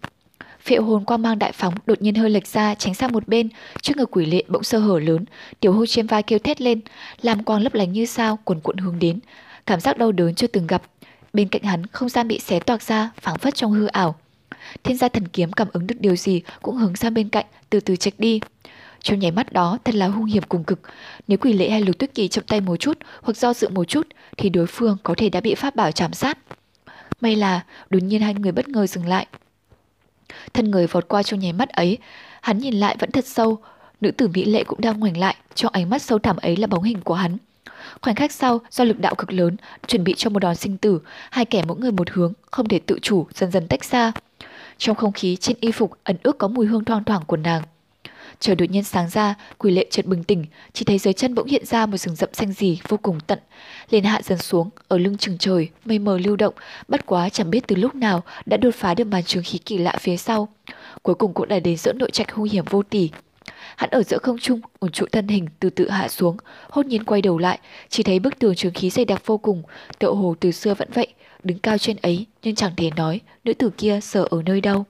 Phệ hồn quang mang đại phóng đột nhiên hơi lệch ra tránh sang một bên, trước người quỷ lệ bỗng sơ hở lớn, tiểu hô trên vai kêu thét lên, làm quang lấp lánh như sao cuồn cuộn hướng đến, cảm giác đau đớn chưa từng gặp, Bên cạnh hắn, không gian bị xé toạc ra, phảng phất trong hư ảo. Thiên gia thần kiếm cảm ứng được điều gì cũng hướng sang bên cạnh, từ từ trạch đi. Trong nháy mắt đó thật là hung hiểm cùng cực. Nếu quỷ lệ hay lục tuyết kỳ chậm tay một chút hoặc do dự một chút thì đối phương có thể đã bị pháp bảo chạm sát. May là đột nhiên hai người bất ngờ dừng lại. Thân người vọt qua trong nháy mắt ấy, hắn nhìn lại vẫn thật sâu. Nữ tử mỹ lệ cũng đang ngoảnh lại, trong ánh mắt sâu thẳm ấy là bóng hình của hắn. Khoảnh khắc sau, do lực đạo cực lớn, chuẩn bị cho một đòn sinh tử, hai kẻ mỗi người một hướng, không thể tự chủ, dần dần tách xa. Trong không khí trên y phục ẩn ước có mùi hương thoang thoảng của nàng. Trời đột nhiên sáng ra, quỷ lệ chợt bừng tỉnh, chỉ thấy dưới chân bỗng hiện ra một rừng rậm xanh gì vô cùng tận. liền hạ dần xuống, ở lưng chừng trời, mây mờ lưu động, bất quá chẳng biết từ lúc nào đã đột phá được màn trường khí kỳ lạ phía sau. Cuối cùng cũng đã đến giữa nội trạch hung hiểm vô tỷ. Hắn ở giữa không trung, ổn trụ thân hình từ từ hạ xuống, hốt nhiên quay đầu lại, chỉ thấy bức tường trường khí dày đặc vô cùng, tựa hồ từ xưa vẫn vậy, đứng cao trên ấy nhưng chẳng thể nói nữ tử kia sợ ở nơi đâu.